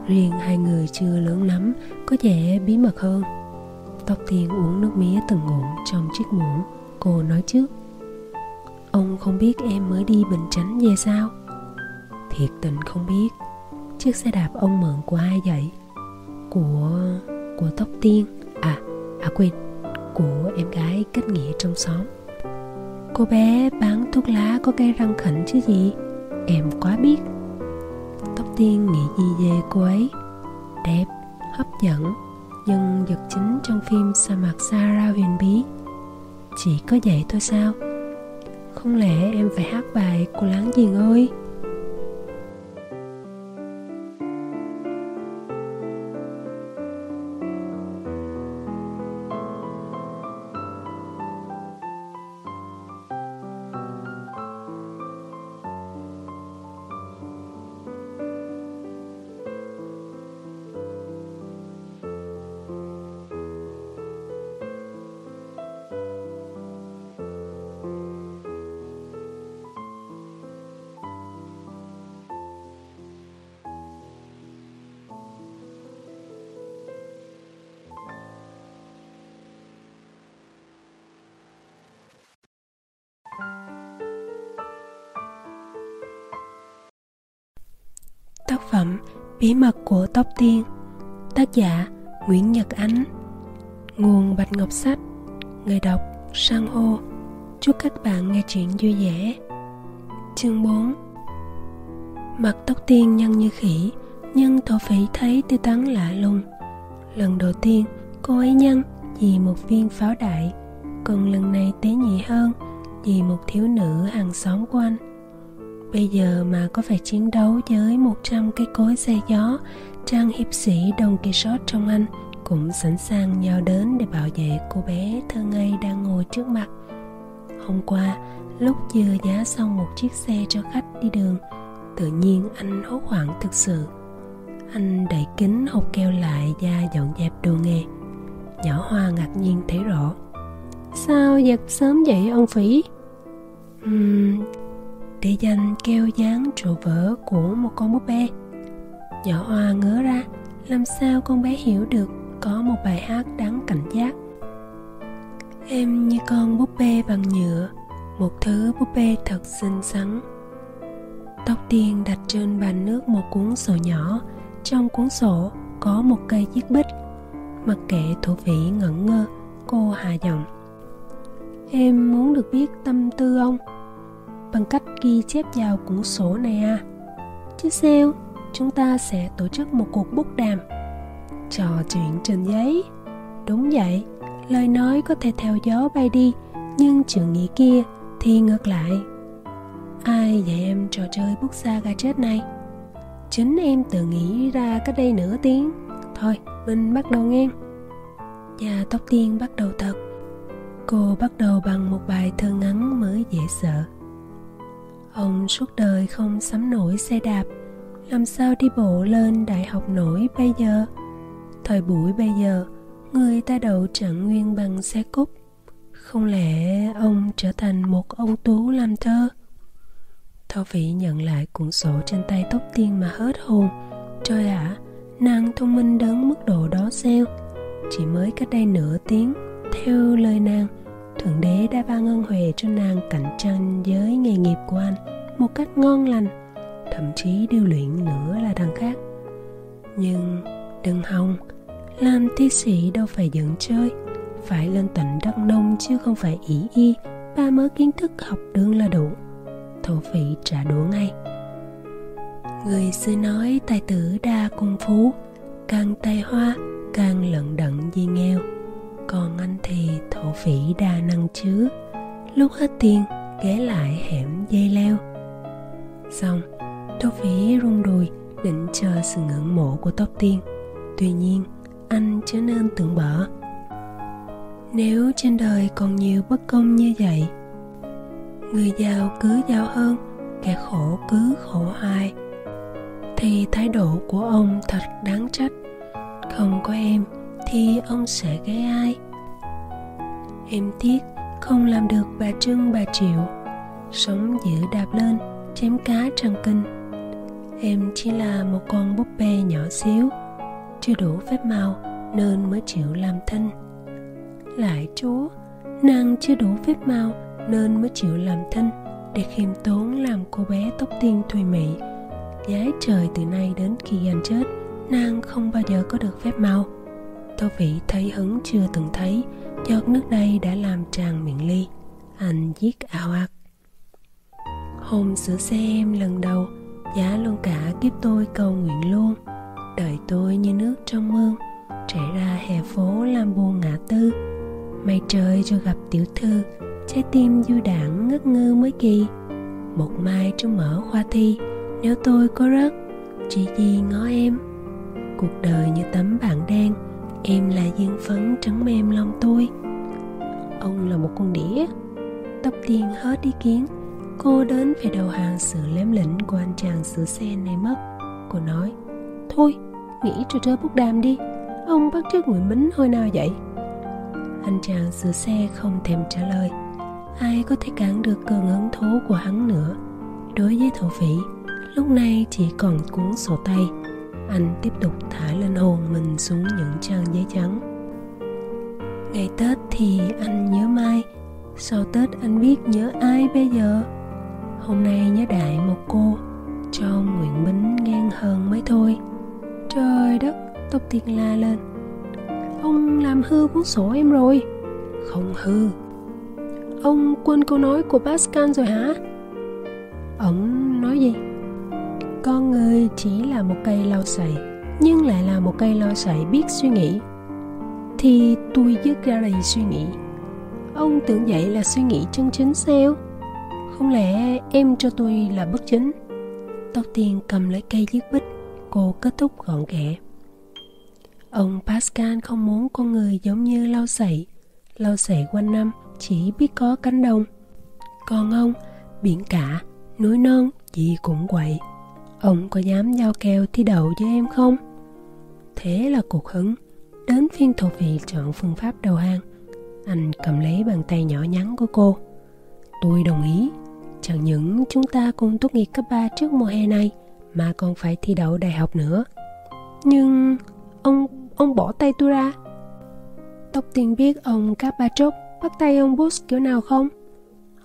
[SPEAKER 1] Riêng hai người chưa lớn lắm có vẻ bí mật hơn. Tóc tiên uống nước mía từng ngụm trong chiếc muỗng cô nói trước, ông không biết em mới đi bình chánh về sao? Thiệt tình không biết. Chiếc xe đạp ông mượn của ai vậy? Của của tóc tiên. À à quên, của em gái kết nghĩa trong xóm. Cô bé bán thuốc lá có cây răng khỉnh chứ gì? Em quá biết. Tóc tiên nghĩ gì về cô ấy? Đẹp, hấp dẫn Nhân vật chính trong phim sa mạc Sahara huyền bí. Chỉ có vậy thôi sao? Không lẽ em phải hát bài cô láng giềng ơi? Bí mật của tóc tiên Tác giả Nguyễn Nhật Ánh. Nguồn Bạch Ngọc Sách. Người đọc Sang Hô. Chúc các bạn nghe chuyện vui vẻ. Chương 4 Mặt tóc tiên nhăn như khỉ, Nhưng thổ phỉ thấy tiêu tắn lạ lùng. Lần đầu tiên, cô ấy nhăn vì một viên pháo đại còn lần này tế nhị hơn vì một thiếu nữ hàng xóm của anh bây giờ mà có phải chiến đấu với 100 cây cối xe gió trang hiệp sĩ đồng kỳ sót trong anh cũng sẵn sàng nhào đến để bảo vệ cô bé thơ ngây đang ngồi trước mặt. Hôm qua lúc vừa giá xong một chiếc xe cho khách đi đường tự nhiên anh hốt hoảng thực sự. Anh đẩy kính hộp keo lại và dọn dẹp đồ nghề. Nhỏ hoa ngạc nhiên thấy rõ. Sao giật sớm vậy ông phỉ? Uhm, để dành keo dán trụ vỡ của một con búp bê. Nhỏ hoa ngớ ra, làm sao con bé hiểu được có một bài hát đáng cảnh giác. Em như con búp bê bằng nhựa, một thứ búp bê thật xinh xắn. Tóc tiên đặt trên bàn nước một cuốn sổ nhỏ, trong cuốn sổ có một cây chiếc bích. Mặc kệ thủ vĩ ngẩn ngơ, cô hạ giọng. Em muốn được biết tâm tư ông bằng cách ghi chép vào cuốn sổ này à. Chứ sao, chúng ta sẽ tổ chức một cuộc bút đàm, trò chuyện trên giấy. Đúng vậy, lời nói có thể theo gió bay đi, nhưng chữ nghĩ kia thì ngược lại. Ai dạy em trò chơi bút xa gà chết này? Chính em tự nghĩ ra cách đây nửa tiếng. Thôi, mình bắt đầu nghe. Và tóc tiên bắt đầu thật. Cô bắt đầu bằng một bài thơ ngắn mới dễ sợ ông suốt đời không sắm nổi xe đạp làm sao đi bộ lên đại học nổi bây giờ? Thời buổi bây giờ người ta đậu trạng nguyên bằng xe cúc không lẽ ông trở thành một ông tú làm thơ? Thọ vị nhận lại cuộn sổ trên tay tóc tiên mà hết hồn. Trời ạ à, nàng thông minh đến mức độ đó sao? Chỉ mới cách đây nửa tiếng theo lời nàng thượng đế đã ban ân huệ cho nàng cạnh tranh với nghề nghiệp của anh một cách ngon lành, thậm chí điêu luyện nữa là đằng khác. Nhưng đừng hòng, làm thi sĩ đâu phải dẫn chơi, phải lên tận đất nông chứ không phải ỷ y, ba mớ kiến thức học đương là đủ, thổ phỉ trả đũa ngay. Người xưa nói tài tử đa cung phú, càng tài hoa, càng lận đận di nghèo còn anh thì thổ phỉ đa năng chứ. Lúc hết tiền, ghé lại hẻm dây leo. Xong, thổ phỉ rung đùi, định chờ sự ngưỡng mộ của tóc tiên. Tuy nhiên, anh trở nên tưởng bở nếu trên đời còn nhiều bất công như vậy, người giàu cứ giàu hơn, kẻ khổ cứ khổ hoài. Thì thái độ của ông thật đáng trách. Không có em thì ông sẽ gây ai? Em tiếc không làm được bà trưng bà triệu. Sống giữa đạp lên, chém cá trăng kinh. Em chỉ là một con búp bê nhỏ xíu, chưa đủ phép màu nên mới chịu làm thinh lại chúa, nàng chưa đủ phép màu nên mới chịu làm thinh để khiêm tốn làm cô bé tóc tiên thùy mị. Giái trời từ nay đến khi anh chết, nàng không bao giờ có được phép màu tô vị thấy hứng chưa từng thấy giọt nước đây đã làm tràn miệng ly. Anh giết ao ạt hôm sửa xe em lần đầu, giá luôn cả kiếp tôi cầu nguyện luôn. Đời tôi như nước trong mương chảy ra hè phố làm buồn ngã tư. May trời cho gặp tiểu thư, trái tim du đảng ngất ngư mới kỳ. Một mai trong mở khoa thi, nếu tôi có rớt, chỉ gì ngó em. Cuộc đời như tấm bảng đen em là duyên phấn trắng mềm lòng tôi. Ông là một con đĩa. Tóc tiên hết ý kiến. Cô đến phải đầu hàng sự lém lĩnh của anh chàng sửa xe này mất. Cô nói, thôi nghĩ trò chơi bút đàm đi. Ông bắt chước người bính hồi nào vậy. Anh chàng sửa xe không thèm trả lời. Ai có thể cản được cơn hứng thú của hắn nữa. Đối với thổ phỉ, lúc này chỉ còn cuốn sổ tay anh tiếp tục thả lên hồn mình xuống những trang giấy trắng. Ngày tết thì anh nhớ mai. Sau tết anh biết nhớ ai bây giờ? Hôm nay nhớ đại một cô, cho Nguyễn bính ngang hơn mới thôi. Trời đất, tóc tiên la lên. Ông làm hư cuốn sổ em rồi. Không hư. Ông quên câu nói của pascal rồi hả? Ông nói gì? Con người chỉ là một cây lau sậy, nhưng lại là một cây lau sậy biết suy nghĩ. Thì tôi dứt ra đầy suy nghĩ. Ông tưởng vậy là suy nghĩ chân chính sao? Không lẽ em cho tôi là bất chính? Tóc tiên cầm lấy cây viết bích, cô kết thúc gọn ghẽ. Ông pascal không muốn con người giống như lau sậy. Lau sậy quanh năm chỉ biết có cánh đồng. Còn ông, biển cả, núi non gì cũng quậy ông có dám giao kèo thi đậu với em không? Thế là cuộc hứng. Đến phiên thuộc vị chọn phương pháp đầu hàng. Anh cầm lấy bàn tay nhỏ nhắn của cô. Tôi đồng ý. Chẳng những chúng ta cùng tốt nghiệp cấp 3 trước mùa hè này, mà còn phải thi đậu đại học nữa. Nhưng ông ông bỏ tay tôi ra. Tóc tiên biết ông cấp ba chốt bắt tay ông Bush kiểu nào không?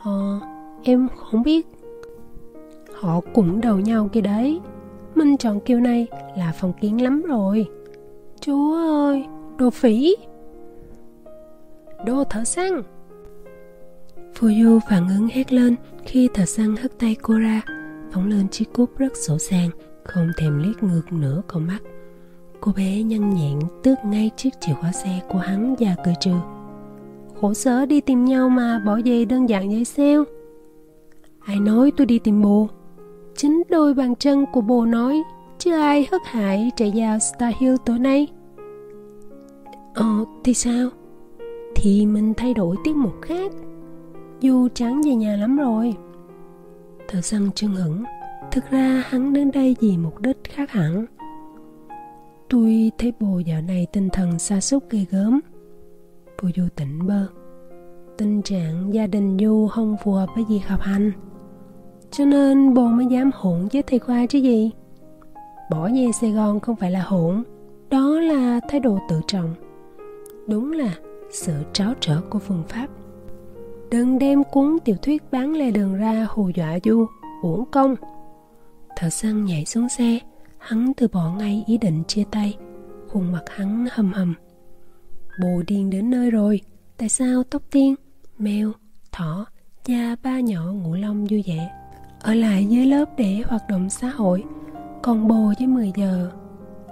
[SPEAKER 1] Ờ em không biết họ cũng đầu nhau kia đấy. Minh chọn kiểu này là phong kiến lắm rồi. Chúa ơi, đồ phỉ. Đồ thợ săn. Fuyu du phản ứng hét lên khi thợ săn hất tay cô ra, phóng lên chiếc cúp rất sổ sàng không thèm liếc ngược nửa con mắt. Cô bé nhanh nhẹn tước ngay chiếc chìa khóa xe của hắn và cười trừ. Khổ sở, đi tìm nhau mà, bỏ về đơn giản vậy sao? Ai nói tôi đi tìm bồ? Chính đôi bàn chân của bồ nói chứ ai hất hại chạy vào star hill tối nay. Ờ thì sao? Thì mình thay đổi tiết mục khác. Du trắng về nhà lắm rồi. Thợ săn chân hững thực ra hắn đến đây vì mục đích khác hẳn. Tôi thấy bồ dạo này tinh thần xa xúc ghê gớm. Bồ du tỉnh bơ. Tình trạng gia đình du không phù hợp với việc học hành cho nên bồ mới dám hỗn với thầy khoa chứ gì? Bỏ về sài gòn không phải là hỗn đó là thái độ tự trọng. Đúng là sự tráo trở của phương pháp. Đừng đem cuốn tiểu thuyết bán lề đường ra hù dọa du, uổng công. Thợ săn nhảy xuống xe, hắn từ bỏ ngay ý định chia tay. Khuôn mặt hắn hầm hầm. Bồ điên đến nơi rồi, tại sao tóc tiên, mèo, thỏ và ba nhỏ ngủ lông vui vẻ? Ở lại dưới lớp để hoạt động xã hội. Còn bồ với 10 giờ.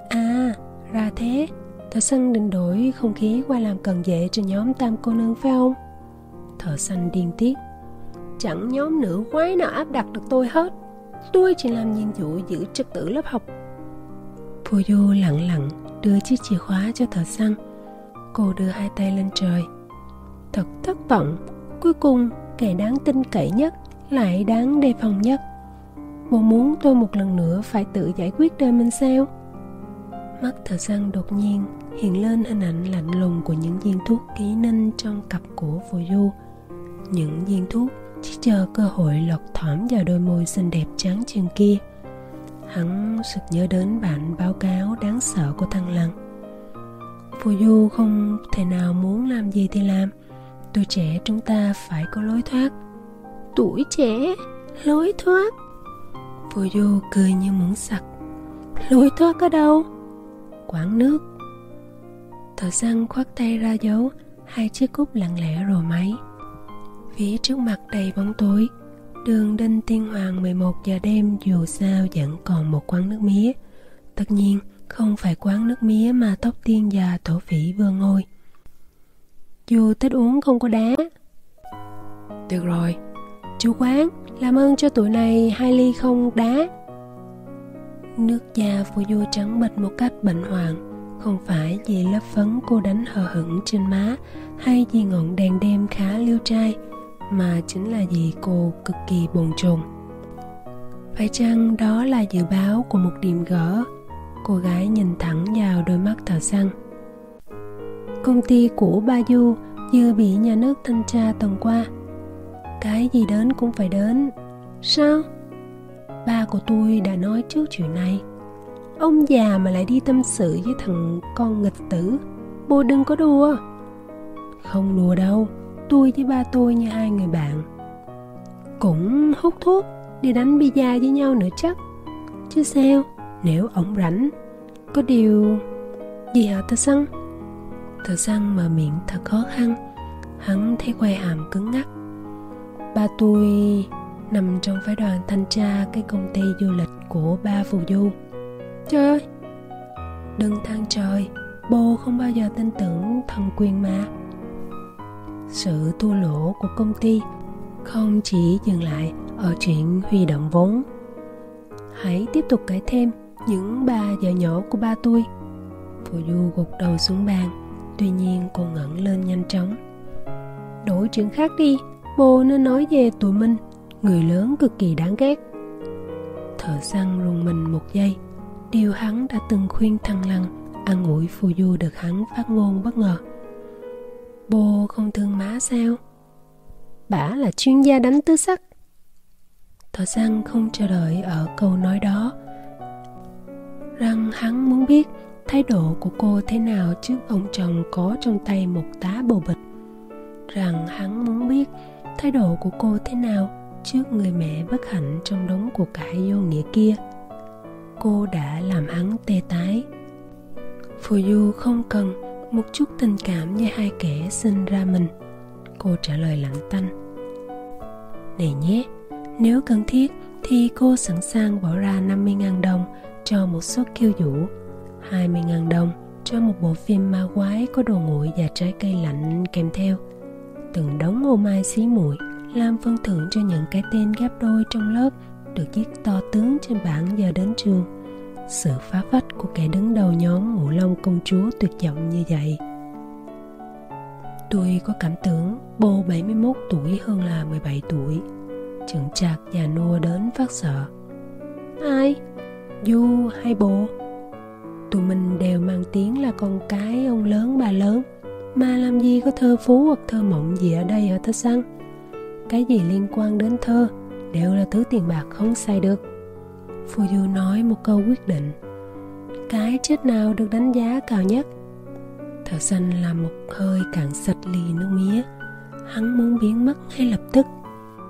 [SPEAKER 1] À ra thế. Thợ săn định đổi không khí qua làm cần dễ cho nhóm tam cô nương phải không? Thợ săn điên tiết. Chẳng nhóm nữ quái nào áp đặt được tôi hết. Tôi chỉ làm nhiệm vụ giữ trật tự lớp học. Phù du lặng lặng đưa chiếc chìa khóa cho thợ săn. Cô đưa hai tay lên trời. Thật thất vọng. Cuối cùng, kẻ đáng tin cậy nhất lại đáng đề phòng nhất. Bố muốn tôi một lần nữa phải tự giải quyết đời mình sao? Mắt thợ săn đột nhiên hiện lên hình ảnh lạnh lùng của những viên thuốc ký ninh trong cặp của phù du. Những viên thuốc chỉ chờ cơ hội lọt thỏm vào đôi môi xinh đẹp trắng trường kia. Hắn sực nhớ đến bản báo cáo đáng sợ của thằng lăng. Phù du không thể nào muốn làm gì thì làm. Tuổi trẻ chúng ta phải có lối thoát tuổi trẻ lối thoát. Phù du cười như muốn sặc. Lối thoát ở đâu? Quán nước. Thợ săn khoác tay ra dấu hai chiếc cúc lặng lẽ rồi máy. Phía trước mặt đầy bóng tối đường đinh tiên hoàng 11 giờ đêm dù sao vẫn còn một quán nước mía. Tất nhiên không phải quán nước mía mà tóc tiên và thổ phỉ vừa ngồi. Dù thích uống không có đá. Được rồi chú quán, làm ơn cho tụi này hai ly không đá. Nước da của vua trắng bệch một cách bệnh hoạn. Không phải vì lớp phấn cô đánh hờ hững trên má hay vì ngọn đèn đêm khá liêu trai, mà chính là vì cô cực kỳ bồn chồn. Phải chăng đó là dự báo của một điểm gỡ cô gái nhìn thẳng vào đôi mắt thợ săn. Công ty của ba du vừa bị nhà nước thanh tra tuần qua cái gì đến cũng phải đến. Sao? Ba của tôi đã nói trước chuyện này. Ông già mà lại đi tâm sự với thằng con nghịch tử. Bố đừng có đùa. Không đùa đâu, tôi với ba tôi như hai người bạn. Cũng hút thuốc đi đánh bia với nhau nữa chắc. Chứ sao, nếu ổng rảnh, có điều gì hả thợ săn? Thợ săn mà miệng thật khó khăn. Hắn thấy quay hàm cứng ngắc ba tôi nằm trong phái đoàn thanh tra cái công ty du lịch của ba phù du. Trời ơi đừng than trời, Bồ không bao giờ tin tưởng thần quyền mà. Sự thua lỗ của công ty không chỉ dừng lại ở chuyện huy động vốn. Hãy tiếp tục kể thêm những ba giờ nhỏ của ba tôi Phù Du gục đầu xuống bàn, Tuy nhiên cô ngẩng lên nhanh chóng. Đổi chuyện khác đi. Bồ nên nói về tụi mình, Người lớn cực kỳ đáng ghét. Thợ săn rùng mình một giây, Điều hắn đã từng khuyên thằng lăng Ăn ủi phù du được hắn phát ngôn bất ngờ. Bồ không thương má sao? Bả là chuyên gia đánh tứ sắc. Thợ săn không chờ đợi ở câu nói đó. Rằng hắn muốn biết thái độ của cô thế nào trước ông chồng có trong tay một tá bồ bịch. Rằng hắn muốn biết thái độ của cô thế nào trước người mẹ bất hạnh trong đống của cải vô nghĩa kia? Cô đã làm hắn tê tái. Phù du không cần một chút tình cảm như hai kẻ sinh ra mình. Cô trả lời lặng tanh. Này nhé, nếu cần thiết thì cô sẵn sàng bỏ ra 50.000 đồng cho một suất khiêu vũ 20.000 đồng cho một bộ phim ma quái có đồ nguội và trái cây lạnh kèm theo từng đống ô mai xí muội, làm phân thưởng cho những cái tên ghép đôi trong lớp, được viết to tướng trên bảng giờ đến trường. Sự phá phách của kẻ đứng đầu nhóm ngũ long công chúa tuyệt vọng như vậy. Tôi có cảm tưởng bồ 71 tuổi hơn là 17 tuổi. Chững chạc và nua đến phát sợ. Ai? Du hay bố tụi mình đều mang tiếng là con cái ông lớn bà lớn mà làm gì có thơ phú hoặc thơ mộng gì ở đây ở thơ săn cái gì liên quan đến thơ đều là thứ tiền bạc không xài được. Phu Du nói một câu quyết định. Cái chết nào được đánh giá cao nhất? Thợ xanh làm một hơi cạn sạch lì nước mía. Hắn muốn biến mất ngay lập tức.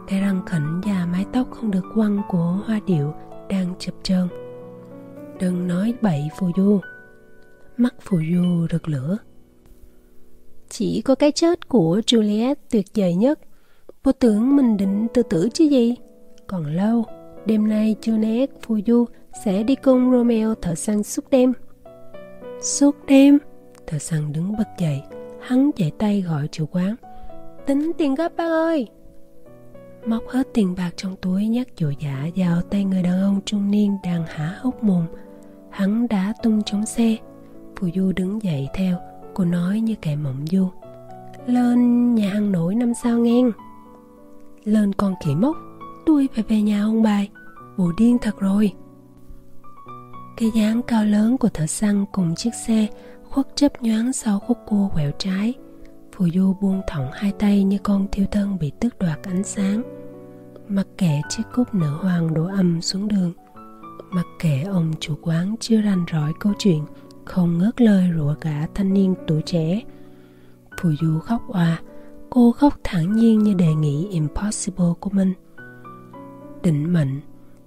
[SPEAKER 1] Cái răng khỉnh và mái tóc không được quăng của hoa điệu đang chập chờn. Đừng nói bậy Phù Du. Mắt Phù Du rực lửa. Chỉ có cái chết của Juliet tuyệt vời nhất. Cô tưởng mình định tự tử chứ gì? Còn lâu, Đêm nay Juliet Phù Du sẽ đi cùng Romeo thợ săn suốt đêm. Suốt đêm? Thợ săn đứng bật dậy, Hắn chạy tay gọi chủ quán. Tính tiền gấp bác ơi! Móc hết tiền bạc trong túi nhắc dội giả vào tay người đàn ông trung niên đang há hốc mồm. Hắn đã tung chống xe. Phù Du đứng dậy theo Cô nói như kẻ mộng du. Lên nhà hàng nổi năm sao ngang. Lên con khỉ mốc Tôi phải về nhà ông bài Bộ điên thật rồi. Cái dáng cao lớn của thợ săn cùng chiếc xe khuất chấp nhoáng sau khúc cua quẹo trái. Phù Du buông thõng hai tay như con thiêu thân bị tước đoạt ánh sáng. Mặc kệ chiếc cúp nữ hoàng đổ âm xuống đường. Mặc kệ ông chủ quán chưa rành rõi câu chuyện. Không ngớt lời rủa gã thanh niên tuổi trẻ. Phù Du khóc òa Cô khóc thẳng nhiên như đề nghị impossible của mình. Định mệnh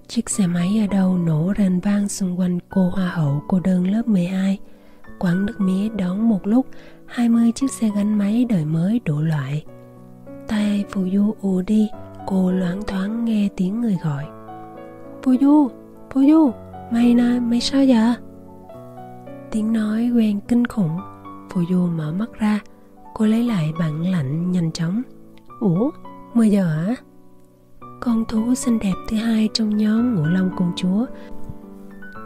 [SPEAKER 1] Chiếc xe máy ở đâu nổ rền vang xung quanh cô hoa hậu cô đơn lớp 12 Quán nước mía đón một lúc 20 chiếc xe gắn máy đời mới đủ loại. Tay phù du ù đi Cô loáng thoáng nghe tiếng người gọi. Phù du, Phù du, mày nè, mày sao vậy? Tiếng nói quen kinh khủng Phù du mở mắt ra Cô lấy lại bản lạnh nhanh chóng Ủa, 10 giờ hả? Con thú xinh đẹp thứ hai trong nhóm ngũ long công chúa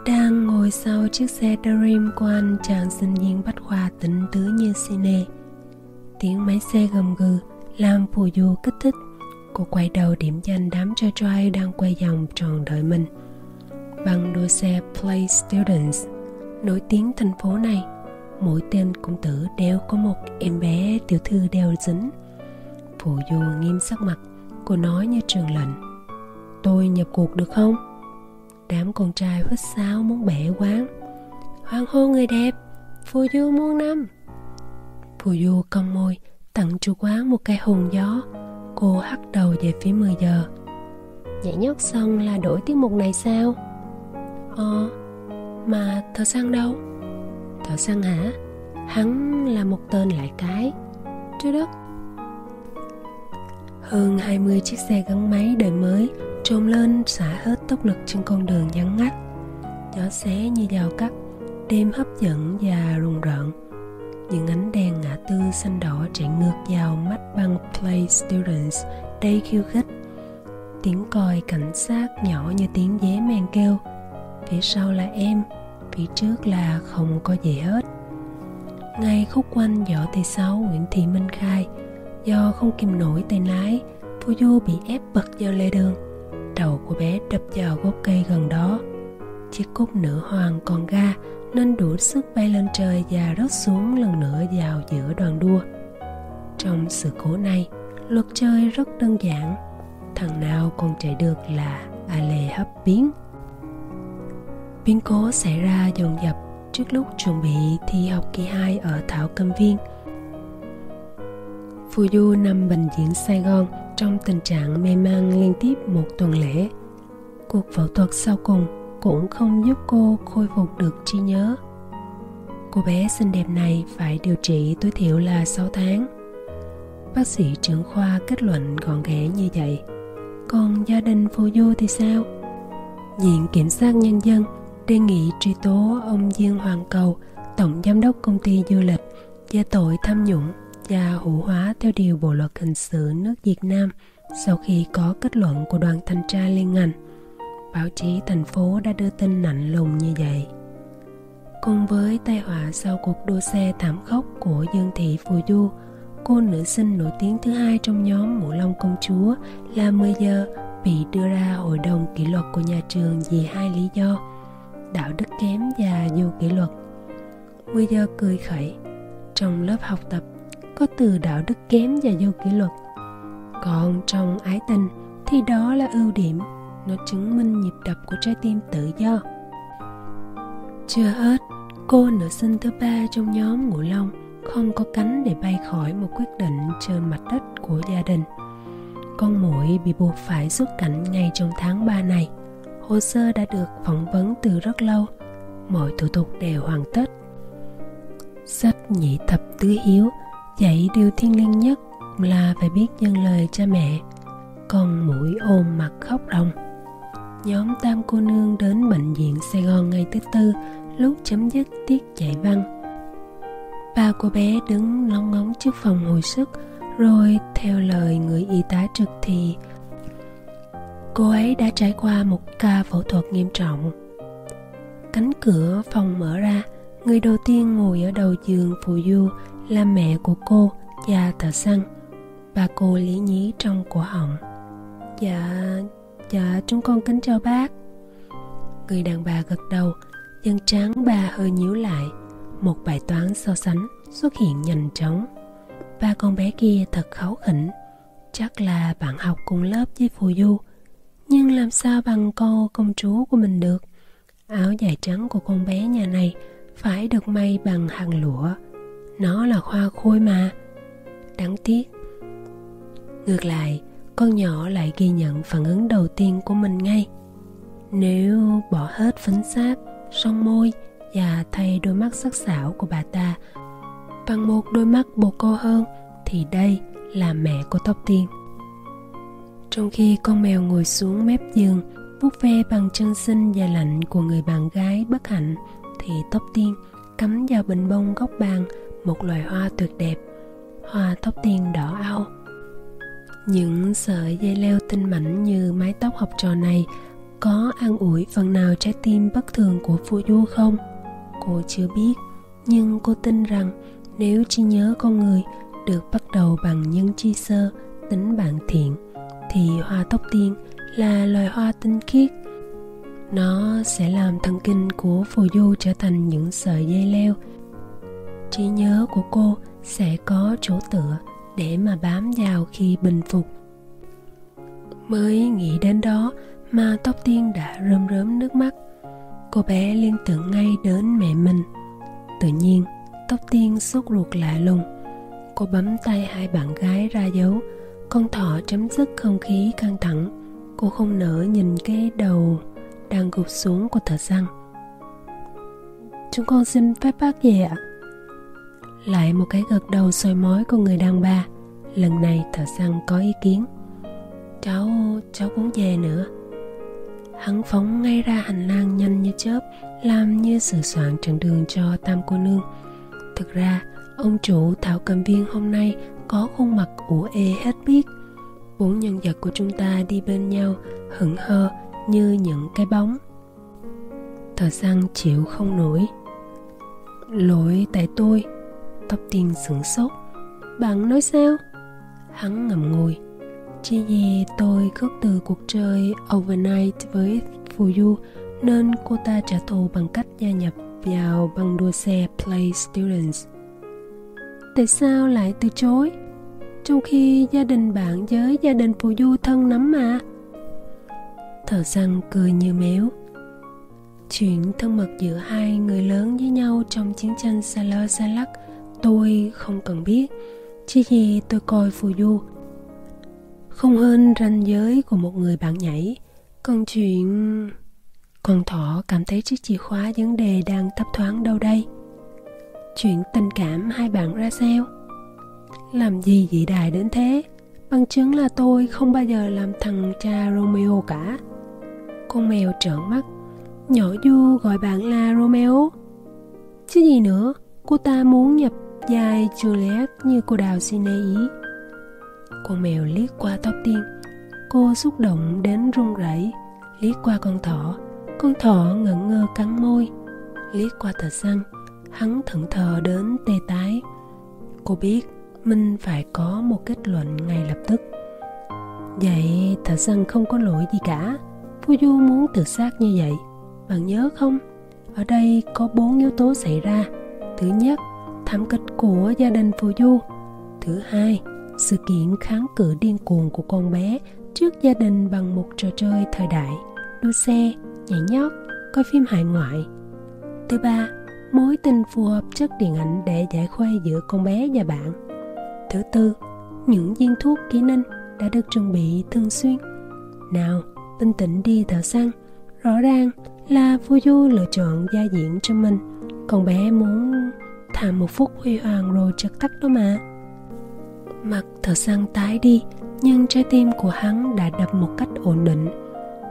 [SPEAKER 1] đang ngồi sau chiếc xe Dream của anh chàng sinh viên bách khoa tỉnh tứ như cine. Tiếng máy xe gầm gừ làm phù du kích thích. Cô quay đầu điểm danh đám trai trai đang quay vòng tròn đợi mình. Bằng đôi xe Play Students nổi tiếng thành phố này, mỗi tên công tử đều có một em bé tiểu thư đeo dính. Phù du nghiêm sắc mặt, cô nói như trường lệnh. Tôi nhập cuộc được không? đám con trai huýt sáo muốn bẻ quán hoan hô người đẹp phù du muôn năm phù du cong môi tặng chủ quán một cây hùng gió cô hắt đầu về phía 10 giờ nhảy nhót xong là đổi tiết mục này sao ờ mà thợ săn đâu? Thợ săn hả? Hắn là một tên lại cái. Trời đất. Hơn 20 chiếc xe gắn máy đời mới trồm lên xả hết tốc lực trên con đường nhắn ngắt. Gió xé như dao cắt, đêm hấp dẫn và rùng rợn. Những ánh đèn ngã tư xanh đỏ chạy ngược vào mắt băng play students, đầy khiêu khích. Tiếng còi cảnh sát nhỏ như tiếng dế men kêu phía sau là em, phía trước là không có gì hết. Ngay khúc quanh võ thị sáu nguyễn thị minh khai, do không kìm nổi tay lái phu du bị ép bật vào lề đường. Đầu của bé đập vào gốc cây gần đó. Chiếc cúc nữ hoàng còn ga, nên đủ sức bay lên trời và rớt xuống lần nữa vào giữa đoàn đua. Trong sự cố này, luật chơi rất đơn giản. Thằng nào còn chạy được là a lê hấp biến biến cố xảy ra dồn dập trước lúc chuẩn bị thi học kỳ 2 ở Thảo Cầm Viên. Phù Du nằm bệnh viện Sài Gòn trong tình trạng mê man liên tiếp một tuần lễ. Cuộc phẫu thuật sau cùng cũng không giúp cô khôi phục được trí nhớ. Cô bé xinh đẹp này phải điều trị tối thiểu là 6 tháng. Bác sĩ trưởng khoa kết luận gọn ghẽ như vậy. Còn gia đình Phù Du thì sao? Viện Kiểm sát Nhân dân đề nghị truy tố ông Dương Hoàng Cầu, Tổng Giám đốc Công ty Du lịch, về tội tham nhũng và hữu hóa theo điều Bộ Luật Hình sự nước Việt Nam sau khi có kết luận của đoàn thanh tra liên ngành. Báo chí thành phố đã đưa tin nặng lùng như vậy. Cùng với tai họa sau cuộc đua xe thảm khốc của Dương Thị Phù Du, cô nữ sinh nổi tiếng thứ hai trong nhóm Mũ Long Công Chúa là 10 giờ bị đưa ra hội đồng kỷ luật của nhà trường vì hai lý do đạo đức kém và vô kỷ luật. 10 giờ cười khẩy, trong lớp học tập có từ đạo đức kém và vô kỷ luật. Còn trong ái tình thì đó là ưu điểm, nó chứng minh nhịp đập của trái tim tự do. Chưa hết, cô nữ sinh thứ ba trong nhóm ngũ long không có cánh để bay khỏi một quyết định trên mặt đất của gia đình. Con muội bị buộc phải xuất cảnh ngay trong tháng 3 này. Hồ sơ đã được phỏng vấn từ rất lâu, mọi thủ tục đều hoàn tất. Sách nhị thập tứ hiếu dạy điều thiên liêng nhất là phải biết dâng lời cha mẹ. Con mũi ôm mặt khóc ròng. Nhóm tam cô nương đến bệnh viện Sài Gòn ngày thứ tư lúc chấm dứt tiết dạy văn. Ba cô bé đứng lóng ngóng trước phòng hồi sức rồi theo lời người y tá trực thì cô ấy đã trải qua một ca phẫu thuật nghiêm trọng. Cánh cửa phòng mở ra, người đầu tiên ngồi ở đầu giường phù du là mẹ của cô và thợ săn bà cô lý nhí trong cổ họng. Dạ dạ chúng con kính chào bác. Người đàn bà gật đầu chân trán bà hơi nhíu lại. Một bài toán so sánh xuất hiện nhanh chóng. Ba con bé kia thật kháu khỉnh, chắc là bạn học cùng lớp với phù du nhưng làm sao bằng cô công chúa của mình được? Áo dài trắng của con bé nhà này phải được may bằng hàng lụa. Nó là hoa khôi mà. Đáng tiếc. Ngược lại, con nhỏ lại ghi nhận phản ứng đầu tiên của mình ngay. Nếu bỏ hết phấn sáp son môi và thay đôi mắt sắc sảo của bà ta bằng một đôi mắt bồ cô hơn, thì đây là mẹ của tóc tiên trong khi con mèo ngồi xuống mép giường, vuốt ve bằng chân xinh và lạnh của người bạn gái bất hạnh, thì tóc tiên cắm vào bình bông góc bàn, một loài hoa tuyệt đẹp. Hoa tóc tiên đỏ ao. Những sợi dây leo tinh mảnh như mái tóc học trò này có an ủi phần nào trái tim bất thường của phu du không? Cô chưa biết, nhưng cô tin rằng nếu trí nhớ con người được bắt đầu bằng nhân chi sơ, tính bạn thiện thì hoa tóc tiên là loài hoa tinh khiết. Nó sẽ làm thần kinh của phù du trở thành những sợi dây leo. Trí nhớ của cô sẽ có chỗ tựa để mà bám vào khi bình phục. Mới nghĩ đến đó mà tóc tiên đã rơm rớm nước mắt. Cô bé liên tưởng ngay đến mẹ mình. Tự nhiên, tóc tiên sốt ruột lạ lùng. Cô bấm tay hai bạn gái ra dấu con thỏ chấm dứt không khí căng thẳng. Cô không nỡ nhìn cái đầu đang gục xuống của thợ săn chúng con xin phép bác về ạ. Lại một cái gật đầu soi mói của người đàn bà. Lần này thợ săn có ý kiến. Cháu cháu cũng về nữa. Hắn phóng ngay ra hành lang nhanh như chớp, Làm như sửa soạn trận đường cho tam cô nương. Thực ra, ông chủ Thảo Cầm Viên hôm nay có khuôn mặt ủ ê hết biết. Bốn nhân vật của chúng ta đi bên nhau, hững hờ như những cái bóng. Thợ săn chịu không nổi. Lỗi tại tôi. Tóc tiên sửng sốt. Bạn nói sao? Hắn ngậm ngùi. Chỉ vì tôi khước từ cuộc chơi overnight với Fuyu nên cô ta trả thù bằng cách gia nhập vào băng đua xe Play Students. Tại sao lại từ chối? Trong khi gia đình bạn với gia đình Fuyu thân lắm mà. Thợ săn cười như méo. Chuyện thân mật giữa hai người lớn với nhau trong chiến tranh Salar Salak tôi không cần biết. Chỉ vì tôi coi phù du không hơn ranh giới của một người bạn nhảy còn chuyện con thỏ cảm thấy chiếc chìa khóa vấn đề đang thấp thoáng đâu đây chuyện tình cảm hai bạn ra sao? Làm gì dị đài đến thế? Bằng chứng là tôi không bao giờ làm thằng cha romeo cả. Con mèo trợn mắt. Nhỏ du gọi bạn là romeo. Chứ gì nữa, cô ta muốn nhập dài juliet như cô đào xin ý con mèo liếc qua tóc tiên. Cô xúc động đến run rẩy. Liếc qua con thỏ. Con thỏ ngẩn ngơ cắn môi. Liếc qua tờ xăng hắn thẫn thờ đến tê tái. Cô biết minh phải có một kết luận ngay lập tức. Vậy thợ săn không có lỗi gì cả. Fuyu muốn tự sát như vậy. Bạn nhớ không? Ở đây có bốn yếu tố xảy ra. Thứ nhất, thảm kịch của gia đình Fuyu thứ hai, sự kiện kháng cự điên cuồng của con bé trước gia đình bằng một trò chơi thời đại. Đua xe, nhảy nhót, coi phim hải ngoại. Thứ ba mối tình phù hợp chất điện ảnh để giải khuây giữa con bé và bạn. Thứ tư những viên thuốc kỹ ninh đã được chuẩn bị thường xuyên. Nào bình tĩnh đi thợ săn rõ ràng là Fuyu lựa chọn gia diễn cho mình. Con bé muốn thả một phút huy hoàng rồi chật tắt đó mà. Mặt thợ săn tái đi Nhưng trái tim của hắn đã đập một cách ổn định.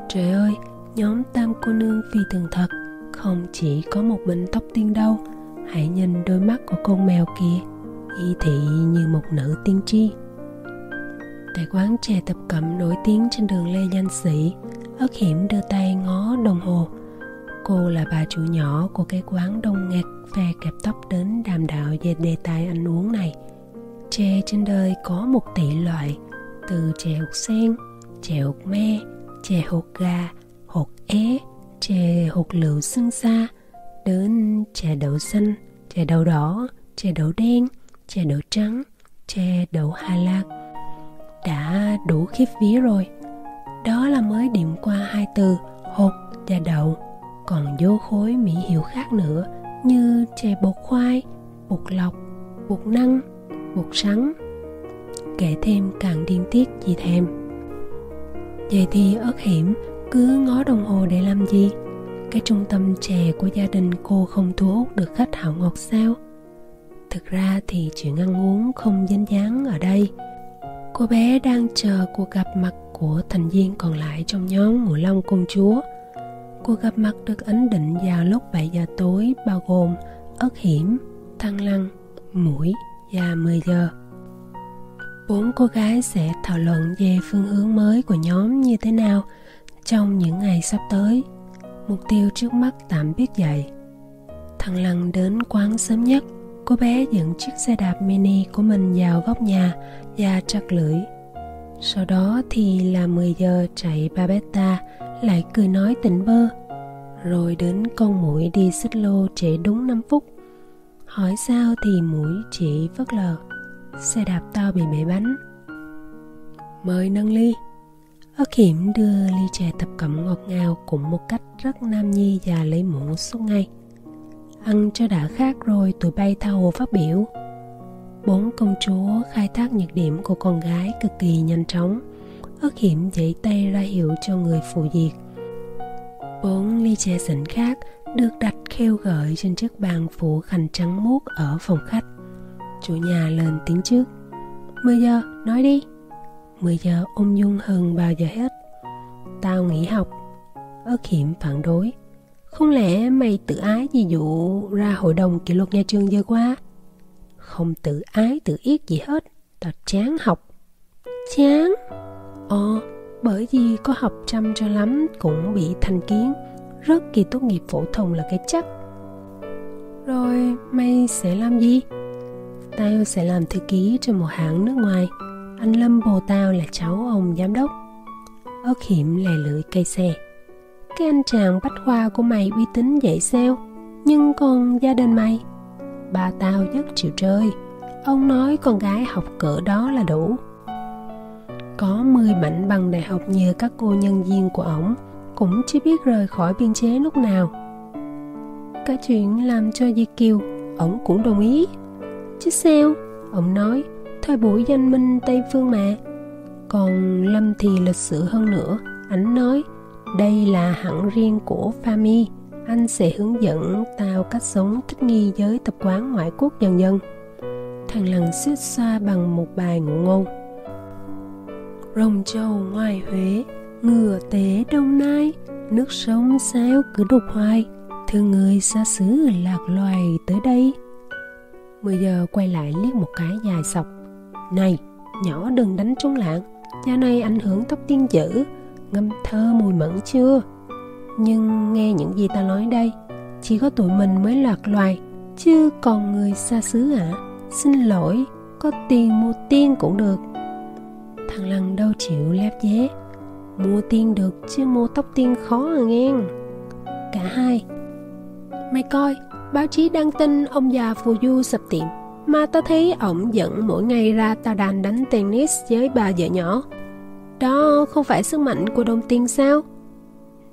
[SPEAKER 1] Trời ơi, nhóm tam cô nương phi thường thật. Không chỉ có một mình tóc tiên đâu Hãy nhìn đôi mắt của con mèo kia Y thị như một nữ tiên tri. Tại quán chè tập cẩm nổi tiếng trên đường Lê Danh Sĩ Ất hiểm đưa tay ngó đồng hồ. Cô là bà chủ nhỏ của cái quán đông nghẹt phe kẹp tóc đến đàm đạo về đề tài ăn uống này – Chè trên đời có một tỷ loại Từ chè hột sen, chè hột me, chè hột gà, hột é, chè hột lựu xương xa Đến chè đậu xanh, chè đậu đỏ, chè đậu đen, chè đậu trắng, chè đậu Hà Lạc Đã đủ khiếp vía rồi. Đó là mới điểm qua hai từ hột và đậu. Còn vô khối mỹ hiệu khác nữa như chè bột khoai, bột lọc, bột năng, bột sắn. Kể thêm càng điên tiết gì thèm. Vậy thì ớt hiểm cứ ngó đồng hồ để làm gì? Cái trung tâm chè của gia đình cô không thu hút được khách hảo ngọt sao? Thực ra thì chuyện ăn uống không dính dáng ở đây. Cô bé đang chờ cuộc gặp mặt của thành viên còn lại trong nhóm ngũ long công chúa. Cuộc gặp mặt được ấn định vào lúc 7 giờ tối, bao gồm ớt hiểm, thăng lăng, mũi và 10 giờ. Bốn cô gái sẽ thảo luận về phương hướng mới của nhóm như thế nào trong những ngày sắp tới. Mục tiêu trước mắt tạm biết vậy. Thằng Lăng đến quán sớm nhất, cô bé dẫn chiếc xe đạp mini của mình vào góc nhà và chặt lưỡi. Sau đó thì là 10 giờ chạy Babetta lại cười nói tỉnh bơ. Rồi đến con mũi đi xích lô trễ đúng 5 phút hỏi sao thì mũi chỉ vất lờ xe đạp to bị bể bánh mời nâng ly ớt hiểm đưa ly trà tập cẩm ngọt ngào cũng một cách rất nam nhi và lấy muỗng suốt ngay ăn cho đã khác rồi tụi bay tha hồ phát biểu bốn công chúa khai thác nhược điểm của con gái cực kỳ nhanh chóng ớt hiểm dãy tay ra hiệu cho người phụ diệt. bốn ly trà xịn khác được đặt khêu gợi trên chiếc bàn phủ khăn trắng muốt ở phòng khách. Chủ nhà lên tiếng trước. 10 giờ, nói đi. 10 giờ ung dung hơn bao giờ hết. Tao nghỉ học. ớt hiểm phản đối. Không lẽ mày tự ái gì dụ ra hội đồng kỷ luật nhà trường vừa qua? Không tự ái, tự yết gì hết. Tao chán học. Chán? Ờ bởi vì có học chăm cho lắm cũng bị thành kiến. Rất kỳ tốt nghiệp phổ thông là cái chắc. Rồi mày sẽ làm gì? Tao sẽ làm thư ký cho một hãng nước ngoài anh lâm bồ tao là cháu ông giám đốc. Ớt hiểm lè lưỡi cây xe. Cái anh chàng bách khoa của mày uy tín vậy sao? Nhưng còn gia đình mày? Bà tao rất chịu chơi. Ông nói con gái học cỡ đó là đủ. Có 10 mảnh bằng đại học như các cô nhân viên của ổng, cũng chưa biết rời khỏi biên chế lúc nào. Cái chuyện làm cho Di Kiều, ổng cũng đồng ý. Chứ sao? Ông nói thời buổi danh minh Tây Phương mà. Còn Lâm thì lịch sự hơn nữa. Ảnh nói, đây là hẳn riêng của Fami anh sẽ hướng dẫn tao cách sống, thích nghi với tập quán ngoại quốc dần dần. Thằng lần xiết xoa bằng một bài ngụ ngôn. Rồng châu ngoài huế, ngựa tế đông nai, nước sông sao cứ đục hoài. Thương người xa xứ lạc loài tới đây. 10 giờ quay lại liếc một cái dài sọc này, nhỏ đừng đánh trúng lạng da này ảnh hưởng tóc tiên dữ Ngâm thơ mùi mẫn chưa? Nhưng nghe những gì ta nói đây, Chỉ có tụi mình mới loạt loài, Chứ còn người xa xứ ạ. À? Xin lỗi, Có tiền mua tiên cũng được. Thằng Lăng đâu chịu lép vé Mua tiên được chứ mua tóc tiên khó à nghe. Cả hai. Mày coi, Báo chí đăng tin ông già phù du sập tiệm mà tao thấy ổng dẫn mỗi ngày ra tao đàn đánh tennis với bà vợ nhỏ. Đó không phải sức mạnh của đồng tiền sao?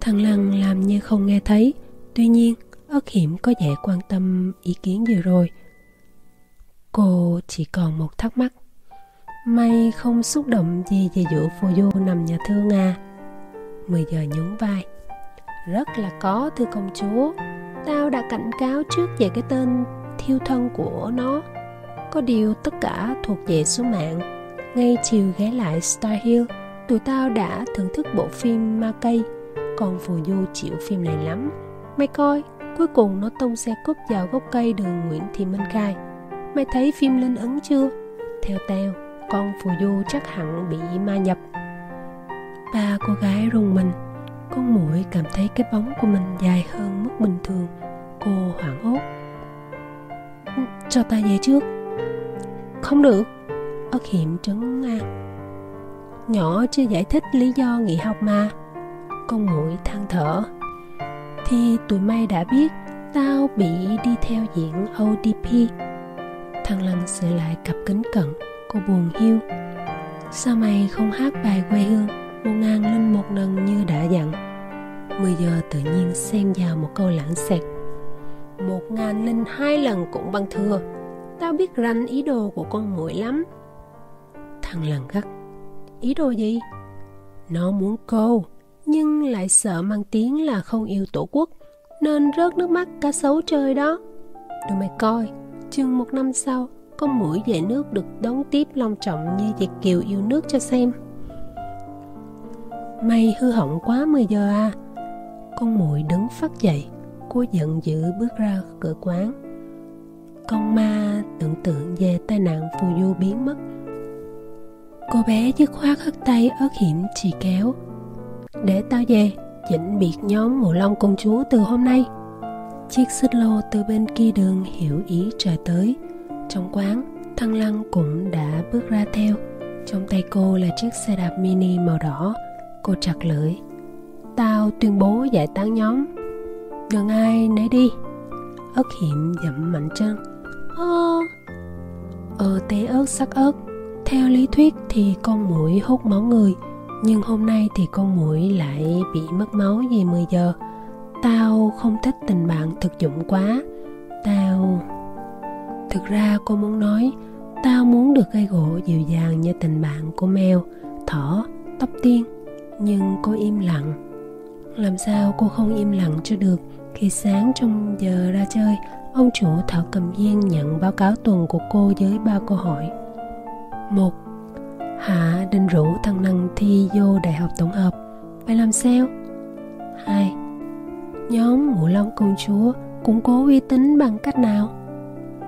[SPEAKER 1] Thằng Lăng làm như không nghe thấy. Tuy nhiên, ớt hiểm có vẻ quan tâm ý kiến vừa rồi. Cô chỉ còn một thắc mắc. May không xúc động gì về vụ phù du nằm nhà thương à? 10 giờ nhún vai. Rất là có thưa công chúa. Tao đã cảnh cáo trước về cái tên thiêu thân của nó có điều tất cả thuộc về số mạng. Ngay chiều ghé lại Star Hill, tụi tao đã thưởng thức bộ phim ma cây còn phù du chịu phim này lắm. Mày coi, cuối cùng nó tông xe cúp vào gốc cây đường Nguyễn Thị Minh Khai. Mày thấy phim linh ấn chưa? Theo tao, con phù du chắc hẳn bị ma nhập. Ba cô gái rùng mình. Con mũi cảm thấy cái bóng của mình dài hơn mức bình thường. Cô hoảng hốt. Cho ta về trước không được. Ất hiểm trấn an nhỏ chưa giải thích lý do nghỉ học mà. Con muội than thở. Thì tụi mày đã biết tao bị đi theo diện odp thằng lăng sửa lại cặp kính cận, cô buồn hiu. Sao mày không hát bài quê hương, một ngàn linh một lần như đã dặn? Mười giờ tự nhiên xen vào một câu lãng xẹt. Một ngàn linh hai lần cũng bằng thừa Tao biết rành ý đồ của con muội lắm. Thằng lần gắt, Ý đồ gì? Nó muốn câu, Nhưng lại sợ mang tiếng là không yêu tổ quốc, Nên rớt nước mắt cá sấu chơi đó. Tụi mày coi, Chừng một năm sau Con mũi về nước được đón tiếp long trọng Như Việt Kiều yêu nước cho xem. Mày hư hỏng quá 10 giờ à. Con muội đứng phát dậy Cô giận dữ bước ra cửa quán con ma tưởng tượng về tai nạn phù du biến mất. Cô bé dứt khoát hất tay ớt hiểm chỉ kéo. Để tao về chỉnh biệt nhóm mù long công chúa từ hôm nay. Chiếc xích lô từ bên kia đường hiểu ý trời tới. Trong quán, thăng lăng cũng đã bước ra theo. Trong tay cô là chiếc xe đạp mini màu đỏ. Cô chặt lưỡi. Tao tuyên bố giải tán nhóm. Đừng ai nấy đi. Ớt hiểm dậm mạnh chân ơ Ờ té ớt sắc ớt. Theo lý thuyết thì con mũi hút máu người Nhưng hôm nay thì con mũi lại bị mất máu vì 10 giờ. Tao không thích tình bạn thực dụng quá. Tao... Thực ra cô muốn nói Tao muốn được gây gỗ dịu dàng như tình bạn của mèo, thỏ, tóc tiên Nhưng cô im lặng. Làm sao cô không im lặng cho được Khi sáng trong giờ ra chơi? Ông chủ Thảo Cầm Viên nhận báo cáo tuần của cô với ba câu hỏi. một Hạ định rủ thằng Năng thi vô đại học tổng hợp. Phải làm sao? 2. Nhóm Ngũ Long Công Chúa củng cố uy tín bằng cách nào?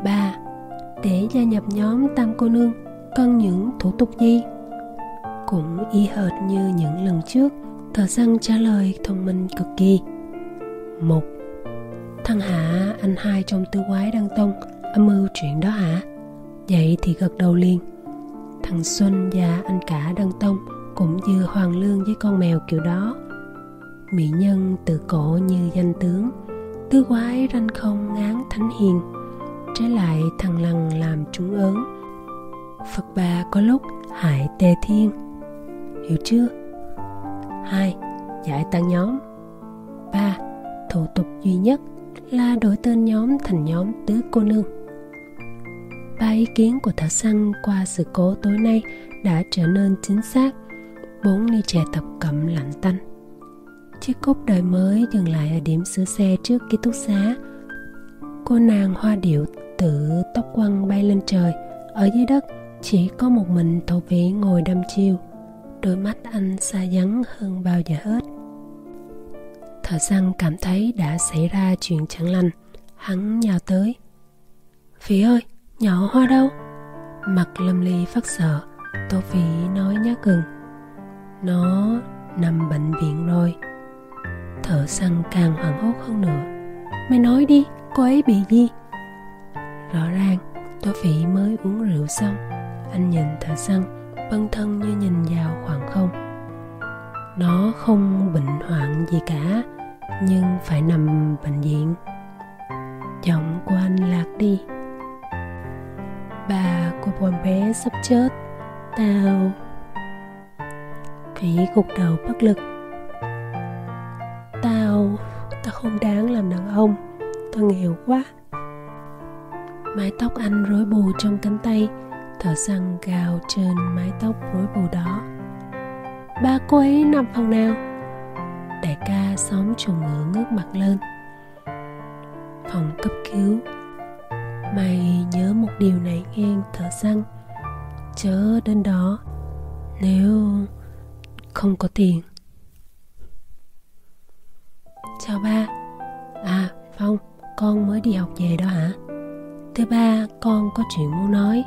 [SPEAKER 1] 3. Để gia nhập nhóm Tam Cô Nương cần những thủ tục gì? Cũng y hệt như những lần trước, thợ săn trả lời thông minh cực kỳ. Một Thằng Hạ, anh hai trong tứ quái đăng tông, âm mưu chuyện đó hả? Vậy thì gật đầu liền. Thằng Xuân và anh cả đăng tông cũng vừa hoàng lương với con mèo kiểu đó. Mỹ nhân tự cổ như danh tướng, tứ quái ranh không ngán thánh hiền. Trái lại thằng lằn làm chúng ớn. Phật bà có lúc hại tề thiên. Hiểu chưa? hai Giải tăng nhóm ba Thủ tục duy nhất là đổi tên nhóm thành nhóm tứ cô nương. Ba ý kiến của thợ săn qua sự cố tối nay đã trở nên chính xác. Bốn ly trà tập cẩm lạnh tanh. Chiếc cốc đời mới dừng lại ở điểm sửa xe trước ký túc xá. Cô nàng hoa điệu tự tóc quăng bay lên trời. Ở dưới đất, chỉ có một mình thổ vĩ ngồi đăm chiêu. Đôi mắt anh xa vắng hơn bao giờ hết Thợ săn cảm thấy đã xảy ra chuyện chẳng lành. Hắn nhào tới. Phi ơi, nhỏ hoa đâu? Mặt lâm ly phát sợ. Tô Phi nói nhát gừng Nó nằm bệnh viện rồi. Thợ săn càng hoảng hốt hơn nữa. Mày nói đi, cô ấy bị gì? Rõ ràng, Tô Phi mới uống rượu xong. Anh nhìn thợ săn Bân thân như nhìn vào khoảng không. Nó không bệnh hoạn gì cả, nhưng phải nằm bệnh viện. Giọng của anh lạc đi. Bà của con bé sắp chết, tao. Phỉ gục đầu bất lực. Tao tao không đáng làm đàn ông, tao nghèo quá. Mái tóc anh rối bù trong cánh tay, thợ săn gào trên mái tóc rối bù đó ba cô ấy nằm phòng nào? Đại ca xóm trùng ngựa ngước mặt lên. Phòng cấp cứu. Mày nhớ một điều này nghe thở răng chớ đến đó. Nếu không có tiền. Chào ba. À phong, con mới đi học về đó hả? Thứ ba, con có chuyện muốn nói.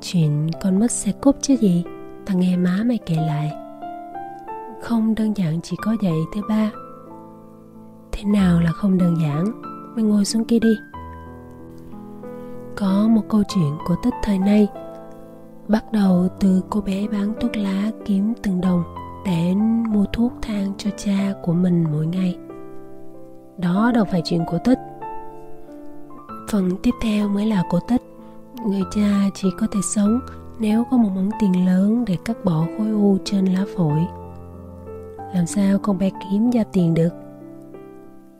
[SPEAKER 1] Chuyện con mất xe cúp chứ gì? Tao nghe má mày kể lại không đơn giản chỉ có vậy thứ ba. Thế nào là không đơn giản? Mày ngồi xuống kia đi. Có một câu chuyện cổ tích thời nay, bắt đầu từ cô bé bán thuốc lá kiếm từng đồng để mua thuốc thang cho cha của mình mỗi ngày. Đó đâu phải chuyện cổ tích. Phần tiếp theo mới là cổ tích. Người cha chỉ có thể sống nếu có một món tiền lớn để cắt bỏ khối u trên lá phổi làm sao con bé kiếm ra tiền được?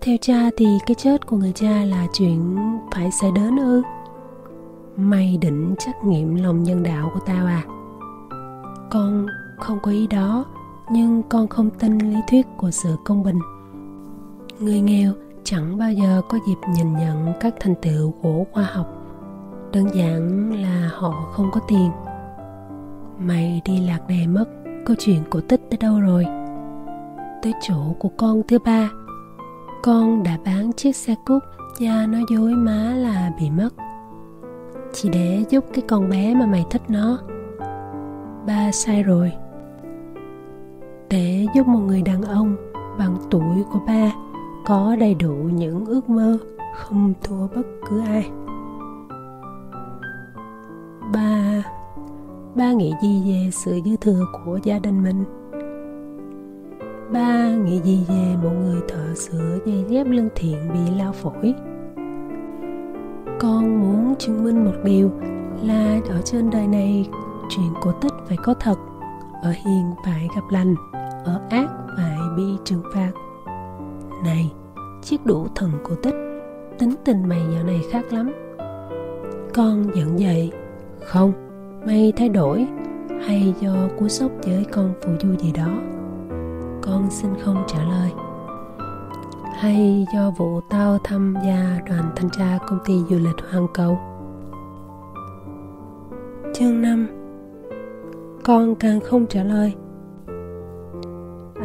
[SPEAKER 1] Theo cha thì cái chết của người cha là chuyện phải xảy đến ư? Mày định trách nhiệm lòng nhân đạo của tao à. Con không có ý đó, nhưng con không tin lý thuyết của sự công bình. Người nghèo chẳng bao giờ có dịp nhìn nhận các thành tựu của khoa học. Đơn giản là họ không có tiền. Mày đi lạc đề mất, câu chuyện cổ tích tới đâu rồi? Tới chỗ của con thứ ba. Con đã bán chiếc xe cút cha nói dối má là bị mất. Chỉ để giúp cái con bé mà mày thích nó. Ba sai rồi. Để giúp một người đàn ông bằng tuổi của ba có đầy đủ những ước mơ không thua bất cứ ai. Ba ba nghĩ gì về sự dư thừa của gia đình mình? Ba nghĩ gì về một người thợ sửa dây dép lưng thiện bị lao phổi? Con muốn chứng minh một điều là ở trên đời này chuyện cổ tích phải có thật. Ở hiền phải gặp lành, ở ác phải bị trừng phạt. Này, chiếc đủ thần cổ tích, tính tình mày dạo này khác lắm. Con giận dậy, không, mày thay đổi, hay do cú sốc với con phụ du gì đó con xin không trả lời. Hay do vụ tao tham gia đoàn thanh tra công ty du lịch Hoàng Cầu. Chương 5 Con càng không trả lời.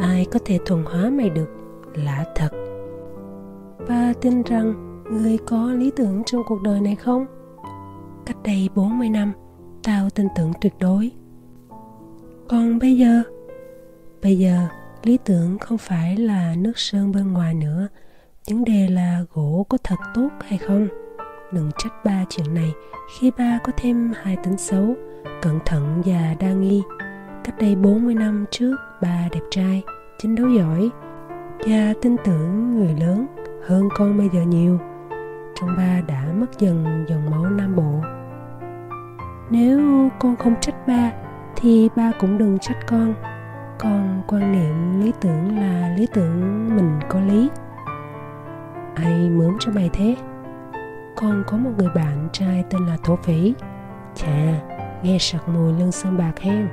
[SPEAKER 1] Ai có thể thuần hóa mày được? Lạ thật. Ba tin rằng người có lý tưởng trong cuộc đời này không? Cách đây 40 năm, tao tin tưởng tuyệt đối. Còn bây giờ? Bây giờ lý tưởng không phải là nước sơn bên ngoài nữa. Vấn đề là gỗ có thật tốt hay không? Đừng trách ba chuyện này, khi ba có thêm hai tính xấu, cẩn thận và đa nghi. Cách đây 40 năm trước, ba đẹp trai chiến đấu giỏi và tin tưởng người lớn hơn con bây giờ nhiều. Trong ba đã mất dần dòng máu nam bộ. Nếu con không trách ba, thì ba cũng đừng trách con con quan niệm lý tưởng là lý tưởng mình có lý. Ai mướn cho mày thế? Con có một người bạn trai tên là thổ phỉ. Chà, nghe sặc mùi lưng sơn bạc hen.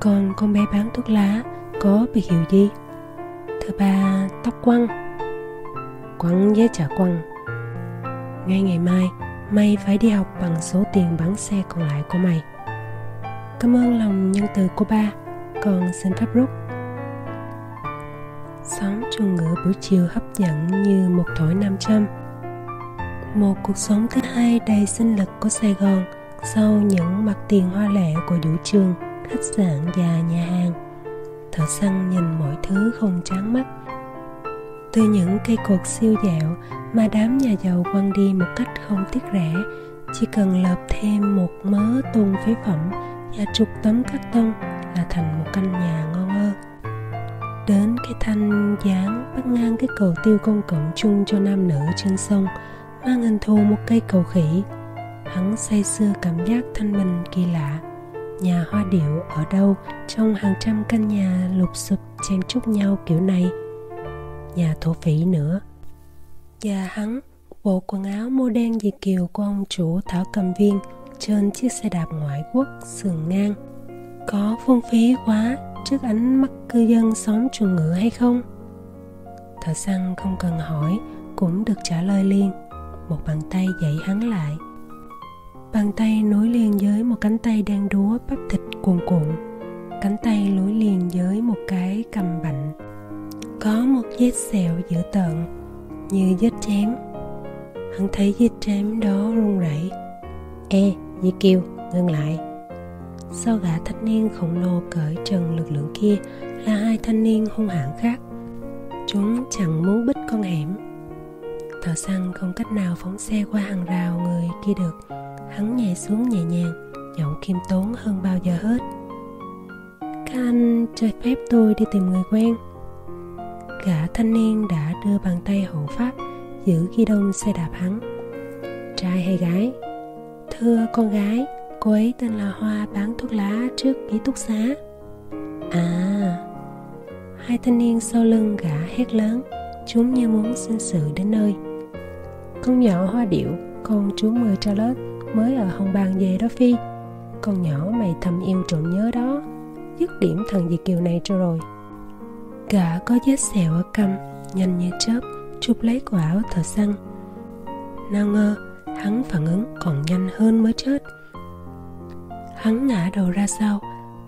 [SPEAKER 1] Còn con bé bán thuốc lá, có biệt hiệu gì? Thứ ba, tóc quăng quăng với chả quăng. Ngay ngày mai, mày phải đi học bằng số tiền bán xe còn lại của mày. Cảm ơn lòng nhân từ của ba con xin phép rút. Sóng chuồng ngựa buổi chiều hấp dẫn như một thổi nam châm. Một cuộc sống thứ hai đầy sinh lực của Sài Gòn Sau những mặt tiền hoa lệ của vũ trường, khách sạn và nhà hàng. Thợ săn nhìn mọi thứ không chán mắt. Từ những cây cột siêu dẹo mà đám nhà giàu quăng đi một cách không tiếc rẻ Chỉ cần lợp thêm một mớ tôn phế phẩm và chục tấm cắt tông là thành một căn nhà ngon ơ đến cái thanh dáng bắt ngang cái cầu tiêu công cộng chung cho nam nữ trên sông, mang hình thù một cây cầu khỉ. Hắn say sưa cảm giác thanh bình kỳ lạ. Nhà hoa điệu ở đâu trong hàng trăm căn nhà lụp sụp chen chúc nhau kiểu này? Nhà thổ phỉ nữa. Và hắn, bộ quần áo mô đen dị kiều của ông chủ thảo cầm viên, trên chiếc xe đạp ngoại quốc sườn ngang có phung phí quá trước ánh mắt cư dân xóm chuồng ngựa hay không? Thợ săn không cần hỏi, cũng được trả lời liền. Một bàn tay dậy hắn lại. Bàn tay nối liền với một cánh tay đang đúa bắp thịt cuồn cuộn. Cánh tay nối liền với một cái cầm bạnh. Có một vết sẹo dữ tợn như vết chém. Hắn thấy vết chém đó run rẩy. Ê, Di Kiều, ngừng lại sau gã thanh niên khổng lồ cởi trần lực lượng kia là hai thanh niên hung hãn khác? Chúng chẳng muốn bích con hẻm. Thợ săn không cách nào phóng xe qua hàng rào người kia được. Hắn nhảy xuống nhẹ nhàng, giọng khiêm tốn hơn bao giờ hết. Các anh cho phép tôi đi tìm người quen. Gã thanh niên đã đưa bàn tay hộ pháp giữ ghi đông xe đạp hắn. Trai hay gái? Thưa con gái cô ấy tên là hoa bán thuốc lá trước ký túc xá. À hai thanh niên sau lưng gã hét lớn, chúng như muốn xin sự đến nơi. Con nhỏ hoa điệu con chú mười Charlotte, mới ở hồng bàng về đó phi. Con nhỏ mày thầm yêu trộm nhớ đó, dứt điểm thằng Việt Kiều này cho rồi. Gã có vết sẹo ở cằm, Nhanh như chớp, Chụp lấy quả áo thợ săn. Nào ngờ, Hắn phản ứng còn nhanh hơn mới chết. Hắn ngã đầu ra sau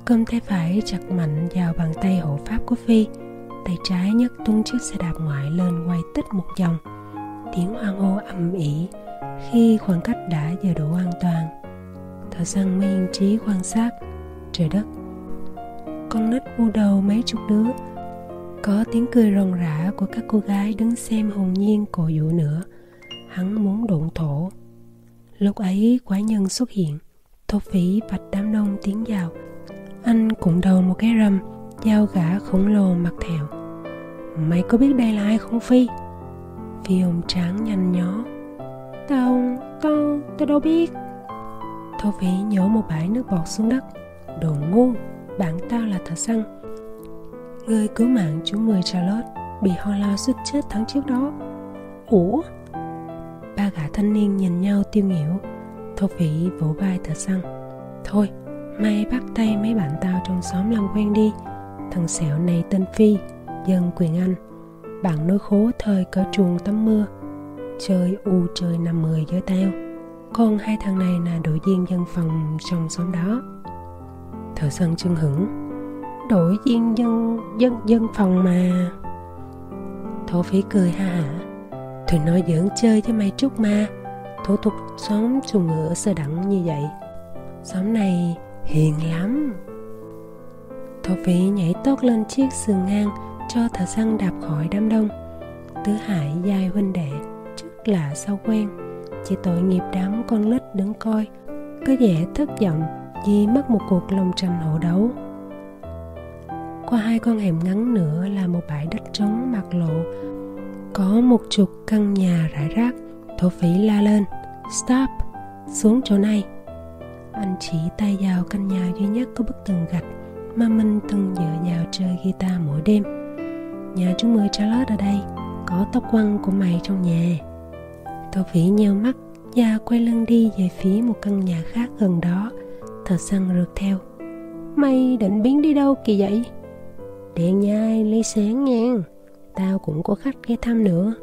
[SPEAKER 1] Cầm tay phải chặt mạnh vào bàn tay hộ pháp của Phi, Tay trái nhấc tung chiếc xe đạp ngoại lên quay tích một vòng. Tiếng hoang hô âm ỉ Khi khoảng cách đã giờ đủ an toàn. Thợ săn mới yên trí quan sát. Trời đất, Con nít u đầu mấy chục đứa. Có tiếng cười rồng rã của các cô gái đứng xem hồn nhiên cổ vũ nữa. Hắn muốn độn thổ. Lúc ấy quái nhân xuất hiện. Thổ phỉ vạch đám đông tiến vào Anh cũng đầu một cái rầm Dao gã khổng lồ mặt thẹo. Mày có biết đây là ai không Phi? Phi ông tráng nhanh nhó. Tao, tao, tao đâu biết Thổ phỉ nhổ một bãi nước bọt xuống đất Đồ ngu, bạn tao là thợ săn Người cứu mạng chú Mười Charlotte Bị ho lao suýt chết tháng trước đó Ủa? Ba gã thanh niên nhìn nhau tiêu nghỉu Thổ phỉ vỗ vai thợ săn Thôi mai bắt tay mấy bạn tao trong xóm làm quen đi. Thằng sẹo này tên Phi, Dân quyền Anh. Bạn nói khố thời cỡ chuồng tắm mưa. Chơi u chơi năm mười với tao. Còn hai thằng này là đội viên dân phòng trong xóm đó. Thợ săn chân hững Đội viên dân dân dân phòng mà. Thổ phỉ cười ha hả Tôi nói giỡn chơi với mày chút mà. Thủ tục xóm chuồng ngựa sơ đẳng như vậy. Xóm này hiền lắm. Thổ phỉ nhảy tốt lên chiếc sườn ngang Cho thợ săn đạp khỏi đám đông. Tứ hải dài huynh đệ trước là sao quen. Chỉ tội nghiệp đám con lít đứng coi. Có vẻ thất vọng Vì mất một cuộc lòng tranh hộ đấu. Qua hai con hẻm ngắn nữa là một bãi đất trống mặt lộ. Có một chục căn nhà rải rác thổ phỉ la lên. Stop. Xuống chỗ này. Anh chỉ tay vào căn nhà duy nhất có bức tường gạch mà mình từng dựa vào chơi guitar mỗi đêm. Nhà chú mười Charlotte ở đây có tóc quăng của mày trong nhà. Thổ phỉ nheo mắt và quay lưng đi về phía một căn nhà khác gần đó. Thợ săn rượt theo. Mày định biến đi đâu kỳ vậy? Điện nhai ly sáng nha Tao cũng có khách ghé thăm nữa.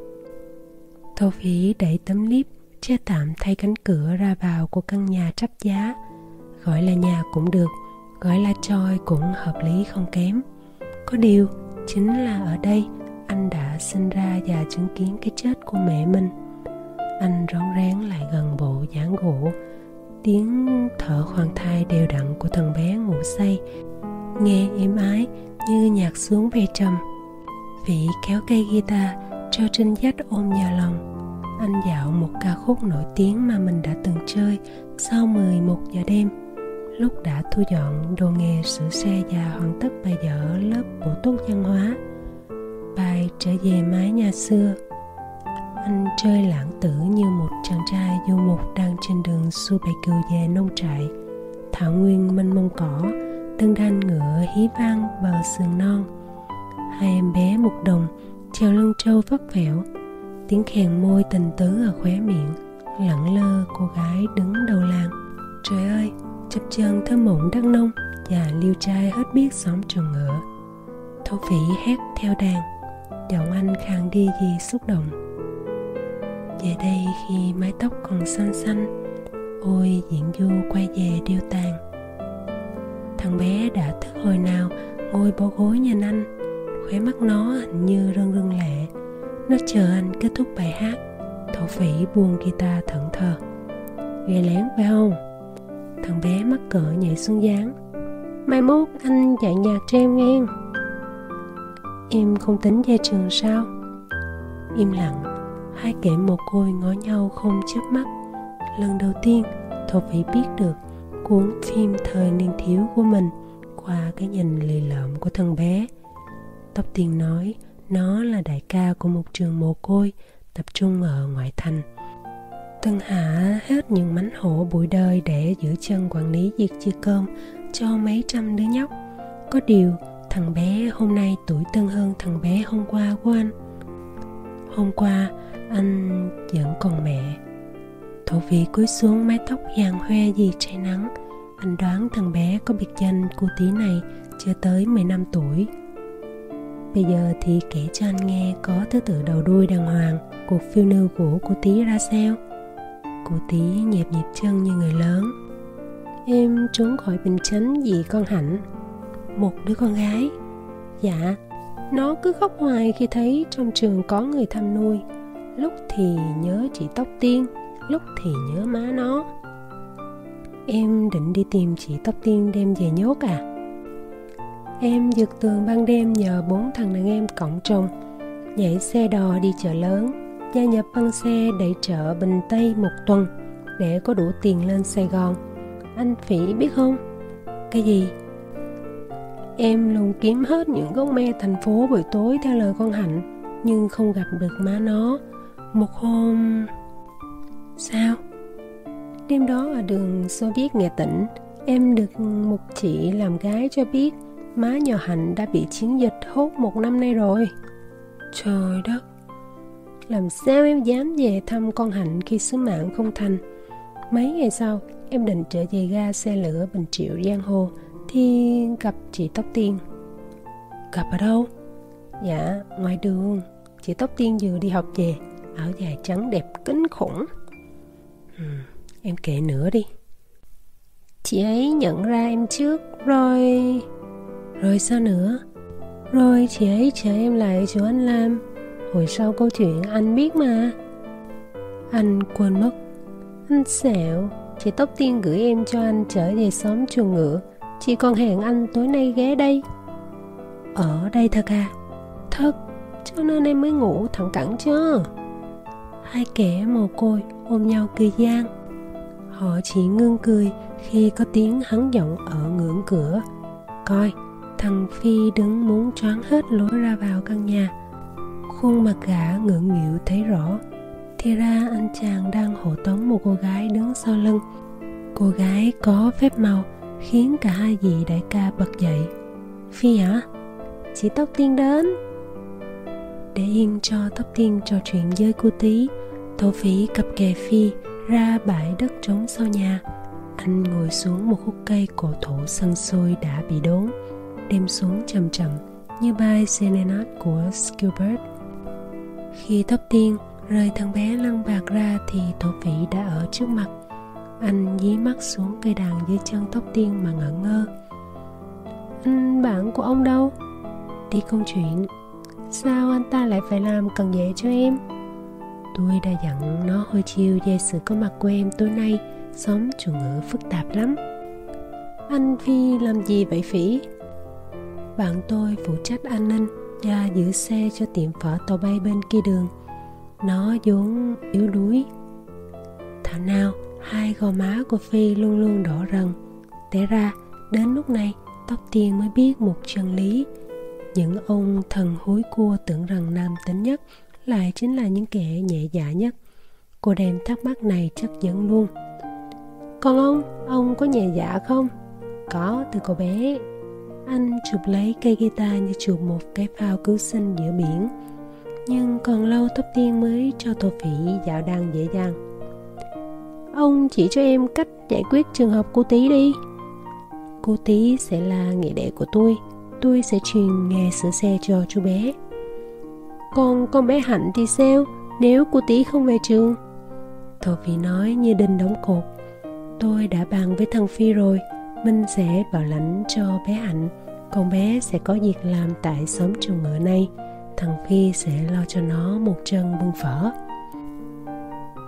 [SPEAKER 1] Thô phí đẩy tấm liếp che tạm thay cánh cửa ra vào của căn nhà chấp giá. Gọi là nhà cũng được, Gọi là choi cũng hợp lý không kém. Có điều, Chính là ở đây, Anh đã sinh ra và chứng kiến cái chết của mẹ mình. Anh rón rén lại gần bộ dáng gỗ. Tiếng thở khoan thai đều đặn của thằng bé ngủ say. Nghe êm ái, như nhạc xuống ve trầm. Vị kéo cây guitar cho trên dắt ôm vào lòng. Anh dạo một ca khúc nổi tiếng mà mình đã từng chơi sau 11 giờ đêm. Lúc đã thu dọn đồ nghề, sửa xe và hoàn tất bài vở lớp bổ túc văn hóa. Bài trở về mái nhà xưa. Anh chơi lãng tử như một chàng trai du mục đang trên đường xuôi bày cừu về nông trại. Thảo nguyên mênh mông cỏ tương đan ngựa hí vang bờ sườn non. Hai em bé một đồng treo lưng trâu vắt vẻo. Tiếng khèn môi tình tứ ở khóe miệng, lẳng lơ cô gái đứng đầu làng. Trời ơi, chập chân thơm mộng đắk nông và liêu trai hết biết xóm trường ngựa thổ phỉ hét theo đàn, giọng anh khang đi gì xúc động. Về đây khi mái tóc còn xanh xanh, ôi diện du quay về điêu tàn. Thằng bé đã thức hồi nào, ngồi bó gối nhìn anh khóe mắt nó hình như rưng rưng lệ. Nó chờ anh kết thúc bài hát. Thổ phỉ buông guitar thẫn thờ. Ghê lén, phải không? Thằng bé mắc cỡ nhảy xuống dáng mai mốt anh dạy nhạc cho em nghe. Em không tính ra trường sao? Im lặng. Hai kẻ mồ côi ngó nhau không chớp mắt. Lần đầu tiên, thổ phỉ biết được cuốn phim thời niên thiếu của mình qua cái nhìn lì lợm của thằng bé tóc tiên nói nó là đại ca của một trường mồ côi tập trung ở ngoại thành Tân Hạ hết những mánh hổ bụi đời để giữ chân quản lý việc chia cơm cho mấy trăm đứa nhóc. Có điều, thằng bé hôm nay tuổi tân hơn thằng bé hôm qua của anh. Hôm qua, anh vẫn còn mẹ Thổ vị cúi xuống mái tóc vàng hoe gì cháy nắng Anh đoán thằng bé có biệt danh cô tí này chưa tới 15 tuổi Bây giờ thì kể cho anh nghe có thứ tự đầu đuôi đàng hoàng, Cuộc phiêu lưu của cô tí ra sao? Cô tí nhịp nhịp chân như người lớn. Em trốn khỏi bình chánh vì con Hạnh. Một đứa con gái. Dạ Nó cứ khóc hoài khi thấy trong trường có người thăm nuôi. Lúc thì nhớ chị Tóc Tiên, lúc thì nhớ má nó. Em định đi tìm chị tóc tiên đem về nhốt à? Em giật tường ban đêm nhờ bốn thằng đàn em cộng trồng. Nhảy xe đò đi chợ lớn gia nhập băng xe đẩy chợ bình tây một tuần để có đủ tiền lên sài gòn. Anh phỉ biết không? Cái gì? Em luôn kiếm hết những gốc me thành phố buổi tối theo lời con hạnh nhưng không gặp được má nó. Một hôm Sao? Đêm đó ở đường Soviet Nghệ nghe tỉnh, em được một chị làm gái cho biết má nhỏ Hạnh đã bị chiến dịch hốt một năm nay rồi. Trời đất! Làm sao em dám về thăm con Hạnh khi sứ mạng không thành? Mấy ngày sau, em định trở về ga xe lửa Bình Triệu Giang Hồ thì gặp chị Tóc Tiên. Gặp ở đâu? Dạ, ngoài đường. Chị Tóc Tiên vừa đi học về, áo dài trắng đẹp kinh khủng. Ừ, em kể nữa đi chị ấy nhận ra em trước rồi rồi sao nữa? Rồi chị ấy chờ em lại chỗ anh làm. Hồi sau câu chuyện anh biết mà. Anh quên mất. Anh xẹo. Chị Tóc Tiên gửi em cho anh trở về xóm chuồng ngựa. Chị còn hẹn anh tối nay ghé đây. Ở đây thật à? Thật. Cho nên em mới ngủ thẳng cẳng chứ. Hai kẻ mồ côi ôm nhau cười gian. Họ chỉ ngưng cười khi có tiếng hắn giọng ở ngưỡng cửa. Coi, thằng Phi đứng muốn choáng hết lối ra vào căn nhà. Khuôn mặt gã ngượng nghịu thấy rõ. Thì ra anh chàng đang hộ tống một cô gái đứng sau lưng. Cô gái có phép màu, khiến cả hai vị đại ca bật dậy. Phi hả? Chị Tóc Tiên đến. Để yên cho Tóc Tiên trò chuyện với cô tí Thổ phỉ cặp kè Phi ra bãi đất trống sau nhà. Anh ngồi xuống một khúc cây cổ thụ sân sôi đã bị đốn đêm xuống chậm chậm như bài serenade của Skilbert khi tóc tiên rơi thằng bé lăn bạc ra thì thổ phỉ đã ở trước mặt. Anh dí mắt xuống cây đàn dưới chân tóc tiên mà ngỡ ngơ. Anh bạn của ông đâu? Đi công chuyện, sao anh ta lại phải làm cần dễ cho em? Tôi đã dặn nó hơi chiều về sự có mặt của em tối nay sống chủ ngữ phức tạp lắm. Anh phi làm gì vậy phỉ? Bạn tôi phụ trách an ninh và giữ xe cho tiệm phở tàu bay bên kia đường. Nó vốn yếu đuối. Thảo nào, hai gò má của phi luôn luôn đỏ rần. Té ra, đến lúc này, tóc tiên mới biết một chân lý. Những ông thần hối cua tưởng rằng nam tính nhất lại chính là những kẻ nhẹ dạ nhất. Cô đem thắc mắc này chất vấn luôn. Còn ông ông có nhẹ dạ không? Có từ cô bé anh chụp lấy cây guitar như chụp một cái phao cứu sinh giữa biển. Nhưng còn lâu tóc tiên mới cho tô phỉ dạo đang dễ dàng. Ông chỉ cho em cách giải quyết trường hợp cô tí đi. Cô tí sẽ là nghĩa đệ của tôi. Tôi sẽ truyền nghề sửa xe cho chú bé. Còn con bé hạnh thì sao? Nếu cô tí không về trường? Tô phỉ nói như đinh đóng cột. Tôi đã bàn với thằng phi rồi minh sẽ bảo lãnh cho bé hạnh. Con bé sẽ có việc làm tại xóm chuồng ngựa này thằng phi sẽ lo cho nó một chân bưng phở.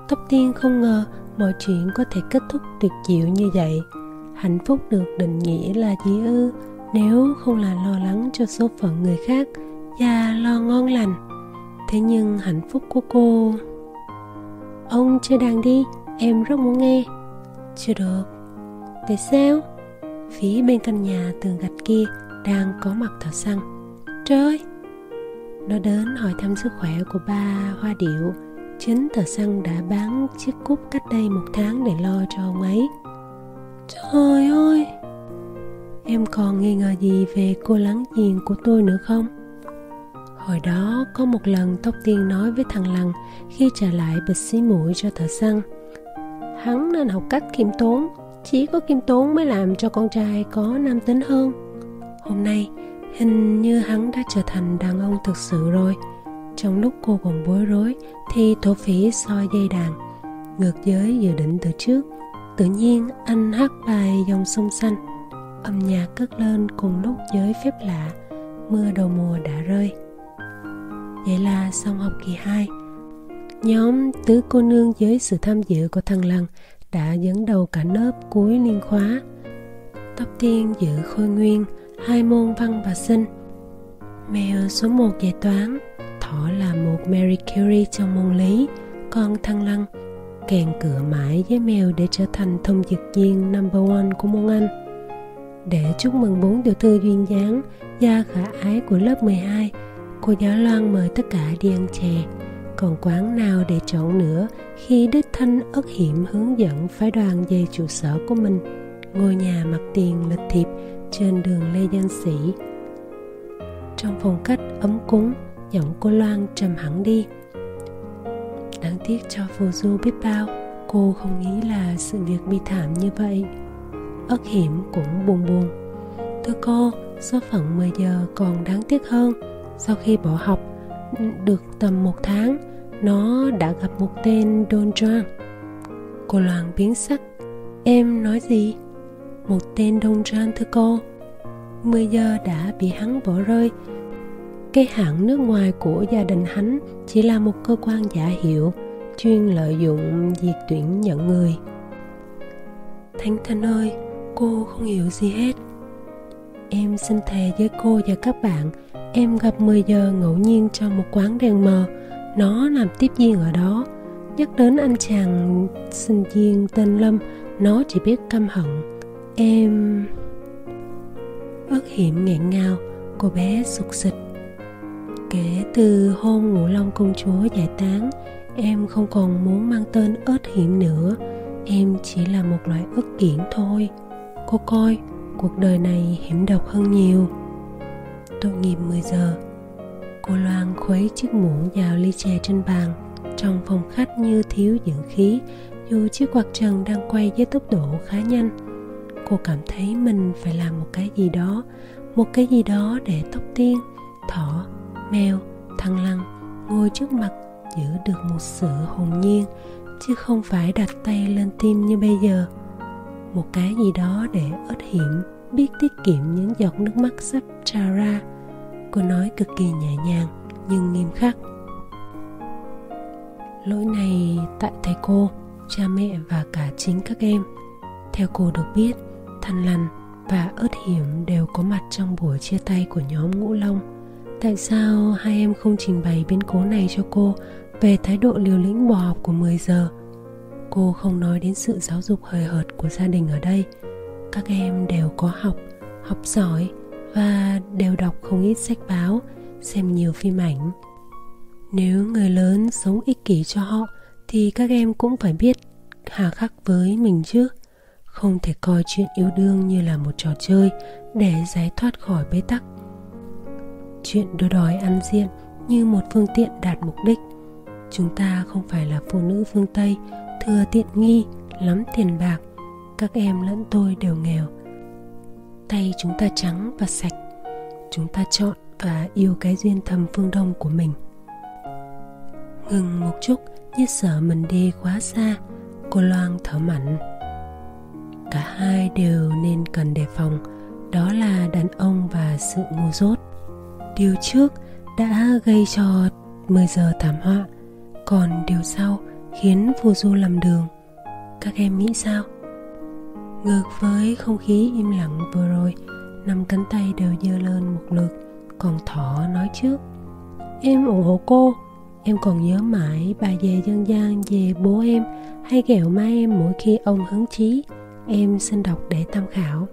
[SPEAKER 1] Tóc tiên không ngờ mọi chuyện có thể kết thúc tuyệt diệu như vậy. Hạnh phúc được định nghĩa là gì ư, nếu không là lo lắng cho số phận người khác và lo ngon lành. Thế nhưng hạnh phúc của cô ông chơi đàn đi, em rất muốn nghe. Chưa được. Tại sao? Phía bên căn nhà tường gạch kia đang có mặt thợ săn. Trời nó đến hỏi thăm sức khỏe của ba hoa điệu. Chính thợ săn đã bán chiếc cúp cách đây một tháng để lo cho ông ấy. Trời ơi! Em còn nghi ngờ gì về cô láng giềng của tôi nữa không? Hồi đó có một lần tóc tiên nói với thằng lằn khi trả lại bịch xí mũi cho thợ săn. Hắn nên học cách khiêm tốn chỉ có Kim tốn mới làm cho con trai có nam tính hơn. Hôm nay, hình như hắn đã trở thành đàn ông thực sự rồi. Trong lúc cô còn bối rối, thì thổ phỉ soi dây đàn, ngược giới dự định từ trước. Tự nhiên, anh hát bài dòng sông xanh. Âm nhạc cất lên cùng lúc với phép lạ. Mưa đầu mùa đã rơi. Vậy là xong học kỳ 2 Nhóm tứ cô nương với sự tham dự của thằng Lăng đã dẫn đầu cả lớp cuối liên khóa. Tóc tiên giữ khôi nguyên, hai môn văn và sinh. Mèo số 1 dạy toán, Thỏ là một Mary Curie trong môn lý, Con thăng Lăng kèn cửa mãi với mèo để trở thành thông dịch viên number one của môn Anh. Để chúc mừng bốn tiểu thư duyên dáng gia khả ái của lớp 12, cô giáo Loan mời tất cả đi ăn chè còn quán nào để chọn nữa khi đích thân ất hiểm hướng dẫn phái đoàn về trụ sở của mình? Ngôi nhà mặt tiền lịch thiệp trên đường lê dân sĩ. Trong phong cách ấm cúng, giọng cô loan trầm hẳn đi. Đáng tiếc cho phù du biết bao, cô không nghĩ là sự việc bi thảm như vậy. Ất hiểm cũng buồn buồn. Thưa cô, số phận 10 giờ còn đáng tiếc hơn. Sau khi bỏ học được tầm một tháng, nó đã gặp một tên Don Juan. Cô loan biến sắc. Em nói gì? Một tên Don Juan thưa cô. 10 giờ đã bị hắn bỏ rơi. Cái hãng nước ngoài của gia đình hắn chỉ là một cơ quan giả hiệu, chuyên lợi dụng việc tuyển nhận người. Thanh thanh ơi, cô không hiểu gì hết. Em xin thề với cô và các bạn em gặp 10 giờ ngẫu nhiên trong một quán đèn mờ. Nó làm tiếp viên ở đó. Nhắc đến anh chàng sinh viên tên lâm, nó chỉ biết căm hận. Em Ước hiểm nghẹn ngào. Cô bé sụt xịt kể từ hôn ngũ long công chúa giải tán, em không còn muốn mang tên ớt hiểm nữa. Em chỉ là một loại ức kiển thôi. Cô coi, cuộc đời này hiểm độc hơn nhiều tội nghiệp 10 giờ. Cô loan khuấy chiếc muỗng vào ly chè trên bàn. Trong phòng khách như thiếu dưỡng khí, dù chiếc quạt trần đang quay với tốc độ khá nhanh. Cô cảm thấy mình phải làm một cái gì đó, một cái gì đó để tóc tiên, thỏ, mèo thăng lăng ngồi trước mặt giữ được một sự hồn nhiên, chứ không phải đặt tay lên tim như bây giờ. Một cái gì đó để ớt hiểm biết tiết kiệm những giọt nước mắt sắp trào ra. Cô nói cực kỳ nhẹ nhàng, nhưng nghiêm khắc. Lỗi này tại thầy cô, cha mẹ và cả chính các em. Theo cô được biết, thanh lằn và ớt hiểm đều có mặt trong buổi chia tay của nhóm ngũ long. Tại sao hai em không trình bày biến cố này cho cô về thái độ liều lĩnh bỏ học của 10 giờ? Cô không nói đến sự giáo dục hời hợt của gia đình ở đây các em đều có học học giỏi và đều đọc không ít sách báo, xem nhiều phim ảnh. Nếu người lớn sống ích kỷ cho họ, thì các em cũng phải biết hà khắc với mình chứ. Không thể coi chuyện yêu đương như là một trò chơi để giải thoát khỏi bế tắc. Chuyện đua đòi ăn diện như một phương tiện đạt mục đích. Chúng ta không phải là phụ nữ phương tây, thừa tiện nghi, lắm tiền bạc các em lẫn tôi đều nghèo. Tay chúng ta trắng và sạch, chúng ta chọn và yêu cái duyên thầm phương đông của mình. Ngừng một chút như sợ mình đi quá xa, cô loan thở mạnh. Cả hai đều nên cần đề phòng, đó là đàn ông và sự ngu dốt. Điều trước đã gây cho 10 giờ thảm họa, còn điều sau khiến phù du làm đường. Các em nghĩ sao? Ngược với không khí im lặng vừa rồi, năm cánh tay đều giơ lên một lượt, còn thỏ nói trước. Em ủng hộ cô, em còn nhớ mãi bà về dân gian về bố em, hay ghẹo má em mỗi khi ông hứng chí. Em xin đọc để tham khảo.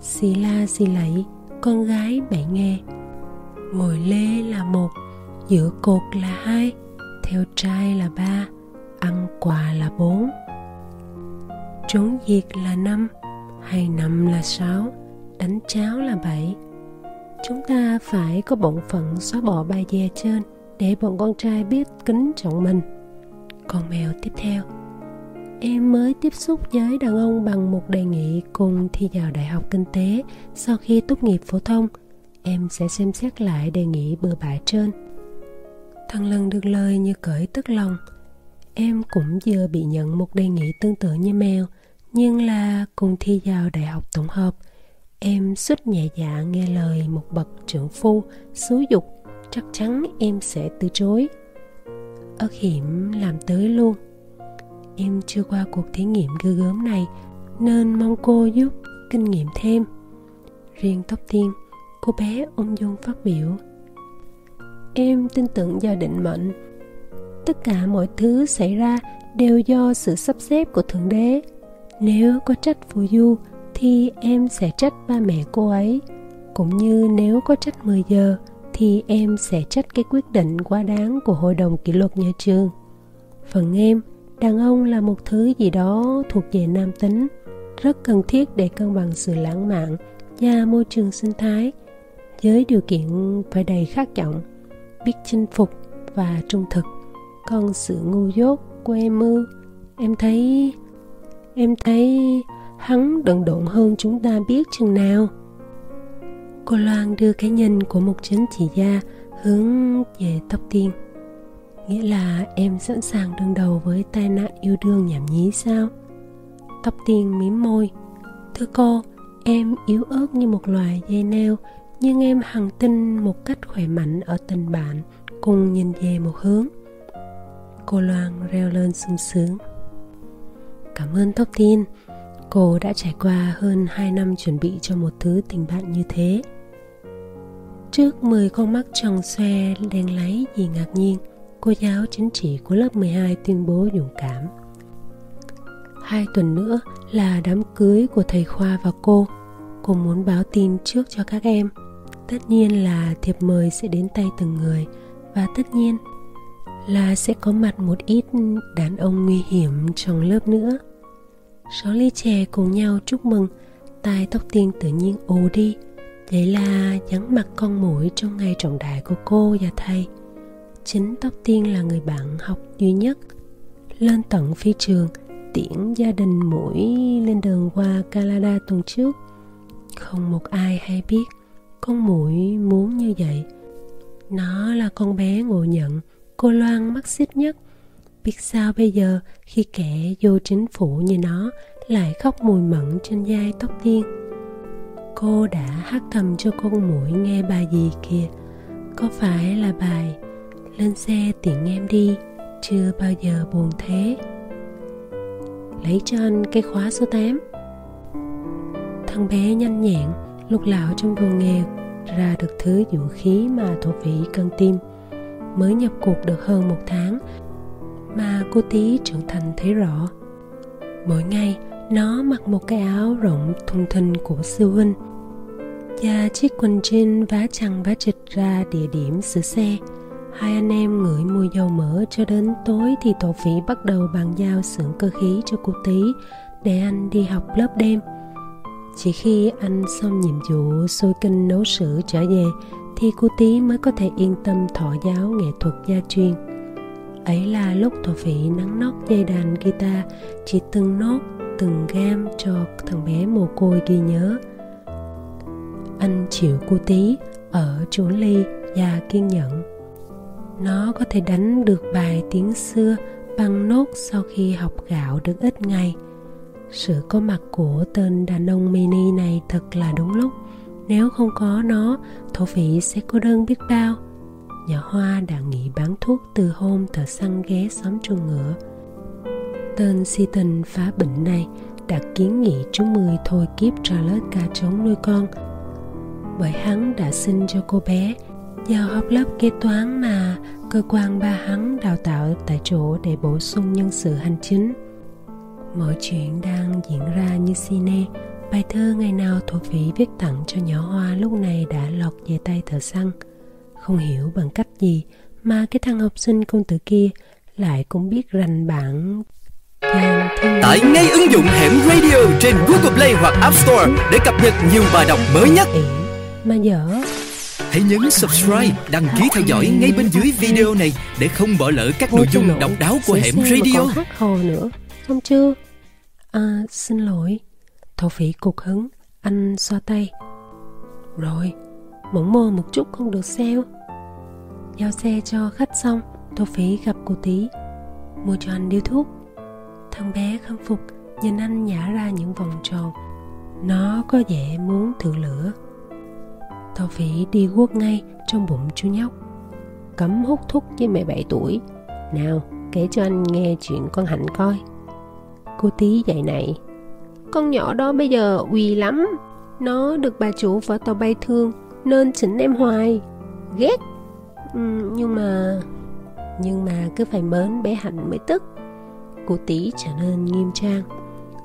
[SPEAKER 1] Xì la xì lẫy con gái bảy nghe. Ngồi lê là một, giữa cột là hai, theo trai là ba, ăn quà là bốn trốn diệt là năm, hay năm là sáu, đánh cháo là bảy. Chúng ta phải có bổn phận xóa bỏ bài dè trên để bọn con trai biết kính trọng mình. Con mèo tiếp theo. Em mới tiếp xúc với đàn ông bằng một đề nghị cùng thi vào đại học kinh tế sau khi tốt nghiệp phổ thông. Em sẽ xem xét lại đề nghị bừa bãi trên. Thằng lần được lời như cởi tức lòng. Em cũng vừa bị nhận một đề nghị tương tự như mèo nhưng là cùng thi vào đại học tổng hợp, em xuất nhẹ dạ nghe lời một bậc trưởng phu xúi dục, chắc chắn em sẽ từ chối. Ớt hiểm làm tới luôn. Em chưa qua cuộc thí nghiệm ghê gớm này, nên mong cô giúp kinh nghiệm thêm. Riêng tóc tiên, cô bé ung dung phát biểu. Em tin tưởng vào định mệnh. Tất cả mọi thứ xảy ra đều do sự sắp xếp của thượng đế nếu có trách phù du, thì em sẽ trách ba mẹ cô ấy. Cũng như nếu có trách 10 giờ, thì em sẽ trách cái quyết định quá đáng của hội đồng kỷ luật nhà trường. Phần em, đàn ông là một thứ gì đó thuộc về nam tính, rất cần thiết để cân bằng sự lãng mạn và môi trường sinh thái, với điều kiện phải đầy khát vọng, biết chinh phục và trung thực. Còn sự ngu dốt của em ư em thấy em thấy hắn đần độn hơn chúng ta biết chừng nào. Cô loan đưa cái nhìn của một chính trị gia hướng về tóc tiên. Nghĩa là em sẵn sàng đương đầu với tai nạn yêu đương nhảm nhí sao? Tóc tiên mím môi. Thưa cô, em yếu ớt như một loài dây neo, nhưng em hằng tin một cách khỏe mạnh ở tình bạn, cùng nhìn về một hướng. Cô loan reo lên sung sướng cảm ơn thông tin. Cô đã trải qua hơn 2 năm chuẩn bị cho một thứ tình bạn như thế. Trước 10 con mắt tròn xoe đen láy vì ngạc nhiên, cô giáo chính trị của lớp 12 tuyên bố dũng cảm. Hai tuần nữa là đám cưới của thầy khoa và cô. Cô muốn báo tin trước cho các em. Tất nhiên là thiệp mời sẽ đến tay từng người và tất nhiên là sẽ có mặt một ít đàn ông nguy hiểm trong lớp nữa. Sáu ly chè cùng nhau chúc mừng, tai tóc tiên tự nhiên ù đi. Vậy là nhắn mặt con mũi trong ngày trọng đại của cô và thầy. Chính tóc tiên là người bạn học duy nhất. Lên tận phi trường, tiễn gia đình mũi lên đường qua Canada tuần trước. Không một ai hay biết con mũi muốn như vậy. Nó là con bé ngộ nhận cô loan mắc xích nhất. Biết sao bây giờ khi kẻ vô chính phủ như nó lại khóc mùi mẫn trên vai tóc tiên? Cô đã hát thầm cho con mũi nghe bài gì kia có phải là bài lên xe tiện em đi, chưa bao giờ buồn thế? Lấy cho anh cái khóa số 8 thằng bé nhanh nhẹn, lục lạo trong vườn nghề, ra được thứ vũ khí mà thổ vị cần tim mới nhập cuộc được hơn một tháng, mà cô tí trưởng thành thấy rõ. Mỗi ngày, nó mặc một cái áo rộng thùng thình của sư huynh và chiếc quần jean vá chằng vá chịch ra địa điểm sửa xe. Hai anh em ngửi mùi dầu mỡ cho đến tối thì tổ phỉ bắt đầu bàn giao xưởng cơ khí cho cô tí để anh đi học lớp đêm. Chỉ khi anh xong nhiệm vụ sôi kinh nấu sữa trở về thì cô tí mới có thể yên tâm thọ giáo nghệ thuật gia truyền. Ấy là lúc thổ phỉ nắng nót dây đàn guitar, chỉ từng nốt, từng gam cho thằng bé mồ côi ghi nhớ. Anh chịu cô tí ở chuỗi ly và kiên nhẫn. Nó có thể đánh được bài tiếng xưa bằng nốt sau khi học gạo được ít ngày. Sự có mặt của tên đàn ông mini này thật là đúng lúc nếu không có nó, thổ phỉ sẽ cô đơn biết bao. Nhỏ hoa đã nghỉ bán thuốc từ hôm thợ săn ghé xóm chuồng ngựa. Tên si tình phá bệnh này đã kiến nghị chú Mười thôi kiếp Charlotte ca trống nuôi con. Bởi hắn đã sinh cho cô bé vào học lớp kế toán mà cơ quan ba hắn đào tạo tại chỗ để bổ sung nhân sự hành chính. Mọi chuyện đang diễn ra như cine bài thơ ngày nào thuộc vị viết tặng cho nhỏ hoa lúc này đã lọt về tay thợ săn không hiểu bằng cách gì mà cái thằng học sinh công tử kia lại cũng biết rành bản
[SPEAKER 2] Tải ngay ứng dụng Hẻm Radio trên Google Play hoặc App Store để cập nhật nhiều bài đọc mới nhất.
[SPEAKER 1] Mà dở.
[SPEAKER 2] Hãy nhấn subscribe, đăng ký theo dõi ngay bên dưới video này để không bỏ lỡ các nội dung độc đáo của Hẻm Radio.
[SPEAKER 1] hát hồ nữa, không chưa? À, xin lỗi. Thổ phỉ cục hứng, anh xoa tay. Rồi, mỏng mơ một chút không được sao? Giao xe cho khách xong, Thổ phỉ gặp cô tí. Mua cho anh điếu thuốc. Thằng bé khâm phục nhìn anh nhả ra những vòng tròn. Nó có vẻ muốn thử lửa. Thổ phỉ đi guốc ngay trong bụng chú nhóc. Cấm hút thuốc với mẹ 7 tuổi. Nào kể cho anh nghe chuyện con hạnh coi. Cô tí dạy này con nhỏ đó bây giờ uy lắm. Nó được bà chủ vợ tàu bay thương nên chỉnh em hoài. Ghét. Ừ, nhưng mà nhưng mà cứ phải mến bé hạnh mới tức. Cô tí trở nên nghiêm trang.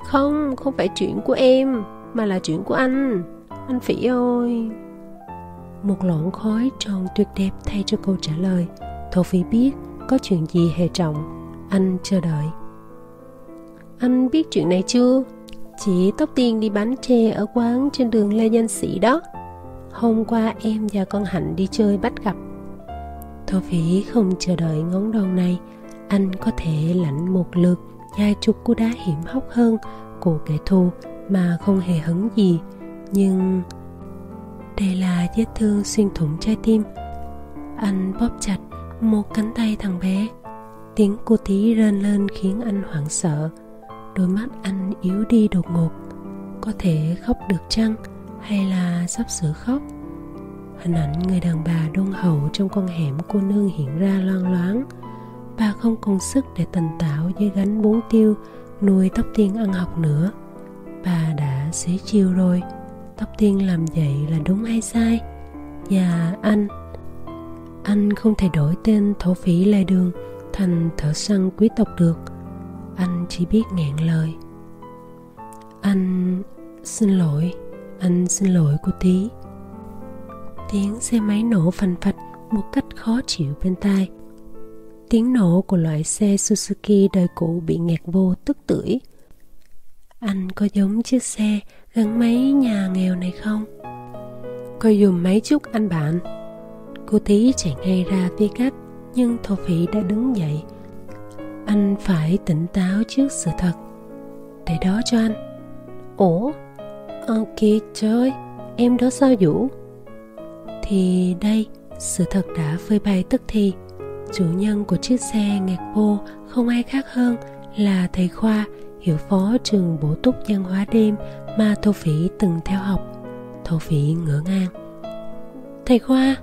[SPEAKER 1] Không, không phải chuyện của em Mà là chuyện của anh. Anh Phỉ ơi. Một lọn khói tròn tuyệt đẹp thay cho câu trả lời. Thổ Phỉ biết có chuyện gì hệ trọng. Anh chờ đợi. Anh biết chuyện này chưa? Chị tóc tiên đi bán tre ở quán trên đường Lê Nhân Sĩ đó. Hôm qua em và con Hạnh đi chơi bắt gặp. Thổ Phỉ không chờ đợi ngón đòn này, anh có thể lãnh một lượt vài chục cú đá hiểm hóc hơn của kẻ thù mà không hề hấn gì. Nhưng đây là vết thương xuyên thủng trái tim. Anh bóp chặt một cánh tay thằng bé. Tiếng cô tí rên lên khiến anh hoảng sợ đôi mắt anh yếu đi đột ngột, có thể khóc được chăng hay là sắp sửa khóc? Hình ảnh người đàn bà đôn hậu trong con hẻm cô nương hiện ra loang loáng. Bà không còn sức để tần tảo dưới gánh bún tiêu, nuôi tóc tiên ăn học nữa. Bà đã xế chiều rồi, Tóc tiên làm vậy là đúng hay sai? Và anh. Anh không thể đổi tên thổ phỉ lai đường Thành thợ săn quý tộc được. Anh chỉ biết nghẹn lời. Anh xin lỗi, Anh xin lỗi cô tí. Tiếng xe máy nổ phành phạch một cách khó chịu bên tai. Tiếng nổ của loại xe Suzuki đời cũ bị nghẹt vô tức tưởi. Anh có giống chiếc xe gắn máy nhà nghèo này không? coi dùm mấy chút anh bạn. Cô tí chạy ngay ra phía cách Nhưng thổ phỉ đã đứng dậy. Anh phải tỉnh táo trước sự thật Để đó cho anh Ủa? Ờ kìa trời Em đó sao Vũ? Thì đây Sự thật đã phơi bày tức thì Chủ nhân của chiếc xe nghẹt vô Không ai khác hơn Là thầy Khoa hiệu phó trường bổ túc văn hóa đêm mà Thổ Phỉ từng theo học. Thổ Phỉ ngỡ ngàng. Thầy Khoa,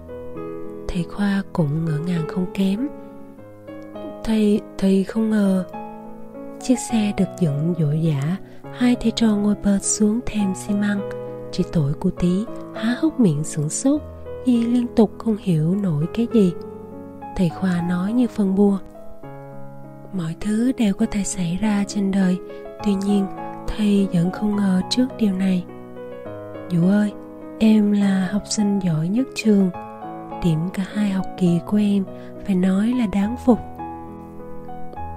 [SPEAKER 1] thầy Khoa cũng ngỡ ngàng không kém. Thầy, thầy không ngờ. Chiếc xe được dựng dội dã, hai thầy trò ngồi bệt xuống thêm xi măng. Chỉ tội cô tí há hốc miệng sửng sốt vì liên tục không hiểu nổi cái gì. Thầy Khoa nói như phân bua mọi thứ đều có thể xảy ra trên đời tuy nhiên thầy vẫn không ngờ trước điều này dụ ơi em là học sinh giỏi nhất trường điểm cả hai học kỳ của em phải nói là đáng phục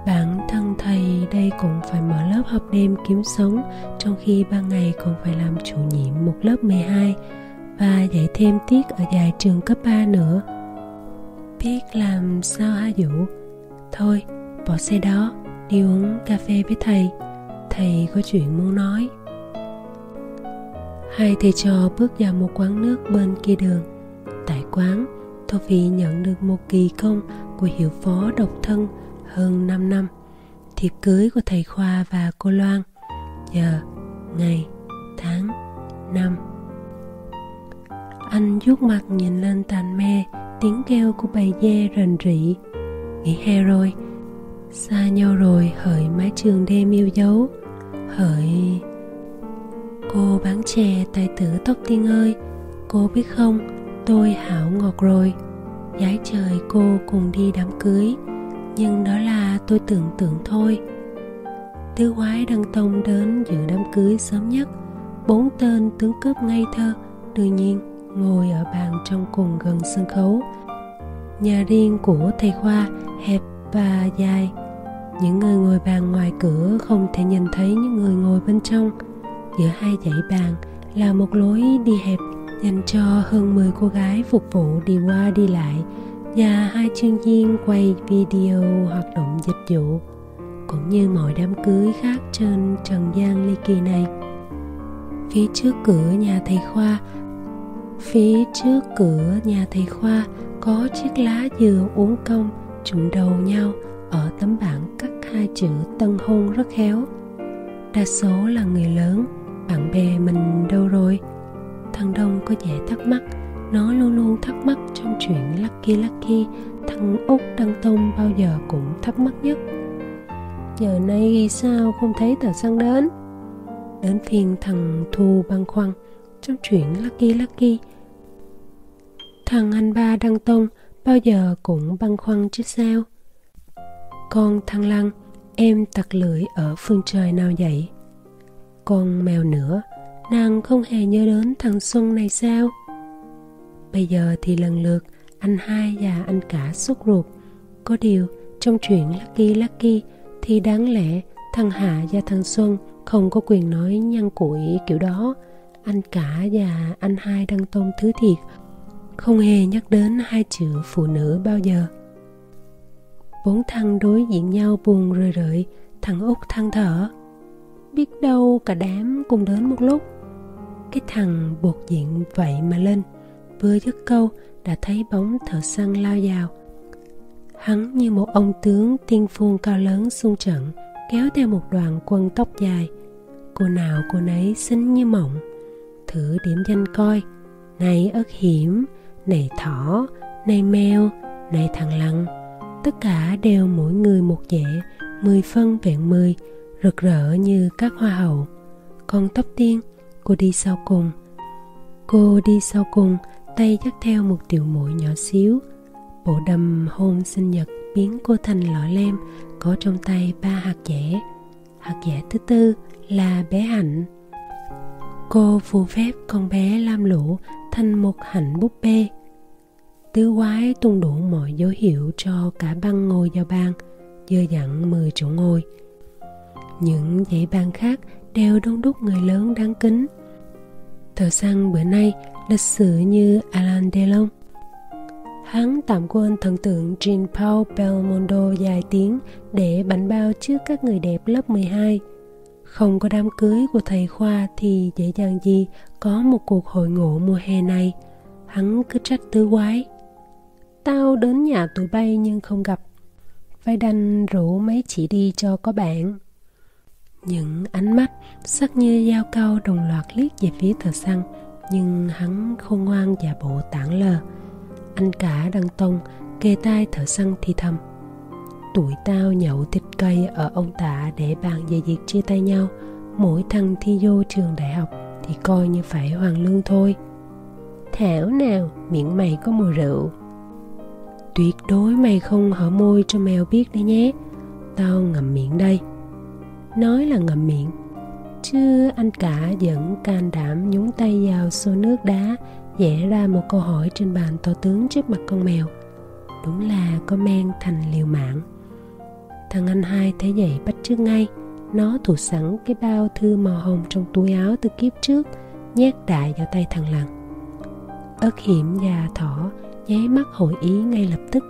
[SPEAKER 1] bản thân thầy đây cũng phải mở lớp học đêm kiếm sống, trong khi ban ngày còn phải làm chủ nhiệm một lớp 12 và dạy thêm tiết ở dài trường cấp 3 nữa. Biết làm sao hả Dũ thôi, bỏ xe đó, đi uống cà phê với thầy. Thầy có chuyện muốn nói. Hai thầy trò bước vào một quán nước bên kia đường. Tại quán tô phi nhận được một kỳ công của hiệu phó độc thân hơn 5 năm thiệp cưới của thầy khoa và cô loan giờ ngày, tháng, năm. Anh vuốt mặt nhìn lên tàn me, tiếng kêu của bầy dê rền rĩ. Nghỉ hè rồi, xa nhau rồi, hỡi mái trường đêm yêu dấu, hỡi cô bán chè tài tử tóc tiên ơi. Cô biết không, tôi hảo ngọt rồi giái trời cô cùng đi đám cưới nhưng đó là tôi tưởng tượng thôi. Tứ quái đăng tông đến dự đám cưới sớm nhất. Bốn tên tướng cướp ngây thơ đương nhiên ngồi ở bàn trong cùng gần sân khấu. Nhà riêng của thầy khoa hẹp và dài. Những người ngồi bàn ngoài cửa không thể nhìn thấy những người ngồi bên trong. Giữa hai dãy bàn là một lối đi hẹp dành cho hơn 10 cô gái phục vụ đi qua đi lại và hai chuyên viên quay video hoạt động dịch vụ, cũng như mọi đám cưới khác trên trần gian ly kỳ này. Phía trước cửa nhà thầy khoa, phía trước cửa nhà thầy khoa có chiếc lá dừa uống công trụng đầu nhau ở tấm bảng cắt hai chữ tân hôn rất khéo. Đa số là người lớn, bạn bè mình đâu rồi? Thằng đông có vẻ thắc mắc nó luôn luôn thắc mắc trong chuyện lucky lucky, thằng út đăng tông bao giờ cũng thắc mắc nhất. Giờ nay sao không thấy tờ xăng đến? Đến phiên thằng thu băn khoăn trong chuyện lucky lucky. Thằng anh ba đăng tông bao giờ cũng băn khoăn chứ sao? Con thăng lăng, em tặc lưỡi ở phương trời nào vậy? Con mèo nữa, nàng không hề nhớ đến thằng xuân này sao? Bây giờ thì lần lượt, anh hai và anh cả xuất ruột. Có điều, trong chuyện lucky lucky thì đáng lẽ thằng hạ và thằng xuân không có quyền nói nhăn củi kiểu đó. Anh cả và anh hai đang tôn thứ thiệt. Không hề nhắc đến hai chữ phụ nữ bao giờ. Bốn thằng đối diện nhau buồn rười rượi, thằng út than thở. Biết đâu cả đám cùng đến một lúc. Cái thằng buộc diện vậy mà lên vừa dứt câu đã thấy bóng thợ săn lao vào hắn như một ông tướng tiên phong cao lớn xung trận kéo theo một đoàn quân tóc dài cô nào cô nấy xinh như mộng thử điểm danh coi này ớt hiểm này thỏ, này mèo, này thằng lằn. Tất cả đều mỗi người một vẻ, mười phân vẹn mười, rực rỡ như các hoa hậu. Còn tóc tiên, cô đi sau cùng. Cô đi sau cùng, tay dắt theo một tiểu mũi nhỏ xíu. Bộ đầm hôn sinh nhật biến cô thành lọ lem, có trong tay ba hạt dẻ. Hạt dẻ thứ tư là bé Hạnh. Cô phù phép con bé lam lũ thành một hạnh búp bê. Tứ quái tung đủ mọi dấu hiệu cho cả băng ngồi vào bàn, dơ dặn 10 chỗ ngồi. Những dãy bàn khác đều đông đúc người lớn đáng kính. Thợ săn bữa nay lịch sử như Alain Delon. Hắn tạm quên thần tượng Jean Paul Belmondo dài tiếng để bánh bao trước các người đẹp lớp 12 không có đám cưới của thầy khoa thì dễ dàng gì có một cuộc hội ngộ mùa hè này. Hắn cứ trách tứ quái. Tao đến nhà tụi bay nhưng không gặp. Phải đành rủ mấy chị đi cho có bạn. Những ánh mắt sắc như dao cao đồng loạt liếc về phía thợ săn nhưng hắn khôn ngoan và bộ tản lờ. Anh cả đăng tông kề tai thở săn thì thầm. Tụi tao nhậu thịt cây ở ông tạ để bàn về việc chia tay nhau. Mỗi thằng thi vô trường đại học thì coi như phải hoàn lương thôi. Thảo nào, miệng mày có mùi rượu. Tuyệt đối mày không hở môi cho mèo biết đấy nhé. Tao ngậm miệng đây. Nói là ngậm miệng Chứ anh cả vẫn can đảm nhúng tay vào xô nước đá, Vẽ ra một câu hỏi trên bàn to tướng trước mặt con mèo. Đúng là có men thành liều mạng. Thằng anh hai thấy vậy bắt chước ngay. Nó thủ sẵn cái bao thư màu hồng trong túi áo từ kiếp trước, Nhét đại vào tay thằng lằn. Ớt hiểm và thỏ, nháy mắt hội ý ngay lập tức.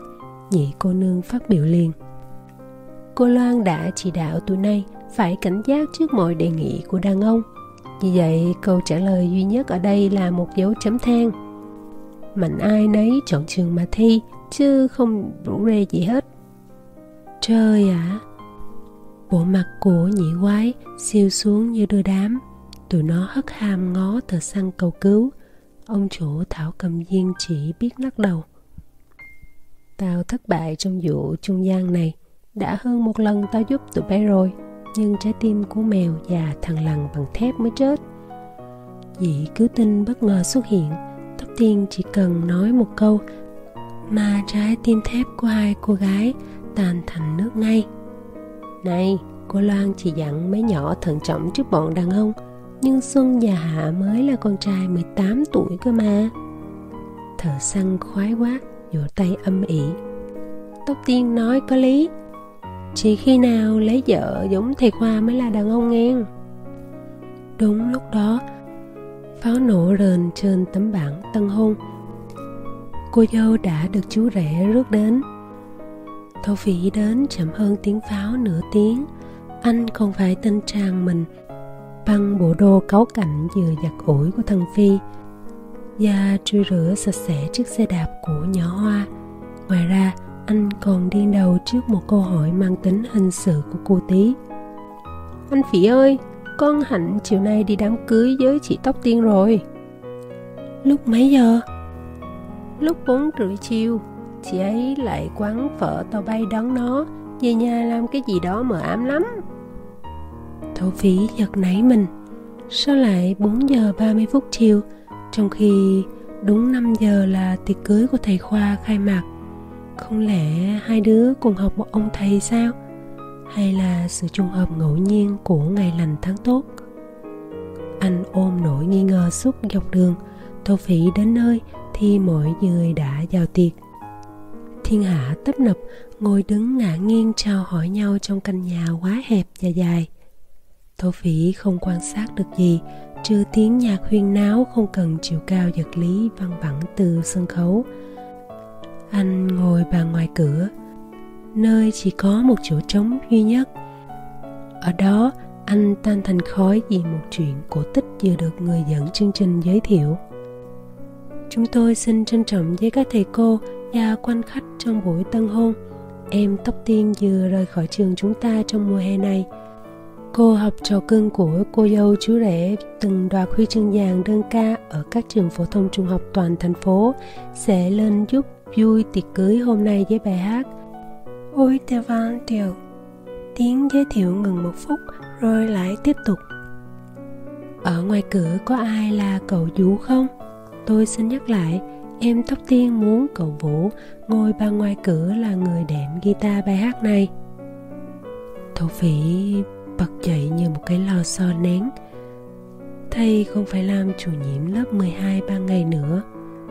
[SPEAKER 1] Nhị cô nương phát biểu liền. Cô Loan đã chỉ đạo tụi nay phải cảnh giác trước mọi đề nghị của đàn ông Vì vậy, câu trả lời duy nhất ở đây là một dấu chấm than Mạnh ai nấy chọn trường mà thi, Chứ không rủ rê gì hết Trời ạ! À. Bộ mặt của nhị quái siêu xuống như đưa đám. Tụi nó hất hàm ngó tờ săn cầu cứu. Ông chủ Thảo cầm viên chỉ biết lắc đầu. Tao thất bại trong vụ trung gian này. Đã hơn một lần tao giúp tụi bay rồi. Nhưng trái tim của mèo và thằng lằn bằng thép mới chết. Dị cứu tinh bất ngờ xuất hiện. Tóc tiên chỉ cần nói một câu mà trái tim thép của hai cô gái tan thành nước ngay này, cô loan chỉ dặn mấy nhỏ thận trọng trước bọn đàn ông, nhưng xuân và hạ mới là con trai 18 tuổi cơ mà thợ săn khoái quá, vỗ tay âm ỉ tóc tiên nói có lý chỉ khi nào lấy vợ giống thầy khoa mới là đàn ông ngang đúng lúc đó, pháo nổ rền trên tấm bảng tân hôn. Cô dâu đã được chú rể rước đến. Thổ phỉ đến chậm hơn tiếng pháo nửa tiếng. Anh còn phải tên trang mình, Băng bộ đồ cáu cảnh vừa giặt ủi của thằng Phi. Và truy rửa sạch sẽ chiếc xe đạp của nhỏ Hoa. Ngoài ra anh còn điên đầu trước một câu hỏi mang tính hình sự của cô tí? Anh Phỉ ơi, con Hạnh chiều nay đi đám cưới với chị Tóc Tiên rồi. Lúc mấy giờ? Lúc 4 rưỡi chiều. Chị ấy lại quán phở tàu bay đón nó về nhà làm cái gì đó mờ ám lắm. Thổ phỉ giật nảy mình. Sao lại 4 giờ 30 phút chiều? Trong khi đúng 5 giờ là tiệc cưới của thầy khoa khai mạc không lẽ hai đứa cùng học một ông thầy sao? Hay là sự trùng hợp ngẫu nhiên của ngày lành tháng tốt? Anh ôm nỗi nghi ngờ suốt dọc đường, thổ phỉ đến nơi thì mọi người đã vào tiệc. Thiên hạ tấp nập, ngồi đứng ngả nghiêng chào hỏi nhau trong căn nhà quá hẹp và dài. Thổ phỉ không quan sát được gì, trừ tiếng nhạc huyên náo không cần chiều cao vật lý văng vẳng từ sân khấu anh ngồi bàn ngoài cửa, nơi chỉ có một chỗ trống duy nhất. Ở đó, anh tan thành khói vì một chuyện cổ tích vừa được người dẫn chương trình giới thiệu. Chúng tôi xin trân trọng với các thầy cô và quan khách trong buổi tân hôn. Em tóc tiên vừa rời khỏi trường chúng ta trong mùa hè này. Cô học trò cưng của cô dâu chú rể từng đoạt huy chương vàng đơn ca ở các trường phổ thông trung học toàn thành phố sẽ lên giúp vui tiệc cưới hôm nay với bài hát Ôi te van tiều Tiếng giới thiệu ngừng một phút rồi lại tiếp tục. Ở ngoài cửa có ai là cậu Vũ không? Tôi xin nhắc lại Em tóc tiên muốn cậu Vũ ngồi ba ngoài cửa là người đệm guitar bài hát này. Thổ phỉ bật dậy như một cái lò xo nén. Thầy không phải làm chủ nhiệm lớp 12 ba ngày nữa.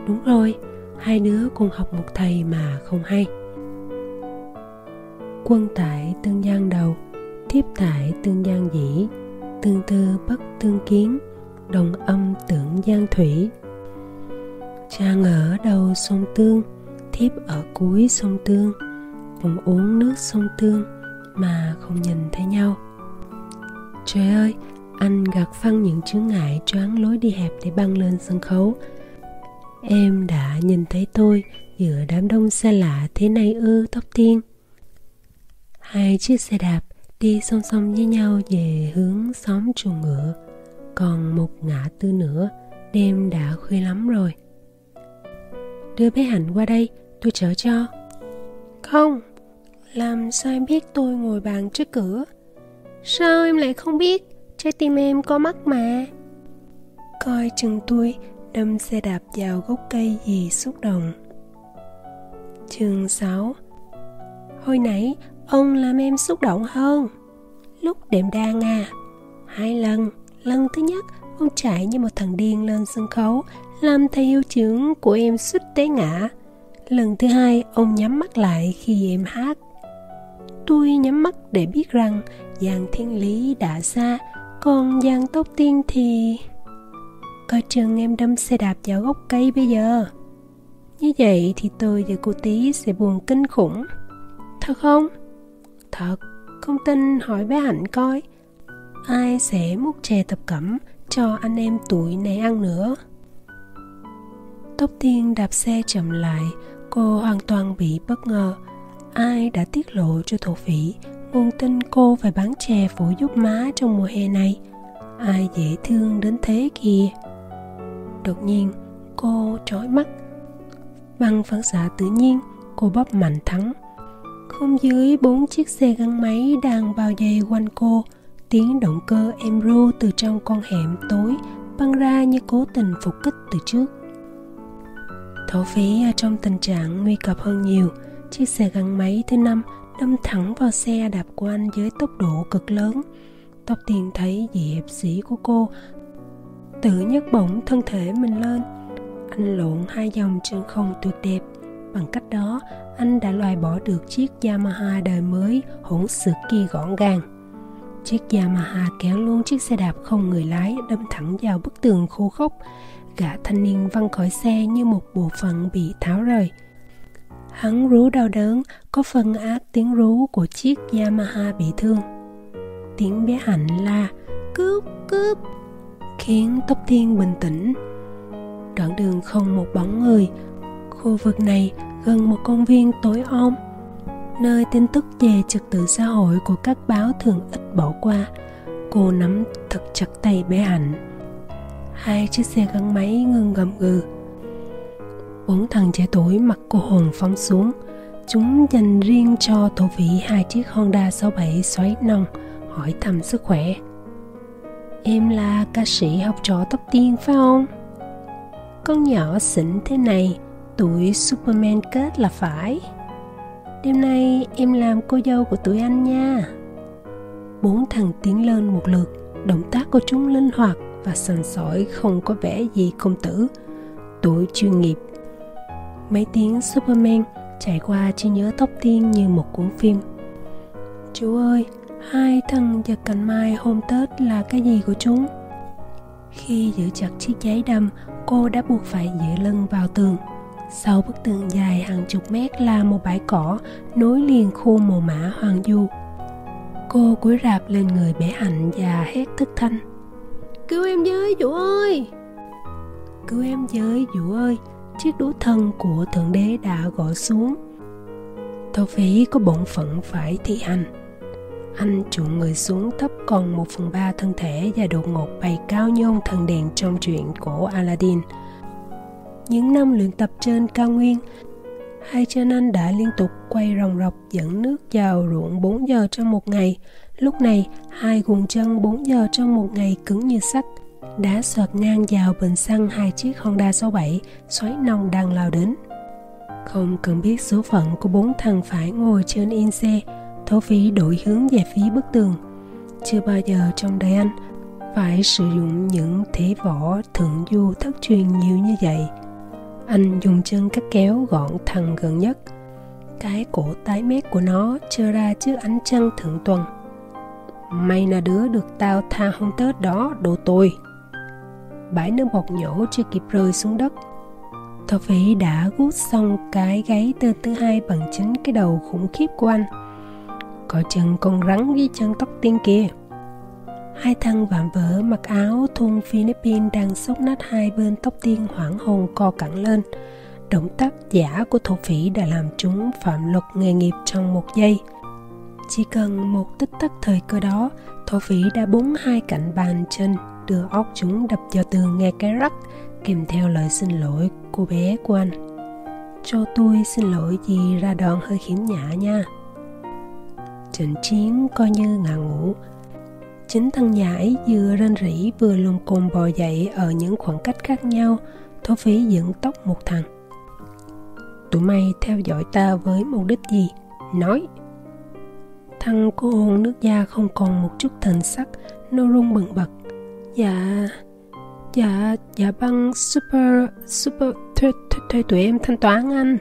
[SPEAKER 1] Đúng rồi, hai đứa cùng học một thầy mà không hay. Quân tại tương gian đầu Thiếp tại tương gian dĩ Tương tư bất tương kiến Đồng âm tưởng gian thủy. Trang ở đầu sông Tương Thiếp ở cuối sông Tương Cùng uống nước sông Tương Mà không nhìn thấy nhau. Trời ơi, anh gạt phăng những chướng ngại choáng lối đi hẹp để băng lên sân khấu. Em đã nhìn thấy tôi giữa đám đông xa lạ thế này ư tóc tiên. Hai chiếc xe đạp đi song song với nhau về hướng xóm chuồng ngựa. Còn một ngã tư nữa, đêm đã khuya lắm rồi. Đưa bé Hạnh qua đây, tôi chở cho. Không, làm sao em biết tôi ngồi bàn trước cửa? Sao em lại không biết Trái tim em có mắt mà Coi chừng tôi đâm xe đạp vào gốc cây vì xúc động. Chương 6 Hồi nãy, ông làm em xúc động hơn. Lúc đệm đàn à Hai lần. Lần thứ nhất, ông chạy như một thằng điên lên sân khấu, Làm thầy hiệu trưởng của em suýt té ngã. Lần thứ hai, ông nhắm mắt lại khi em hát. Tôi nhắm mắt để biết rằng Giang thiên lý đã xa, Còn Giang tốc tiên thì Coi chừng em đâm xe đạp vào gốc cây bây giờ. Như vậy thì tôi và cô tí sẽ buồn kinh khủng. Thật không? Thật, không tin hỏi bé Hạnh coi. Ai sẽ múc chè tập cẩm cho anh em tuổi này ăn nữa? Tóc tiên đạp xe chậm lại Cô hoàn toàn bị bất ngờ. Ai đã tiết lộ cho thổ phỉ nguồn tin cô phải bán chè phụ giúp má trong mùa hè này? Ai dễ thương đến thế kìa? Đột nhiên, cô trói mắt. Bằng phản xạ tự nhiên, cô bóp mạnh thắng. Không dưới bốn chiếc xe gắn máy đang bao dây quanh cô, tiếng động cơ em ru từ trong con hẻm tối băng ra như cố tình phục kích từ trước. Thổ phí trong tình trạng nguy cấp hơn nhiều, chiếc xe gắn máy thứ năm đâm thẳng vào xe đạp của anh với tốc độ cực lớn. Tóc tiền thấy dị hiệp sĩ của cô tự nhấc bổng thân thể mình lên. Anh lộn hai dòng trên không tuyệt đẹp. Bằng cách đó anh đã loại bỏ được chiếc yamaha đời mới hỗn xược kia gọn gàng. Chiếc yamaha kéo luôn chiếc xe đạp không người lái đâm thẳng vào bức tường khô khốc. Gã thanh niên văng khỏi xe như một bộ phận bị tháo rời. Hắn rú đau đớn, có phần ác tiếng rú của chiếc Yamaha bị thương. Tiếng bé Hạnh la, cướp, cướp, khiến Tóc Tiên bình tĩnh. Đoạn đường không một bóng người, khu vực này gần một công viên tối om, nơi tin tức về trật tự xã hội của các báo thường ít bỏ qua. Cô nắm thật chặt tay bé Hạnh. Hai chiếc xe gắn máy ngừng gầm gừ, bốn thằng trẻ tuổi mặc cô hồn phóng xuống chúng dành riêng cho thổ vị hai chiếc Honda 67 xoáy nông hỏi thăm sức khỏe em là ca sĩ học trò tóc tiên phải không? Con nhỏ xỉn thế này tuổi Superman kết là phải. Đêm nay em làm cô dâu của tụi anh nha. Bốn thằng tiến lên một lượt động tác của chúng linh hoạt và sần sỏi không có vẻ gì công tử. Tuổi chuyên nghiệp. Mấy tiếng Superman chạy qua chỉ nhớ tóc tiên như một cuốn phim. Chú ơi, hai thân giật cành mai hôm Tết là cái gì của chúng? Khi giữ chặt chiếc giấy đâm, cô đã buộc phải dựa lưng vào tường. Sau bức tường dài hàng chục mét là một bãi cỏ nối liền khu mồ mã hoàng du. Cô cúi rạp lên người bé hạnh và hét thất thanh. Cứu em với, Vũ ơi! Cứu em với, Vũ ơi! chiếc đũa thân của thượng đế đã gõ xuống thổ phỉ có bổn phận phải thi hành anh chuộng người xuống thấp còn một phần ba thân thể và đột ngột bay cao như ông thần đèn trong chuyện của Aladdin. Những năm luyện tập trên cao nguyên, hai chân anh đã liên tục quay ròng rọc dẫn nước vào ruộng 4 giờ trong một ngày. Lúc này, hai guồng chân 4 giờ trong một ngày cứng như sắt, đã xoạt ngang vào bình xăng hai chiếc Honda 67 xoáy nòng đang lao đến. Không cần biết số phận của bốn thằng phải ngồi trên in xe, thổ phí đổi hướng về phía bức tường. Chưa bao giờ trong đời anh phải sử dụng những thế võ thượng du thất truyền nhiều như vậy. Anh dùng chân cắt kéo gọn thằng gần nhất. Cái cổ tái mét của nó trơ ra trước ánh trăng thượng tuần. May là đứa được tao tha hôm Tết đó, đồ tôi. Bãi nước bọt nhổ chưa kịp rơi xuống đất thổ phỉ đã gút xong cái gáy tên thứ hai bằng chính cái đầu khủng khiếp của anh có chân con rắn với chân tóc tiên kia. Hai thằng vạm vỡ mặc áo thun Philippines đang sốc nát hai bên tóc tiên hoảng hồn co cẳng lên. Động tác giả của thổ phỉ đã làm chúng phạm luật nghề nghiệp trong một giây. Chỉ cần một tích tắc thời cơ đó, Thổ phỉ đã búng hai cạnh bàn chân đưa óc chúng đập vào tường nghe cái rắc, kèm theo lời xin lỗi cô bé của anh. Cho tôi xin lỗi vì ra đòn hơi khiếm nhã nha. Trịnh chiến coi như ngả ngủ. Chính thằng nhãi vừa rên rỉ vừa lùng cùng bò dậy ở những khoảng cách khác nhau thổ phí dựng tóc một thằng. Tụi mày theo dõi ta với mục đích gì? Nói. Thằng cô hồn nước da không còn một chút thần sắc nó run bừng bật. Dạ dạ dạ băng super super thuê, thuê, thuê tụi em thanh toán anh.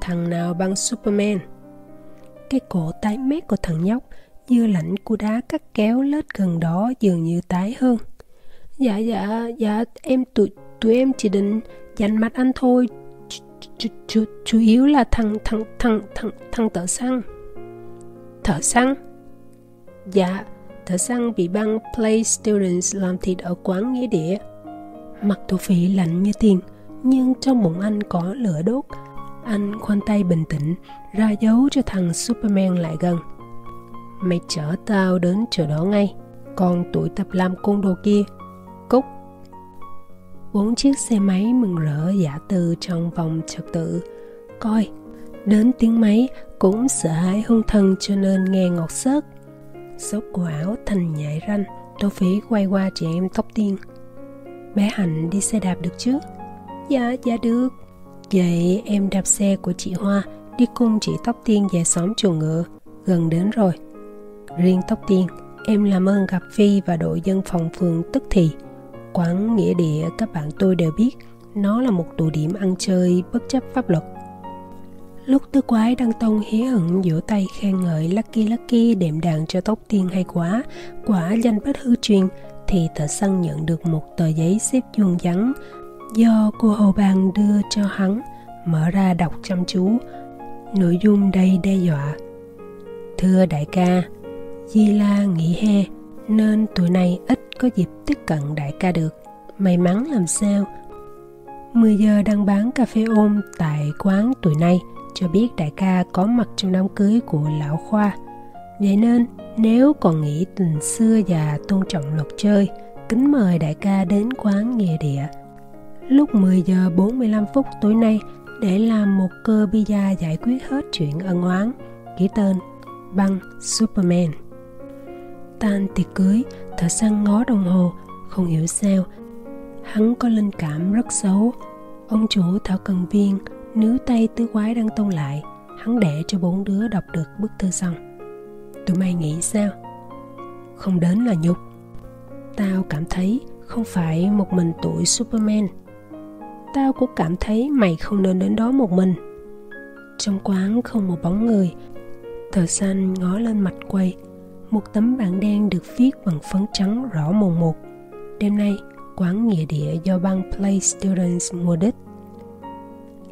[SPEAKER 1] Thằng nào băng superman? Cái cổ tái mét của thằng nhóc dưa lạnh của đá cắt kéo lết gần đó dường như tái hơn dạ dạ dạ em tụi tụi em chỉ định dành mặt anh thôi chủ, chủ, chủ yếu là thằng thằng thằng thằng thằng thợ xăng thợ xăng dạ thợ săn bị băng Play Students làm thịt ở quán nghĩa địa. Mặt thổ phỉ lạnh như tiền, nhưng trong bụng anh có lửa đốt. Anh khoanh tay bình tĩnh, ra dấu cho thằng Superman lại gần. Mày chở tao đến chỗ đó ngay, còn tụi tập làm côn đồ kia, cúc. Bốn chiếc xe máy mừng rỡ giả từ trong vòng trật tự. Coi, đến tiếng máy cũng sợ hãi hung thần cho nên nghe ngọt xớt xốc của áo thành nhảy ranh tô phí quay qua chị em tóc tiên bé hạnh đi xe đạp được chứ dạ dạ được vậy em đạp xe của chị hoa đi cùng chị tóc tiên về xóm chuồng ngựa gần đến rồi. Riêng tóc tiên em làm ơn gặp phi và đội dân phòng phường tức thì. Quán nghĩa địa các bạn tôi đều biết nó là một tụ điểm ăn chơi bất chấp pháp luật. Lúc tứ quái đăng tông hí hửng vỗ tay khen ngợi Lucky Lucky đệm đàn cho tóc tiên hay quá, quả danh bất hư truyền, thì thợ săn nhận được một tờ giấy xếp vuông vắn do cô hầu bàn đưa cho hắn, mở ra đọc chăm chú. Nội dung đầy đe dọa. Thưa đại ca, Di La nghỉ hè nên tụi này ít có dịp tiếp cận đại ca được. May mắn làm sao? 10 giờ đang bán cà phê ôm tại quán tụi này – cho biết đại ca có mặt trong đám cưới của lão Khoa. Vậy nên, nếu còn nghĩ tình xưa và tôn trọng luật chơi, kính mời đại ca đến quán nghề địa. Lúc 10 giờ 45 phút tối nay để làm một cơ pizza giải quyết hết chuyện ân oán, ký tên băng Superman. Tan tiệc cưới, thợ săn ngó đồng hồ, không hiểu sao. Hắn có linh cảm rất xấu. Ông chủ Thảo Cần Viên nếu tay tứ quái đang tông lại Hắn để cho bốn đứa đọc được bức thư xong Tụi mày nghĩ sao? Không đến là nhục Tao cảm thấy không phải một mình tuổi Superman Tao cũng cảm thấy mày không nên đến đó một mình. Trong quán không một bóng người Tờ xanh ngó lên mặt quầy, Một tấm bảng đen được viết bằng phấn trắng rõ mồn một. Đêm nay, quán nghĩa địa do băng Play Students mua đích.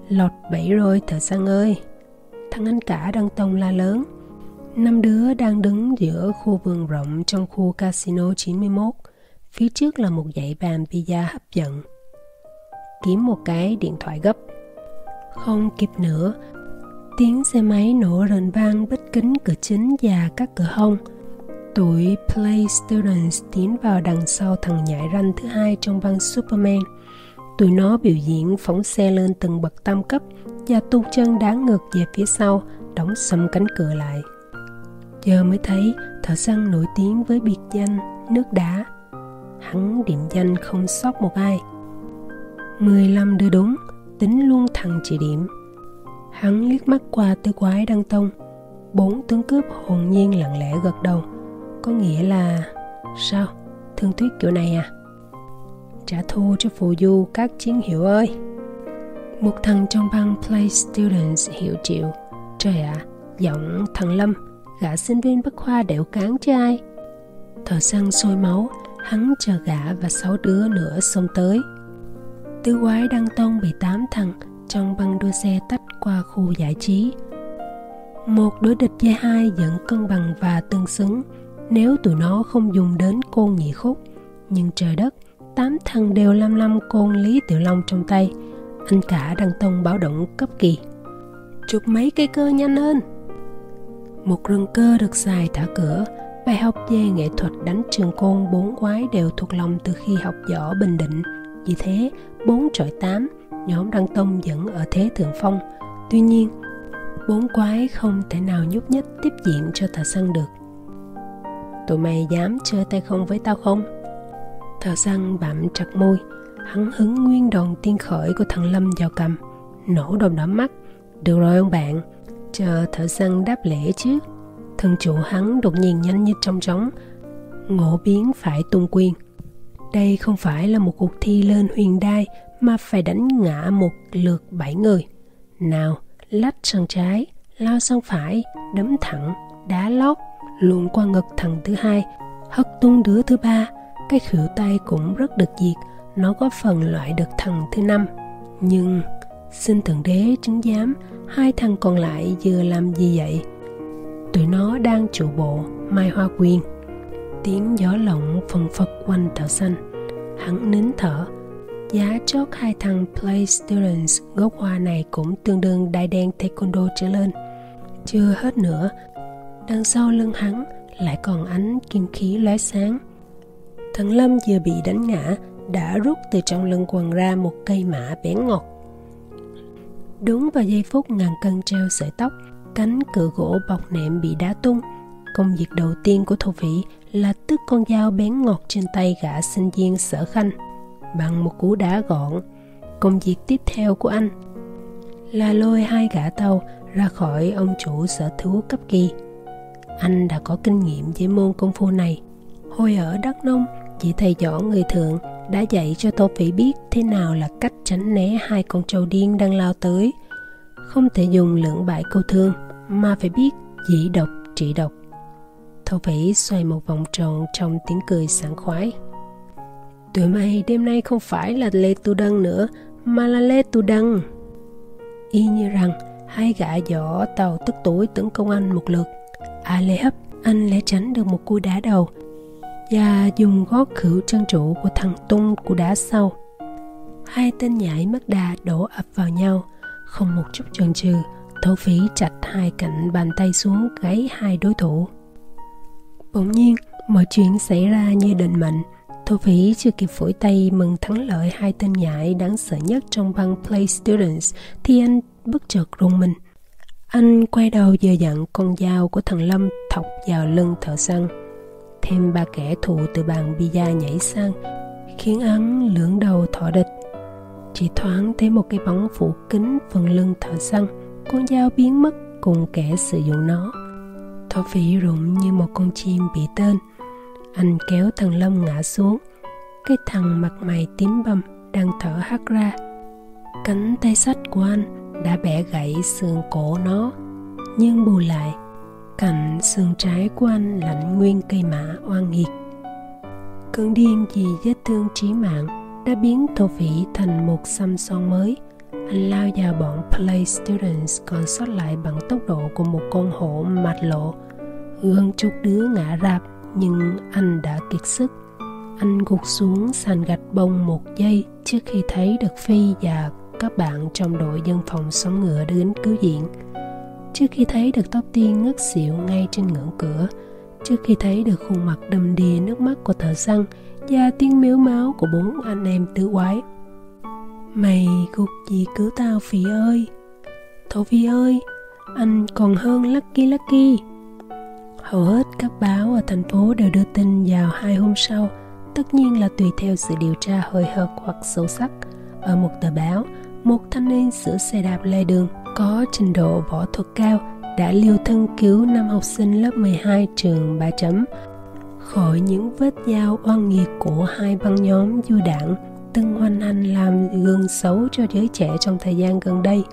[SPEAKER 1] Lọt bẫy rồi thợ săn ơi. Thằng anh cả đang tông la lớn. Năm đứa đang đứng giữa khu vườn rộng trong khu casino 91 Phía trước là một dãy bàn pizza hấp dẫn. Kiếm một cái điện thoại gấp Không kịp nữa Tiếng xe máy nổ rền vang bích kính cửa chính và các cửa hông. Tụi Play Students tiến vào đằng sau thằng nhảy ranh thứ hai trong băng Superman. Tụi nó biểu diễn phóng xe lên từng bậc tam cấp và tu chân đá ngược về phía sau, đóng sầm cánh cửa lại. Giờ mới thấy thợ săn nổi tiếng với biệt danh nước đá. Hắn điểm danh không sót một ai. 15 đưa đúng, tính luôn thằng chỉ điểm. Hắn liếc mắt qua tư quái đăng tông. Bốn tướng cướp hồn nhiên lặng lẽ gật đầu. Có nghĩa là... Sao? Thương thuyết kiểu này à? Trả thù cho phù du các chiến hiệu ơi! Một thằng trong băng Play Students hiệu triệu. Trời ạ, à, giọng thằng Lâm, gã sinh viên bách Khoa đẻo cán chứ ai. Thợ săn sôi máu, hắn chờ gã và sáu đứa nữa xông tới. Tứ quái đăng tông bị tám thằng trong băng đua xe tách qua khu giải trí. Một đối địch với hai vẫn cân bằng và tương xứng nếu tụi nó không dùng đến côn nhị khúc. Nhưng trời đất, tám thằng đều lăm lăm côn Lý Tiểu Long trong tay. Anh cả đăng tông báo động cấp kỳ. Chụp mấy cây cơ nhanh hơn. Một rừng cơ được xài thả cửa, bài học về nghệ thuật đánh trường côn bốn quái đều thuộc lòng từ khi học võ Bình Định. Vì thế, bốn trọi tám, nhóm Đăng Tông vẫn ở thế thượng phong. Tuy nhiên, bốn quái không thể nào nhúc nhích tiếp diện cho thợ săn được. Tụi mày dám chơi tay không với tao không? Thợ săn bặm chặt môi, hắn hứng nguyên đòn tiên khởi của thằng Lâm vào cầm, nổ đồng đỏ mắt. Được rồi ông bạn, chờ thợ săn đáp lễ chứ. Thân chủ hắn đột nhiên nhanh như trong trống, ngộ biến phải tung quyên. Đây không phải là một cuộc thi lên huyền đai mà phải đánh ngã một lượt bảy người. Nào, lách sang trái, lao sang phải, đấm thẳng, đá lót, luồn qua ngực thằng thứ hai, hất tung đứa thứ ba. Cái khuỷu tay cũng rất được diệt, nó có phần loại được thằng thứ năm. Nhưng, xin thượng đế chứng giám, hai thằng còn lại vừa làm gì vậy? Tụi nó đang trụ bộ, mai hoa quyền. Tiếng gió lộng phần phật quanh thợ xanh. Hắn nín thở, Giá chốt hai thằng Play Students gốc hoa này cũng tương đương đại đen taekwondo trở lên. Chưa hết nữa, đằng sau lưng hắn lại còn ánh kim khí lóe sáng. Thằng Lâm vừa bị đánh ngã đã rút từ trong lưng quần ra một cây mã bén ngọt. Đúng vào giây phút ngàn cân treo sợi tóc, cánh cửa gỗ bọc nệm bị đá tung. Công việc đầu tiên của thổ phỉ là tức con dao bén ngọt trên tay gã sinh viên sở khanh bằng một cú đá gọn. Công việc tiếp theo của anh là lôi hai gã tàu ra khỏi ông chủ sở thú cấp kỳ. Anh đã có kinh nghiệm với môn công phu này. Hồi ở Đắk Nông, chị thầy võ người thượng đã dạy cho Tô Phỉ biết thế nào là cách tránh né hai con trâu điên đang lao tới. Không thể dùng lượng bại câu thương, mà phải biết dĩ độc trị độc. Thổ Vĩ xoay một vòng tròn trong tiếng cười sảng khoái. Tụi mày đêm nay không phải là Lê Tu Đăng nữa, mà là Lê Tu Đăng. Y như rằng, hai gã giỏ tàu tức tuổi tấn công anh một lượt. À lê hấp, anh lẽ tránh được một cú đá đầu và dùng gót khử chân trụ của thằng tung của đá sau. Hai tên nhảy mất đà đổ ập vào nhau, không một chút chần chừ, thổ phỉ chặt hai cạnh bàn tay xuống gáy hai đối thủ. Bỗng nhiên, mọi chuyện xảy ra như định mệnh. Thổ phỉ chưa kịp phổi tay mừng thắng lợi hai tên nhãi đáng sợ nhất trong băng Play Students thì anh bất chợt rung mình. Anh quay đầu dờ dặn con dao của thằng Lâm thọc vào lưng thợ săn. Thêm ba kẻ thù từ bàn bia nhảy sang khiến hắn lưỡng đầu thọ địch. Chỉ thoáng thấy một cái bóng phủ kính phần lưng thợ săn, con dao biến mất cùng kẻ sử dụng nó. Thổ phỉ rụng như một con chim bị tên. Anh kéo thằng Lâm ngã xuống. Cái thằng mặt mày tím bầm Đang thở hắt ra. Cánh tay sách của anh Đã bẻ gãy xương cổ nó, Nhưng bù lại Cạnh xương trái của anh lạnh nguyên cây mã oan nghiệt. Cơn điên vì vết thương chí mạng Đã biến thổ phỉ thành một xăm son mới anh lao vào bọn Play Students còn sót lại bằng tốc độ của một con hổ mạt lộ. Gần chục đứa ngã rạp, nhưng anh đã kiệt sức. Anh gục xuống sàn gạch bông một giây trước khi thấy được phi và các bạn trong đội dân phòng sống ngựa đến cứu viện. Trước khi thấy được tóc tiên ngất xỉu ngay trên ngưỡng cửa, trước khi thấy được khuôn mặt đầm đìa nước mắt của thợ săn và tiếng miếu máu của bốn anh em tứ quái mày gục gì cứu tao phì ơi. Thổ phi ơi, anh còn hơn lucky lucky. Hầu hết các báo ở thành phố đều đưa tin vào hai hôm sau. Tất nhiên là tùy theo sự điều tra hơi hợt hoặc sâu sắc. Ở một tờ báo, một thanh niên sửa xe đạp lề đường có trình độ võ thuật cao đã liều thân cứu năm học sinh lớp 12 trường Ba Chấm. Khỏi những vết dao oan nghiệt của hai băng nhóm du đảng từng hoành hành làm gương xấu cho giới trẻ trong thời gian gần đây.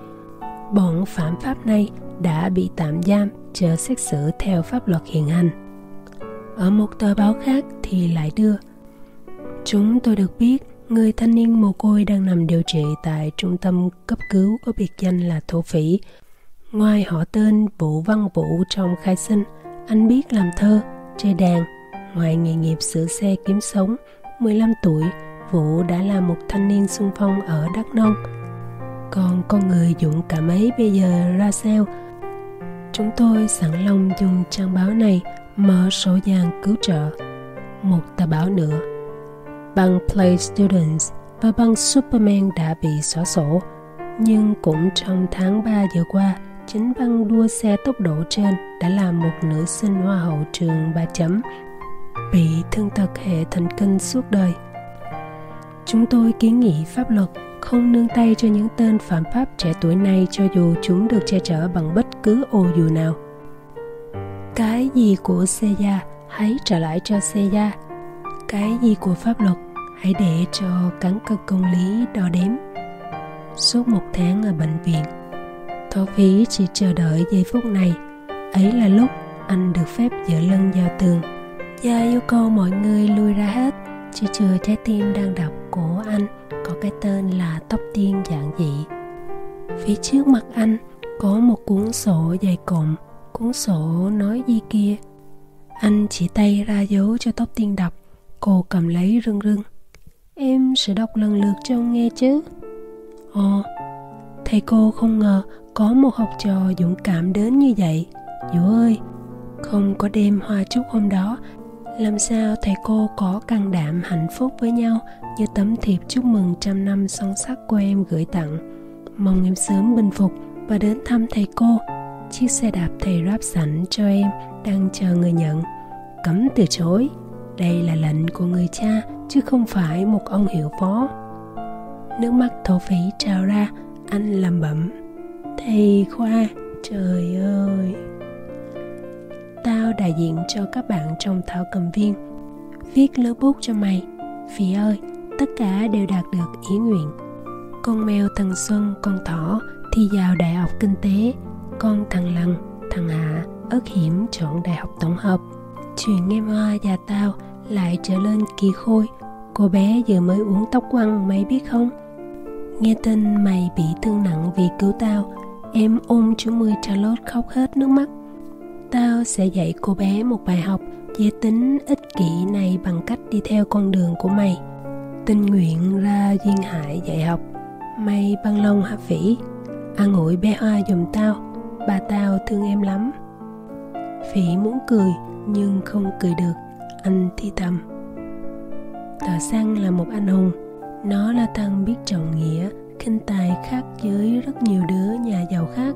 [SPEAKER 1] Bọn phạm pháp này đã bị tạm giam chờ xét xử theo pháp luật hiện hành. Ở một tờ báo khác thì lại đưa Chúng tôi được biết người thanh niên mồ côi đang nằm điều trị tại trung tâm cấp cứu có biệt danh là thổ phỉ. Ngoài họ tên Vũ Văn Vũ trong khai sinh, anh biết làm thơ, chơi đàn. Ngoài nghề nghiệp sửa xe kiếm sống, 15 tuổi, Vũ đã là một thanh niên xung phong ở Đắk Nông. Còn con người dũng cảm ấy bây giờ ra sao? Chúng tôi sẵn lòng dùng trang báo này mở sổ vàng cứu trợ. Một tờ báo nữa băng Play Students và băng Superman đã bị xóa sổ. Nhưng cũng trong tháng 3 vừa qua, chính băng đua xe tốc độ trên đã làm một nữ sinh hoa hậu trường ba chấm bị thương tật hệ thần kinh suốt đời. Chúng tôi kiến nghị pháp luật không nương tay cho những tên phạm pháp trẻ tuổi này cho dù chúng được che chở bằng bất cứ ô dù nào. Cái gì của Seiya hãy trả lại cho Seiya cái gì của pháp luật, hãy để cho cán cân công lý đo đếm. Suốt một tháng ở bệnh viện thổ phí chỉ chờ đợi giây phút này. Ấy là lúc anh được phép dựa lưng vào tường. Gia yêu cầu mọi người lui ra hết chỉ chừa trái tim đang đập của anh có cái tên là tóc tiên giản dị. Phía trước mặt anh có một cuốn sổ dày cộm, cuốn sổ nói gì kia. Anh chỉ tay ra dấu cho tóc tiên đọc, Cô cầm lấy rưng rưng. Em sẽ đọc lần lượt cho ông nghe chứ. Ồ, Thầy cô không ngờ có một học trò dũng cảm đến như vậy. Dũ ơi, Không có đêm hoa chúc hôm đó, Làm sao thầy cô có can đảm hạnh phúc với nhau? Như tấm thiệp chúc mừng trăm năm son sắc của em gửi tặng. Mong em sớm bình phục và đến thăm thầy cô. Chiếc xe đạp thầy ráp sẵn cho em đang chờ người nhận. Cấm từ chối. Đây là lệnh của người cha, chứ không phải một ông hiệu phó. Nước mắt thổ phỉ trào ra, anh lầm bẩm. Thầy khoa, trời ơi! Tao đại diện cho các bạn trong thảo cầm viên. Viết lớp bút cho mày. Phỉ ơi tất cả đều đạt được ý nguyện. Con mèo thằng xuân, con thỏ thi vào đại học kinh tế, con thằng lằn thằng hạ ớt hiểm chọn đại học tổng hợp. Chuyện em hoa và tao lại trở lên kỳ khôi. Cô bé vừa mới uống tóc quăng mày biết không? Nghe tin mày bị thương nặng vì cứu tao, em ôm chú mươi charlotte khóc hết nước mắt. Tao sẽ dạy cô bé một bài học về tính ích kỷ này bằng cách đi theo con đường của mày tình nguyện ra duyên hải dạy học. May băng lông hạ phỉ, an ủi bé hoa giùm tao, bà tao thương em lắm. Phỉ muốn cười, nhưng không cười được, anh thi thầm. Tờ xăng là một anh hùng, nó là thằng biết trọng nghĩa, khinh tài khác với rất nhiều đứa nhà giàu khác.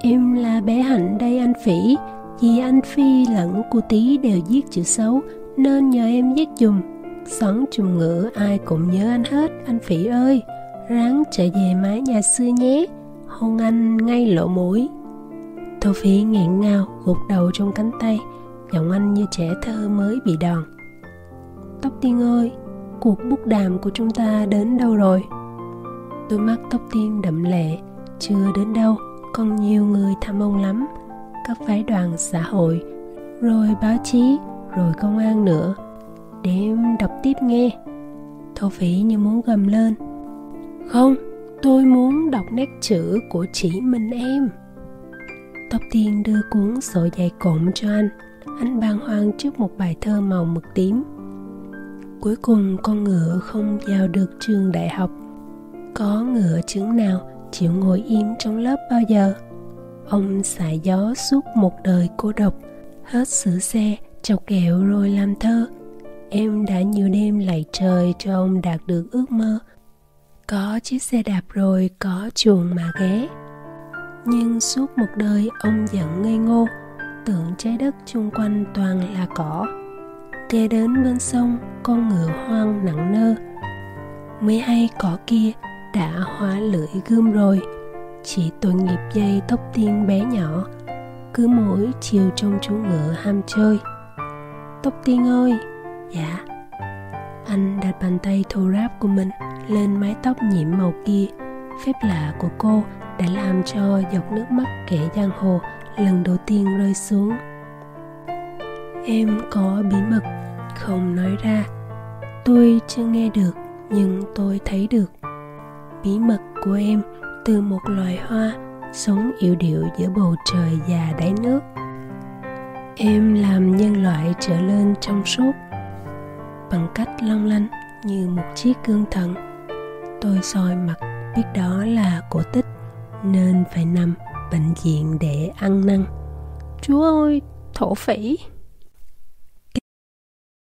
[SPEAKER 1] Em là bé hạnh đây anh phỉ, vì anh phi lẫn cô tí đều viết chữ xấu, nên nhờ em viết dùm. Xóm trùng ngữ, ai cũng nhớ anh hết. Anh phỉ ơi, ráng trở về mái nhà xưa nhé. Hôn anh ngay lỗ mũi. Tô Phi nghẹn ngào, gục đầu trong cánh tay. Giọng anh như trẻ thơ mới bị đòn. Tóc tiên ơi, cuộc bút đàm của chúng ta đến đâu rồi? Đôi mắt tóc tiên đậm lệ, chưa đến đâu. Còn nhiều người thăm ông lắm. Các phái đoàn xã hội, rồi báo chí, rồi công an nữa để em đọc tiếp nghe. Thổ phỉ như muốn gầm lên. Không, tôi muốn đọc nét chữ của chỉ mình em. Tóc tiên đưa cuốn sổ dày cộm cho anh. Anh bàng hoàng trước một bài thơ màu mực tím. Cuối cùng, con ngựa không vào được trường đại học. Có ngựa chứng nào chịu ngồi im trong lớp bao giờ? Ông xả gió suốt một đời cô độc. Hết sửa xe, chọc kẹo rồi làm thơ em đã nhiều đêm lạy trời cho ông đạt được ước mơ. Có chiếc xe đạp rồi có chuồng mà ghé. Nhưng suốt một đời ông giận ngây ngô, tưởng trái đất chung quanh toàn là cỏ. Ghé đến bên sông, con ngựa hoang nặng nơ. Mới hay cỏ kia đã hóa lưỡi gươm rồi. Chỉ tội nghiệp dây tóc tiên bé nhỏ, cứ mỗi chiều trong chú ngựa ham chơi. Tóc tiên ơi! Dạ. Anh đặt bàn tay thô ráp của mình lên mái tóc nhiễm màu kia. Phép lạ của cô đã làm cho giọt nước mắt kẻ giang hồ lần đầu tiên rơi xuống. Em có bí mật không nói ra. Tôi chưa nghe được, nhưng tôi thấy được. Bí mật của em từ một loài hoa sống yêu điệu giữa bầu trời và đáy nước. Em làm nhân loại trở lên trong suốt bằng cách long lanh như một chiếc gương thần. Tôi soi mặt, biết đó là cổ tích, nên phải nằm bệnh viện để ăn năn. Chúa ơi, thổ phỉ!